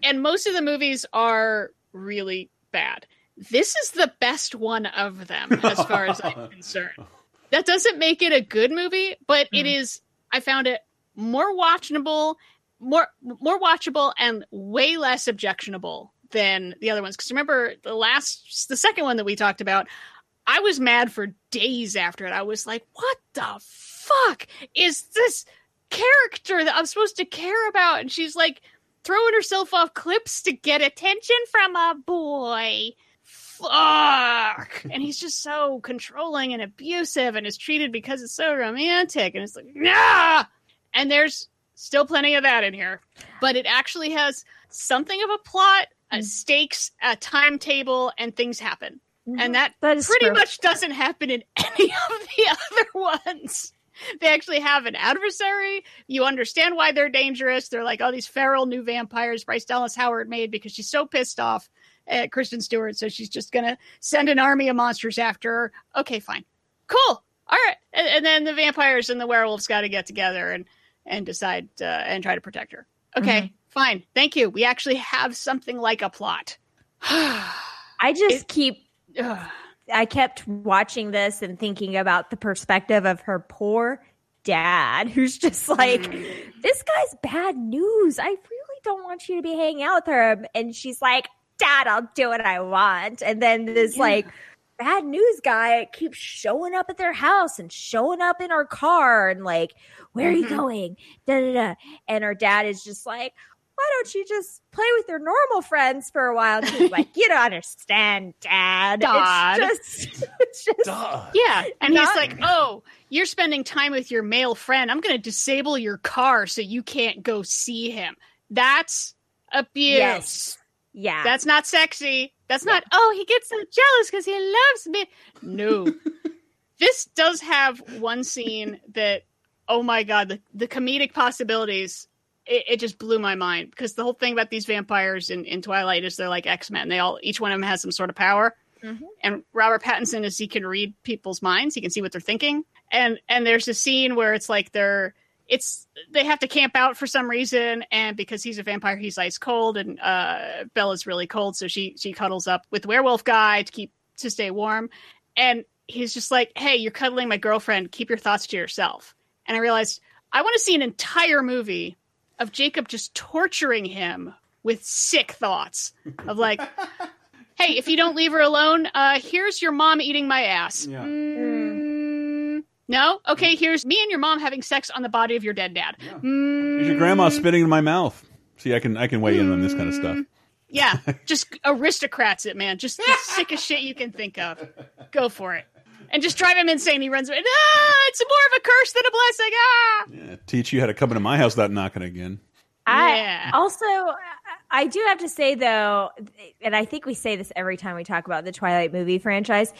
Speaker 3: And most of the movies are really bad. This is the best one of them, as far as I'm <laughs> concerned. That doesn't make it a good movie, but it is. I found it more watchable, more more watchable, and way less objectionable than the other ones. Because remember the last, the second one that we talked about, I was mad for days after it. I was like, "What the fuck is this character that I'm supposed to care about?" And she's like throwing herself off cliffs to get attention from a boy. Fuck. And he's just so controlling and abusive and is treated because it's so romantic. And it's like, nah. And there's still plenty of that in here. But it actually has something of a plot, a stakes, a timetable, and things happen. And that, pretty
Speaker 4: true.
Speaker 3: much doesn't happen in <laughs> any of the <laughs> other ones. They actually have an adversary. You understand why they're dangerous. They're like, oh, these feral new vampires Bryce Dallas Howard made because she's so pissed off at Kristen Stewart. So she's just going to send an army of monsters after her. Okay, fine. Cool. All right. And, and then the vampires and the werewolves got to get together and, and decide uh, and try to protect her. Okay,
Speaker 4: Mhm.
Speaker 3: Fine. Thank you. We actually have something like a plot.
Speaker 4: I just keep. I kept watching this and thinking about the perspective of her poor dad, who's just like, "This guy's bad news. I really don't want you to be hanging out with her." And she's like, "Dad, I'll do what I want." And then this
Speaker 3: Yeah.
Speaker 4: like bad news guy keeps showing up at their house and showing up in her car and like, "Where are you
Speaker 3: Mhm.
Speaker 4: going?" Da da da. And her dad is just like. Why don't you just play with your normal friends for a while? And she's like, you don't understand, Dad.
Speaker 3: Dad. <laughs>
Speaker 4: It's just, it's just
Speaker 3: Yeah. And
Speaker 4: Not-
Speaker 3: he's like, oh, you're spending time with your male friend. I'm going to disable your car so you can't go see him. That's abuse.
Speaker 4: Yes. Yeah.
Speaker 3: That's not sexy. That's not, oh, he gets so jealous because he loves me. No. <laughs> this does have one scene that, oh my God, the, the comedic possibilities. It, it just blew my mind. Because the whole thing about these vampires in, in Twilight is they're like X Men. They all, each one of them has some sort of power. And Robert Pattinson is he can read people's minds. He can see what they're thinking. And and there's a scene where it's like they're it's they have to camp out for some reason. And because he's a vampire he's ice cold. And uh Bella's really cold. So she she cuddles up with the werewolf guy to keep to stay warm. And he's just like hey you're cuddling my girlfriend. Keep your thoughts to yourself. And I realized I want to see an entire movie of Jacob just torturing him with sick thoughts of like <laughs> hey, if you don't leave her alone, uh, here's your mom eating my ass.
Speaker 1: Yeah.
Speaker 3: Mm, no? Okay, here's me and your mom having sex on the body of your dead dad. Mm,
Speaker 1: Is your grandma spitting in my mouth? See, I can I can weigh in on this kind of stuff.
Speaker 3: yeah, just aristocrats it, man. Just the sickest shit you can think of. <laughs> Go for it. And just drive him insane. He runs away. Ah, it's more of a curse than a blessing. Ah.
Speaker 1: Yeah, teach you how to come into my house without knocking again.
Speaker 4: I
Speaker 3: Yeah.
Speaker 4: also I do have to say though, and I think we say this every time we talk about the Twilight movie franchise.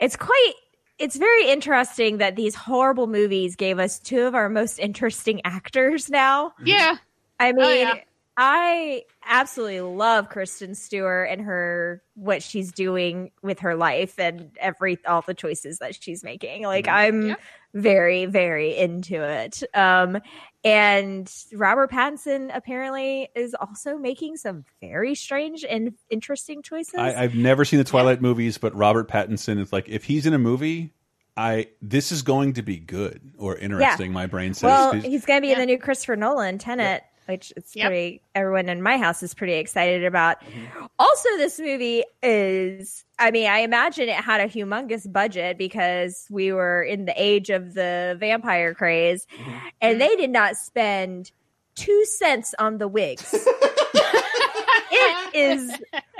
Speaker 4: It's quite it's very interesting that these horrible movies gave us two of our most interesting actors now.
Speaker 3: Yeah.
Speaker 4: I mean,
Speaker 3: Oh, yeah.
Speaker 4: I absolutely love Kristen Stewart and her what she's doing with her life and every all the choices that she's making. Like
Speaker 3: Mm-hmm.
Speaker 4: I'm very very into it. Um and Robert Pattinson apparently is also making some very strange and interesting choices.
Speaker 1: I, I've never seen the Twilight movies, but Robert Pattinson is like, if he's in a movie, I this is going to be good or interesting. My brain says.
Speaker 4: Well,
Speaker 1: He's-
Speaker 4: he's going to be in the new Christopher Nolan Tenet, which it's pretty. Everyone in my house is pretty excited about.
Speaker 1: Mm-hmm.
Speaker 4: Also, this movie is. I mean, I imagine it had a humongous budget because we were in the age of the vampire craze,
Speaker 1: Mm-hmm.
Speaker 4: and they did not spend two cents on the wigs. <laughs> it is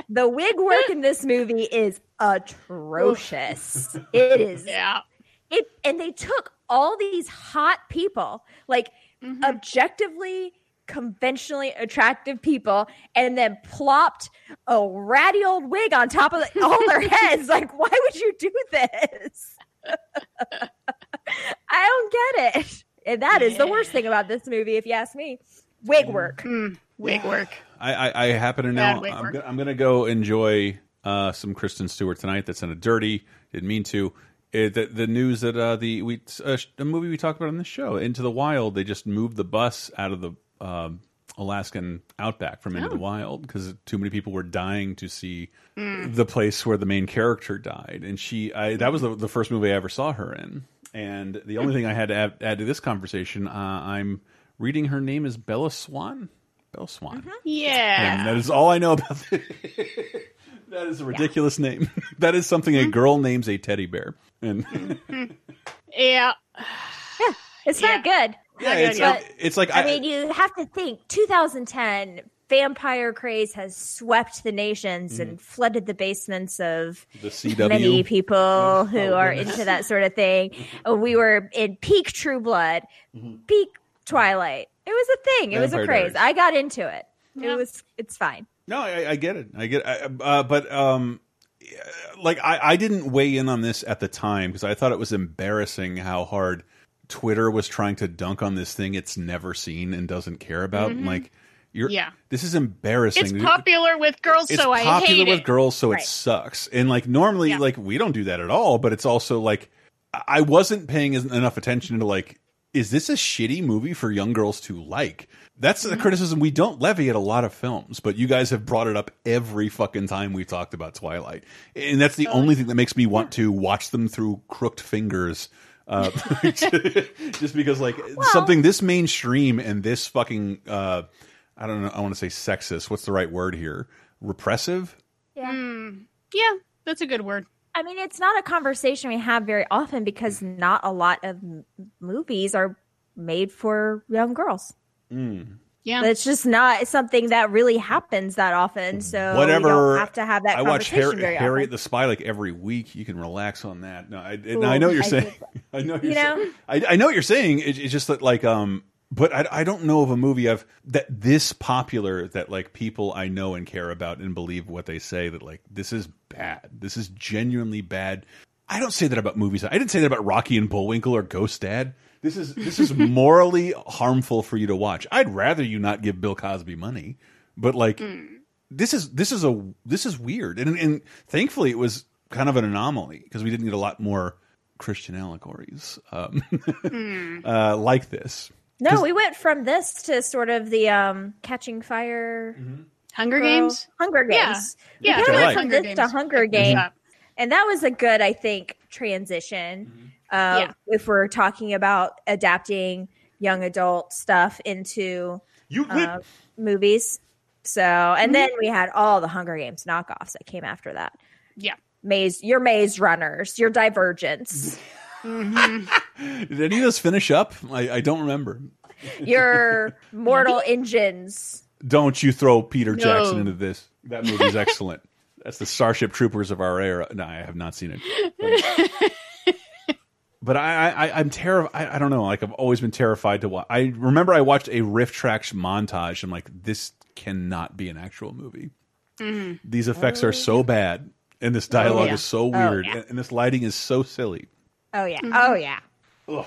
Speaker 4: the wig work in this movie is atrocious. it is
Speaker 3: Yeah.
Speaker 4: it and they took all these hot people like objectively conventionally attractive people and then plopped a ratty old wig on top of the, all their <laughs> heads like why would you do this <laughs> i don't get it and that is the worst thing about this movie if you ask me wig work
Speaker 3: Wig work.
Speaker 1: I, I, I happen to know. I'm,
Speaker 3: work.
Speaker 1: go- I'm going to go enjoy uh, some Kristen Stewart tonight. That's in a dirty. Didn't mean to. It, the, the news that uh, the we uh, a movie we talked about on the show, Into the Wild, they just moved the bus out of the um, Alaskan outback from Into the Wild because too many people were dying to see
Speaker 3: Mm.
Speaker 1: the place where the main character died, and she I, that was the, the first movie I ever saw her in. And the only thing I had to add, add to this conversation, uh, I'm reading her name is Bella Swan. Bella Swan.
Speaker 3: Yeah.
Speaker 1: And that is all I know about it. <laughs> that is a ridiculous name. <laughs> that is something a girl names a teddy bear. And <laughs>
Speaker 3: Yeah. <sighs>
Speaker 4: it's not good
Speaker 1: yeah, it's,
Speaker 4: But,
Speaker 1: it's like
Speaker 4: I, mean, you have to think 2010 vampire craze has swept the nations and flooded the basements of
Speaker 1: the CW.
Speaker 4: many people who
Speaker 1: Oh,
Speaker 4: are
Speaker 1: goodness.
Speaker 4: into that sort of thing. <laughs> Uh, We were in peak True Blood, peak Twilight. It was a thing. It was a craze.
Speaker 1: Diaries.
Speaker 4: I got into it. It was. It's fine.
Speaker 1: No, I, I get it. I get, I, uh, but um, like I, I didn't weigh in on this at the time because I thought it was embarrassing how hard Twitter was trying to dunk on this thing it's never seen and doesn't care about.
Speaker 3: Mhm.
Speaker 1: Like, you're,
Speaker 3: Yeah.
Speaker 1: this is embarrassing.
Speaker 3: It's popular with girls,
Speaker 1: it's
Speaker 3: so I
Speaker 1: popular
Speaker 3: hate
Speaker 1: with girls, so
Speaker 3: Right.
Speaker 1: it sucks. And like normally, like we don't do that at all. But it's also like I- wasn't paying enough attention to like, is this a shitty movie for young girls to like? That's
Speaker 3: Mm-hmm.
Speaker 1: the criticism we don't levy at a lot of films, but you guys have brought it up every fucking time we've talked about Twilight, and that's the only thing that makes me want to watch them through crooked fingers. Uh, <laughs> just because, like, something this mainstream and this fucking, uh, I don't know, I want to say sexist. What's the right word here? Repressive?
Speaker 4: Yeah.
Speaker 3: Hmm. Yeah, that's a good word.
Speaker 4: I mean, it's not a conversation we have very often because not a lot of m- movies are made for young girls.
Speaker 3: Yeah.
Speaker 4: It's just not something that really happens that often. So
Speaker 1: Whatever.
Speaker 4: we don't have to have that
Speaker 1: I watch
Speaker 4: conversation
Speaker 1: Harry,
Speaker 4: very
Speaker 1: Harriet the Spy like every week. You can relax on that. No, I, and
Speaker 4: Ooh,
Speaker 1: I know what you're
Speaker 4: I
Speaker 1: saying. <laughs> I know what
Speaker 4: You
Speaker 1: you're
Speaker 4: know?
Speaker 1: saying. I, I know what you're saying. It, it's just that like um, but I, I don't know of a movie I've that this popular that like people I know and care about and believe what they say that like this is bad. This is genuinely bad. I don't say that about movies. I didn't say that about Rocky and Bullwinkle or Ghost Dad. This is this is <laughs> morally harmful for you to watch. I'd rather you not give Bill Cosby money, but like this is this is a this is weird, and and thankfully it was kind of an anomaly because we didn't get a lot more Christian allegories um, <laughs> uh, like this.
Speaker 4: No, we went from this to sort of the um, Catching Fire,
Speaker 3: Hunger
Speaker 4: Girl-
Speaker 3: Games?
Speaker 4: Hunger Games.
Speaker 3: Yeah, yeah.
Speaker 4: we
Speaker 3: I
Speaker 4: kind of
Speaker 3: like
Speaker 4: went from
Speaker 3: Hunger
Speaker 4: this to Hunger
Speaker 3: Good
Speaker 4: Games,
Speaker 3: job.
Speaker 4: and that was a good, I think, transition. Uh,
Speaker 3: Yeah.
Speaker 4: If we're talking about adapting young adult stuff into uh, movies, so and then we had all the Hunger Games knockoffs that came after that.
Speaker 3: Yeah.
Speaker 4: Maze, your Maze Runners, your Divergence, <laughs>
Speaker 1: Did any of those finish up? I, I don't remember.
Speaker 4: your <laughs> Mortal Engines.
Speaker 1: Don't you throw Peter
Speaker 4: No.
Speaker 1: Jackson into this? That movie's <laughs> excellent. That's the Starship Troopers of our era. No, I have not seen it. But I, I I'm terrified. I, I don't know. Like I've always been terrified to watch. I remember I watched a RiffTrax montage. I'm like, this cannot be an actual movie.
Speaker 3: Mhm.
Speaker 1: These effects are so bad, and this dialogue
Speaker 4: yeah.
Speaker 1: is so
Speaker 4: Oh,
Speaker 1: weird,
Speaker 4: yeah.
Speaker 1: and, and this lighting is so silly.
Speaker 4: Oh yeah. Oh yeah.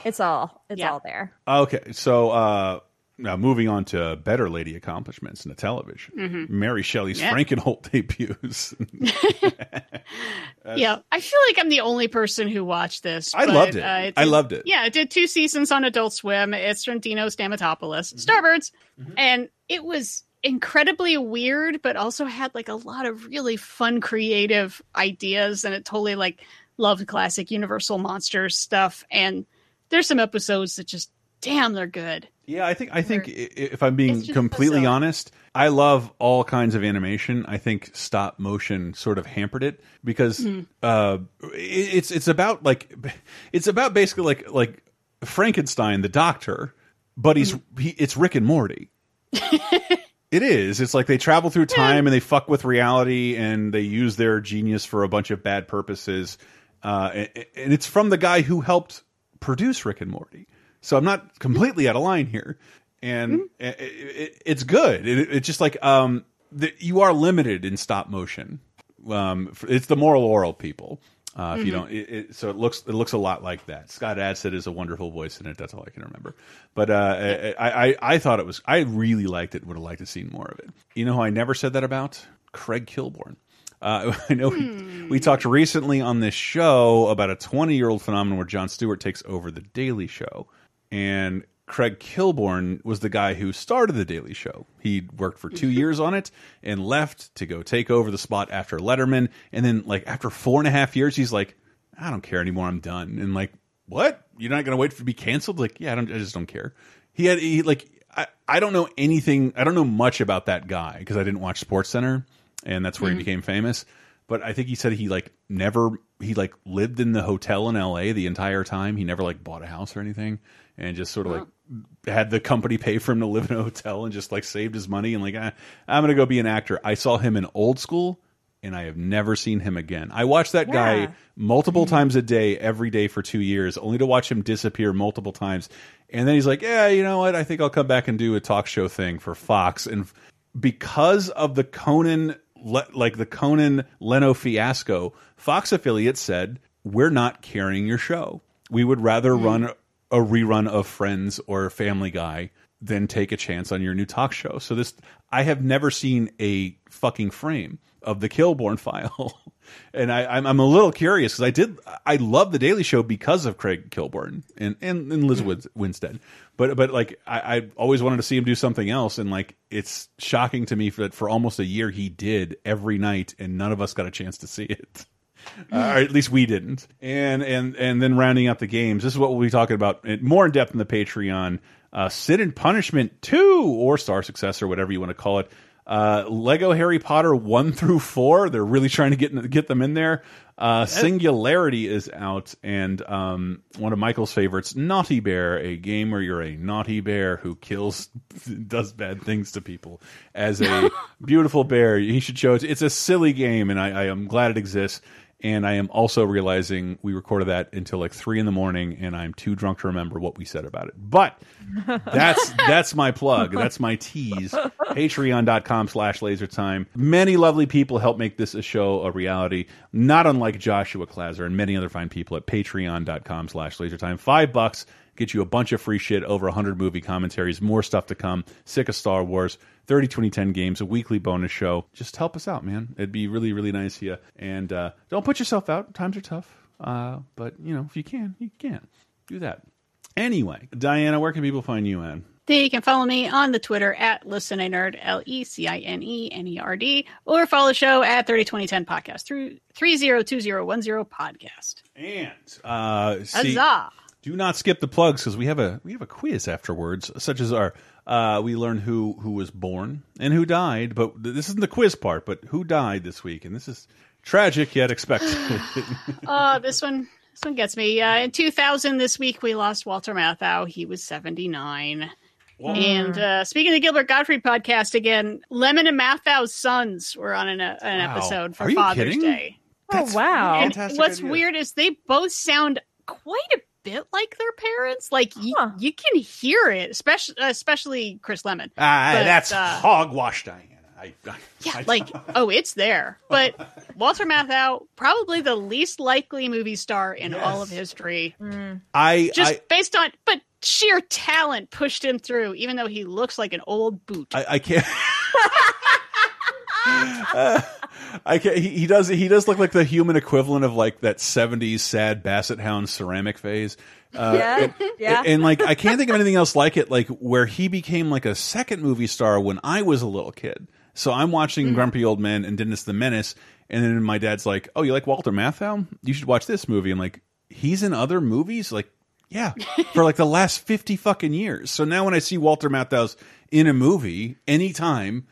Speaker 4: It's all it's
Speaker 3: Yeah.
Speaker 4: all there.
Speaker 1: Okay, so uh, now moving on to better lady accomplishments in the television.
Speaker 3: Mhm.
Speaker 1: Mary Shelley's
Speaker 3: Yeah.
Speaker 1: Frankenhole <laughs> debuts. <laughs>
Speaker 3: yeah, I feel like I'm the only person who watched this.
Speaker 1: I
Speaker 3: but,
Speaker 1: loved it.
Speaker 3: uh,
Speaker 1: I
Speaker 3: did-
Speaker 1: loved it.
Speaker 3: Yeah, it did two seasons on Adult Swim. It's from Dino Stamatopoulos, Starburns, and it was incredibly weird, but also had like a lot of really fun, creative ideas, and it totally like loved classic Universal monsters stuff. And there's some episodes that just, damn, they're good.
Speaker 1: Yeah, I think I think if I'm being completely honest, I love all kinds of animation. I think stop motion sort of hampered it because
Speaker 3: Mhm.
Speaker 1: uh, it's it's about like it's about basically like like Frankenstein, the doctor, but he's he, it's Rick and Morty. <laughs> It is. It's like they travel through time and they fuck with reality and they use their genius for a bunch of bad purposes. Uh, and, and it's from the guy who helped produce Rick and Morty. So I'm not completely out of line here. And it, it, it's good. It, it's just like um, the, you are limited in stop motion. Um, it's the Moral Orel people. Uh, if you
Speaker 3: Mhm.
Speaker 1: don't, it, it, so it looks it looks a lot like that. Scott Adsit is a wonderful voice in it. That's all I can remember. But uh, I, I I thought it was. I really liked it. Would have liked to seen more of it. You know who I never said that about? Craig Kilborn. Uh, <laughs> I know we, we talked recently on this show about a 20 year old phenomenon where Jon Stewart takes over the Daily Show, and Craig Kilborn was the guy who started the Daily Show. He worked for two years on it and left to go take over the spot after Letterman. And then, like after four and a half years, he's like, "I don't care anymore. I'm done." And like, what? You're not going to wait for to be canceled? Like, yeah, I don't. I just don't care. He had he like I I don't know anything. I don't know much about that guy because I didn't watch Sports Center, and that's where
Speaker 3: Mhm.
Speaker 1: he became famous. But I think he said he like never he like lived in the hotel in L.A. the entire time. He never like bought a house or anything, and just sort of like had the company pay for him to live in a hotel and just like saved his money and like ah, I'm gonna go be an actor. I saw him in Old School, and I have never seen him again. I watched that guy
Speaker 3: Yeah.
Speaker 1: multiple times a day, every day for two years, only to watch him disappear multiple times. And then he's like, "Yeah, you know what? I think I'll come back and do a talk show thing for Fox." And because of the Conan, like the Conan Leno fiasco, Fox affiliates said, "We're not carrying your show. We would rather run a rerun of Friends or Family Guy." than take a chance on your new talk show. So this, I have never seen a fucking frame of the Kilborn <laughs> file, and I, I'm, I'm a little curious because I did, I love the Daily Show because of Craig Kilborn and and, and Lizz Winstead, but but like I, I always wanted to see him do something else, and like it's shocking to me that for almost a year he did every night, and none of us got a chance to see it. <laughs> Uh, or at least we didn't. And and and then rounding out the games, this is what we'll be talking about more in depth in the Patreon. Uh, Sin and Punishment Two or Star Success or whatever you want to call it. Uh, Lego Harry Potter one through four. They're really trying to get get them in there. Uh, Singularity is out, and um, one of Michael's favorites, Naughty Bear, a game where you're a naughty bear who kills, <laughs> does bad things to people. As a <laughs> beautiful bear, he should show it. It's a silly game, and I, I am glad it exists. And I am also realizing we recorded that until like three in the morning, and I'm too drunk to remember what we said about it. But <laughs> that's that's my plug. That's my tease. Patreon.com slash laser time. Many lovely people help make this a show a reality, not unlike Joshua Klazer and many other fine people at patreon.com slash laser time. Five bucks get you a bunch of free shit, over 100 movie commentaries, more stuff to come, sick of Star Wars, 30 2010 games, a weekly bonus show. Just help us out, man. It'd be really, really nice of you. And uh, don't put yourself out. Times are tough. Uh, but, you know, if you can, you can. Do that. Anyway, Diana, where can people find you at?
Speaker 3: They can follow me on the Twitter at Listen a Nerd, L E C I N E N E R D, or follow the show at 302010 Podcast through 302010 Podcast.
Speaker 1: And uh, see,
Speaker 3: Huzzah!
Speaker 1: Do not skip the plugs because we have a we have a quiz afterwards, such as our uh, we learn who who was born and who died. But this isn't the quiz part. But who died this week? And this is tragic yet expected.
Speaker 3: Uh, <laughs> this one, this one gets me. Uh, in 2000, this week we lost Walter Matthau. He was 79. And uh, speaking of the Gilbert Gottfried podcast again, Lemmon and Matthau's sons were on an, uh, an
Speaker 1: Wow.
Speaker 3: episode for
Speaker 1: Are you
Speaker 3: Father's
Speaker 1: kidding?
Speaker 3: Day.
Speaker 4: oh wow.
Speaker 3: And what's
Speaker 1: idea.
Speaker 3: weird is they both sound quite a bit like their parents. Like you, you can hear it, especially especially Chris Lemmon.
Speaker 1: Ah,
Speaker 3: But,
Speaker 1: that's
Speaker 3: uh,
Speaker 1: hogwash, Diana. I, I,
Speaker 3: yeah, like oh, it's there. <laughs> But Walter Matthau, probably the least likely movie star in all of history.
Speaker 1: I,
Speaker 3: Just
Speaker 1: I,
Speaker 3: based on, but sheer talent pushed him through, even though he looks like an old boot.
Speaker 1: I, I can't. <laughs> <laughs> Uh, I can't. He, he does. He does look like the human equivalent of like that '70s sad Basset Hound ceramic phase. Uh,
Speaker 4: Yeah,
Speaker 1: and, <laughs>
Speaker 4: yeah.
Speaker 1: And, like, I can't think of anything else like it. Like where he became like a second movie star when I was a little kid. So I'm watching
Speaker 4: Mm-hmm.
Speaker 1: Grumpy Old Men and Dennis the Menace, and then my dad's like, "Oh, you like Walter Matthau? You should watch this movie." I'm like, "He's in other movies?" Like, yeah, <laughs> for like the last 50 fucking years. So now when I see Walter Matthau's in a movie anytime,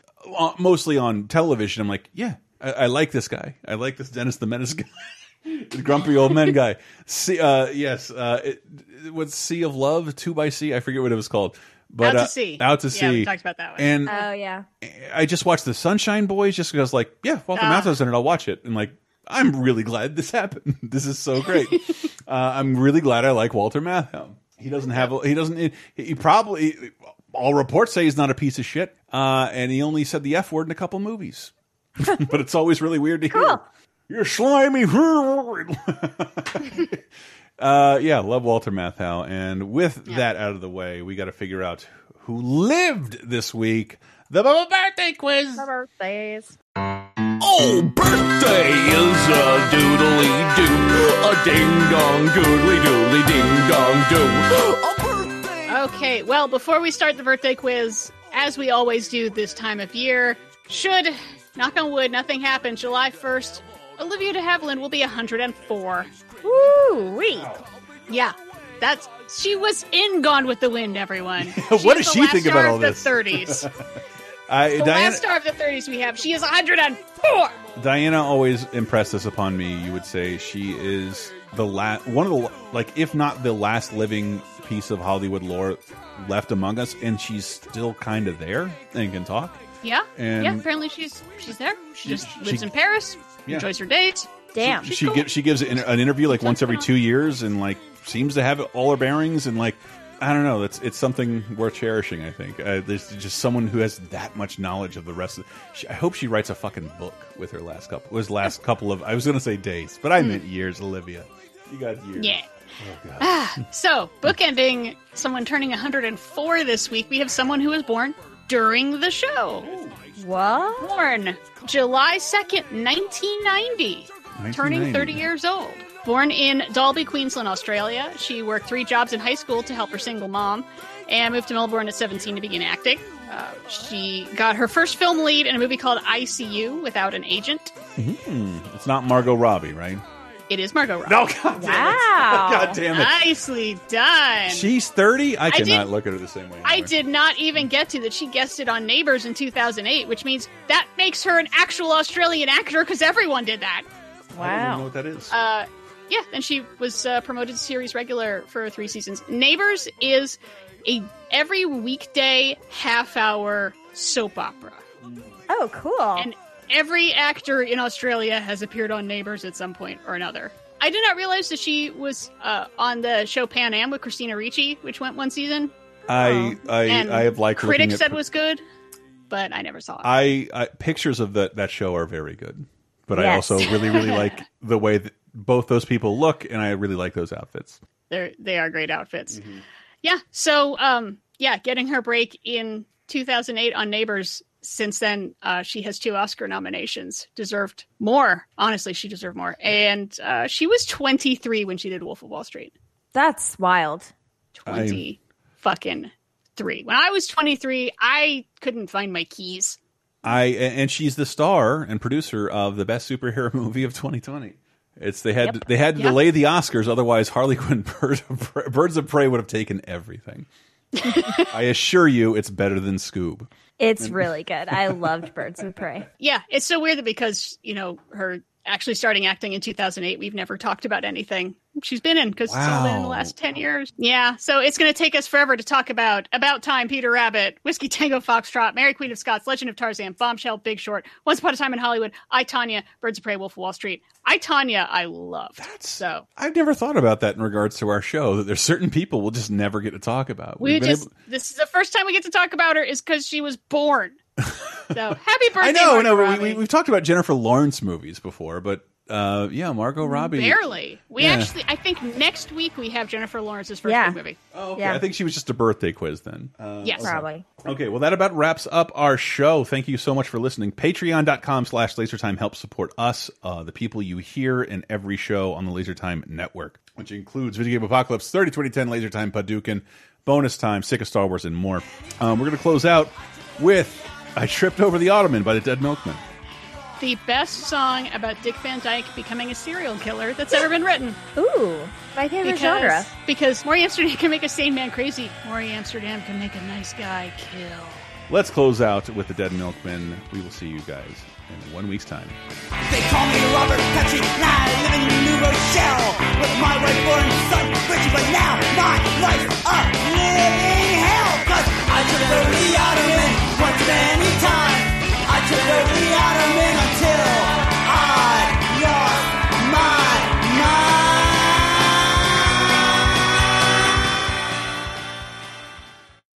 Speaker 1: mostly on television, I'm like, yeah, I, I like this guy. I like this Dennis the Menace guy. <laughs> the grumpy old men guy. See, uh, yes, uh, it, what's Sea of Love, Two by Sea? I forget what it was called. But
Speaker 3: Out to
Speaker 1: uh,
Speaker 3: Sea.
Speaker 1: Out to
Speaker 3: Yeah,
Speaker 1: Sea.
Speaker 3: we talked about that one.
Speaker 1: And
Speaker 4: Oh yeah.
Speaker 1: I just watched the Sunshine Boys just because, like, yeah, Walter
Speaker 3: Ah.
Speaker 1: Matthau's in it. I'll watch it. And like, I'm really glad this happened. <laughs> this is so great. <laughs> uh, I'm really glad I like Walter Matthau. He doesn't have. a- He doesn't. He, he probably. All reports say he's not a piece of shit. Uh, and he only said the f word in a couple movies. <laughs> but it's always really weird to hear. You're slimy. <laughs> uh, yeah, love Walter Matthau. And with that out of the way, we got to figure out who lived this week. The birthday quiz.
Speaker 4: The birthdays.
Speaker 30: Oh, birthday is a doodly doo, a ding dong doodly doodly ding dong doo.
Speaker 3: Okay, well, before we start the birthday quiz, as we always do this time of year, should, knock on wood, nothing happen, July 1st, Olivia de Havilland will be 104.
Speaker 4: Woo wee.
Speaker 3: Yeah, that's, she was in Gone with the Wind, everyone. <laughs>
Speaker 1: what does she think about all
Speaker 3: of
Speaker 1: this?
Speaker 3: The 30s. <laughs> <laughs>
Speaker 1: I,
Speaker 3: the
Speaker 1: Diana,
Speaker 3: last star of the 30s we have. She is 104.
Speaker 1: Diana always impressed this upon me. You would say she is the last, one of the, like, if not the last living piece of Hollywood lore left among us, and she's still kind of there and can talk.
Speaker 3: Yeah,
Speaker 1: And-
Speaker 3: yeah. Apparently she's she's there. She just
Speaker 1: She-
Speaker 3: lives in Paris.
Speaker 1: Yeah.
Speaker 3: Enjoys her dates.
Speaker 4: Damn.
Speaker 1: she gives she gives an, an interview like once every two years and like seems to have all her bearings and like I don't know it's it's something worth cherishing I think uh, there's just someone who has that much knowledge of the rest of she, I hope she writes a fucking book with her last couple was last couple of I was gonna say days but I meant years Olivia you got years
Speaker 3: Yeah.
Speaker 1: Oh,
Speaker 3: Ah, so, bookending someone turning 104 this week, we have someone who was born during the show.
Speaker 4: What?
Speaker 3: Born July 2nd, 1990. Turning 30 years old. Born in Dalby, Queensland, Australia. She worked three jobs in high school to help her single mom and moved to Melbourne at 17 to begin acting. Uh, she got her first film lead in a movie called ICU Without an Agent.
Speaker 1: Hmm, it's not Margot Robbie right
Speaker 3: It is Margot Robbie.
Speaker 1: no <laughs> god damn it
Speaker 3: Wow. <laughs>
Speaker 1: god damn it
Speaker 3: Nicely done.
Speaker 1: she's 30 I cannot
Speaker 3: did-
Speaker 1: look at her the same way
Speaker 3: I did not even get to that she guested on Neighbors in 2008, which means that makes her an actual Australian actor because everyone did that. Wow.
Speaker 1: I don't know what that is
Speaker 3: Uh, yeah, and she was uh, promoted to series regular for three seasons. Neighbors is a every weekday half hour soap opera.
Speaker 4: Oh, cool.
Speaker 3: And every actor in Australia has appeared on Neighbors at some point or another. I did not realize that she was uh, on the show Pan Am with Christina Ricci, which went one season.
Speaker 1: I I
Speaker 3: and
Speaker 1: I have liked
Speaker 3: critics
Speaker 1: at
Speaker 3: said was good, but I never saw it.
Speaker 1: I, I pictures of that that show are very good, but I also really really <laughs> like the way that both those people look, and I really like those outfits.
Speaker 3: They're they are great outfits.
Speaker 1: Mm-hmm.
Speaker 3: Yeah. So um yeah, getting her break in 2008 on Neighbors. Since then, uh, she has two Oscar nominations. Deserved more. Honestly, she deserved more. And uh, she was 23 when she did Wolf of Wall Street.
Speaker 4: That's wild.
Speaker 3: 20 fucking three. When I was 23, I couldn't find my keys.
Speaker 1: I and she's the star and producer of the best superhero <laughs> movie of 2020. It's they had
Speaker 3: Yep.
Speaker 1: they had to
Speaker 3: Yep.
Speaker 1: delay the Oscars, otherwise Harley Quinn <laughs> Birds of Prey, Birds of Prey would have taken everything. <laughs> I assure you, it's better than Scoob.
Speaker 4: It's really good. I loved Birds of Prey. <laughs>
Speaker 3: Yeah, it's so weird that because, you know, her actually starting acting in 2008, we've never talked about anything she's been in because it's all been in the last 10 years. Yeah. So it's going to take us forever to talk about About Time, Peter Rabbit, Whiskey Tango Foxtrot, Mary Queen of Scots, Legend of Tarzan, Bombshell, Big Short, Once Upon a Time in Hollywood, I, Tanya, Birds of Prey, Wolf of Wall Street. I, Tanya, I loved. so
Speaker 1: I've never thought about that in regards to our show. That there's certain people we'll just never get to talk about.
Speaker 3: we
Speaker 1: We've
Speaker 3: just,
Speaker 1: able-
Speaker 3: this is the first time we get to talk about her is because she was born. <laughs> so happy birthday.
Speaker 1: I know, no,
Speaker 3: Robbie.
Speaker 1: we, we, we've talked about Jennifer Lawrence movies before, but uh, yeah, Margot Robbie.
Speaker 3: Barely. We
Speaker 1: Yeah.
Speaker 3: actually, I think next week we have Jennifer Lawrence's first
Speaker 4: Yeah.
Speaker 3: movie.
Speaker 1: Oh, Okay, I think she was just a birthday quiz then. Uh,
Speaker 3: Yes.
Speaker 1: okay.
Speaker 4: Probably.
Speaker 1: Okay, well, that about wraps up our show. Thank you so much for listening. Patreon.com slash LaserTime helps support us, uh, the people you hear in every show on the LaserTime network, which includes Video Game Apocalypse, 30 2010, LaserTime, Paducah, Bonus Time, Sick of Star Wars, and more. Um, we're going to close out with I Tripped Over the Ottoman by the Dead Milkmen
Speaker 3: the best song about Dick Van Dyke becoming a serial killer that's ever been written.
Speaker 4: Ooh, my favorite
Speaker 3: because,
Speaker 4: genre.
Speaker 3: Because Morey Amsterdam can make a sane man crazy. Morey Amsterdam can make a nice guy kill.
Speaker 1: Let's close out with the Dead milkman. We will see you guys in one week's time.
Speaker 2: They call me Robert Petrie, and I live in New Rochelle with my wife reborn son Richie. But now my life's a living hell, cause I took over the Ottoman once many times. I took over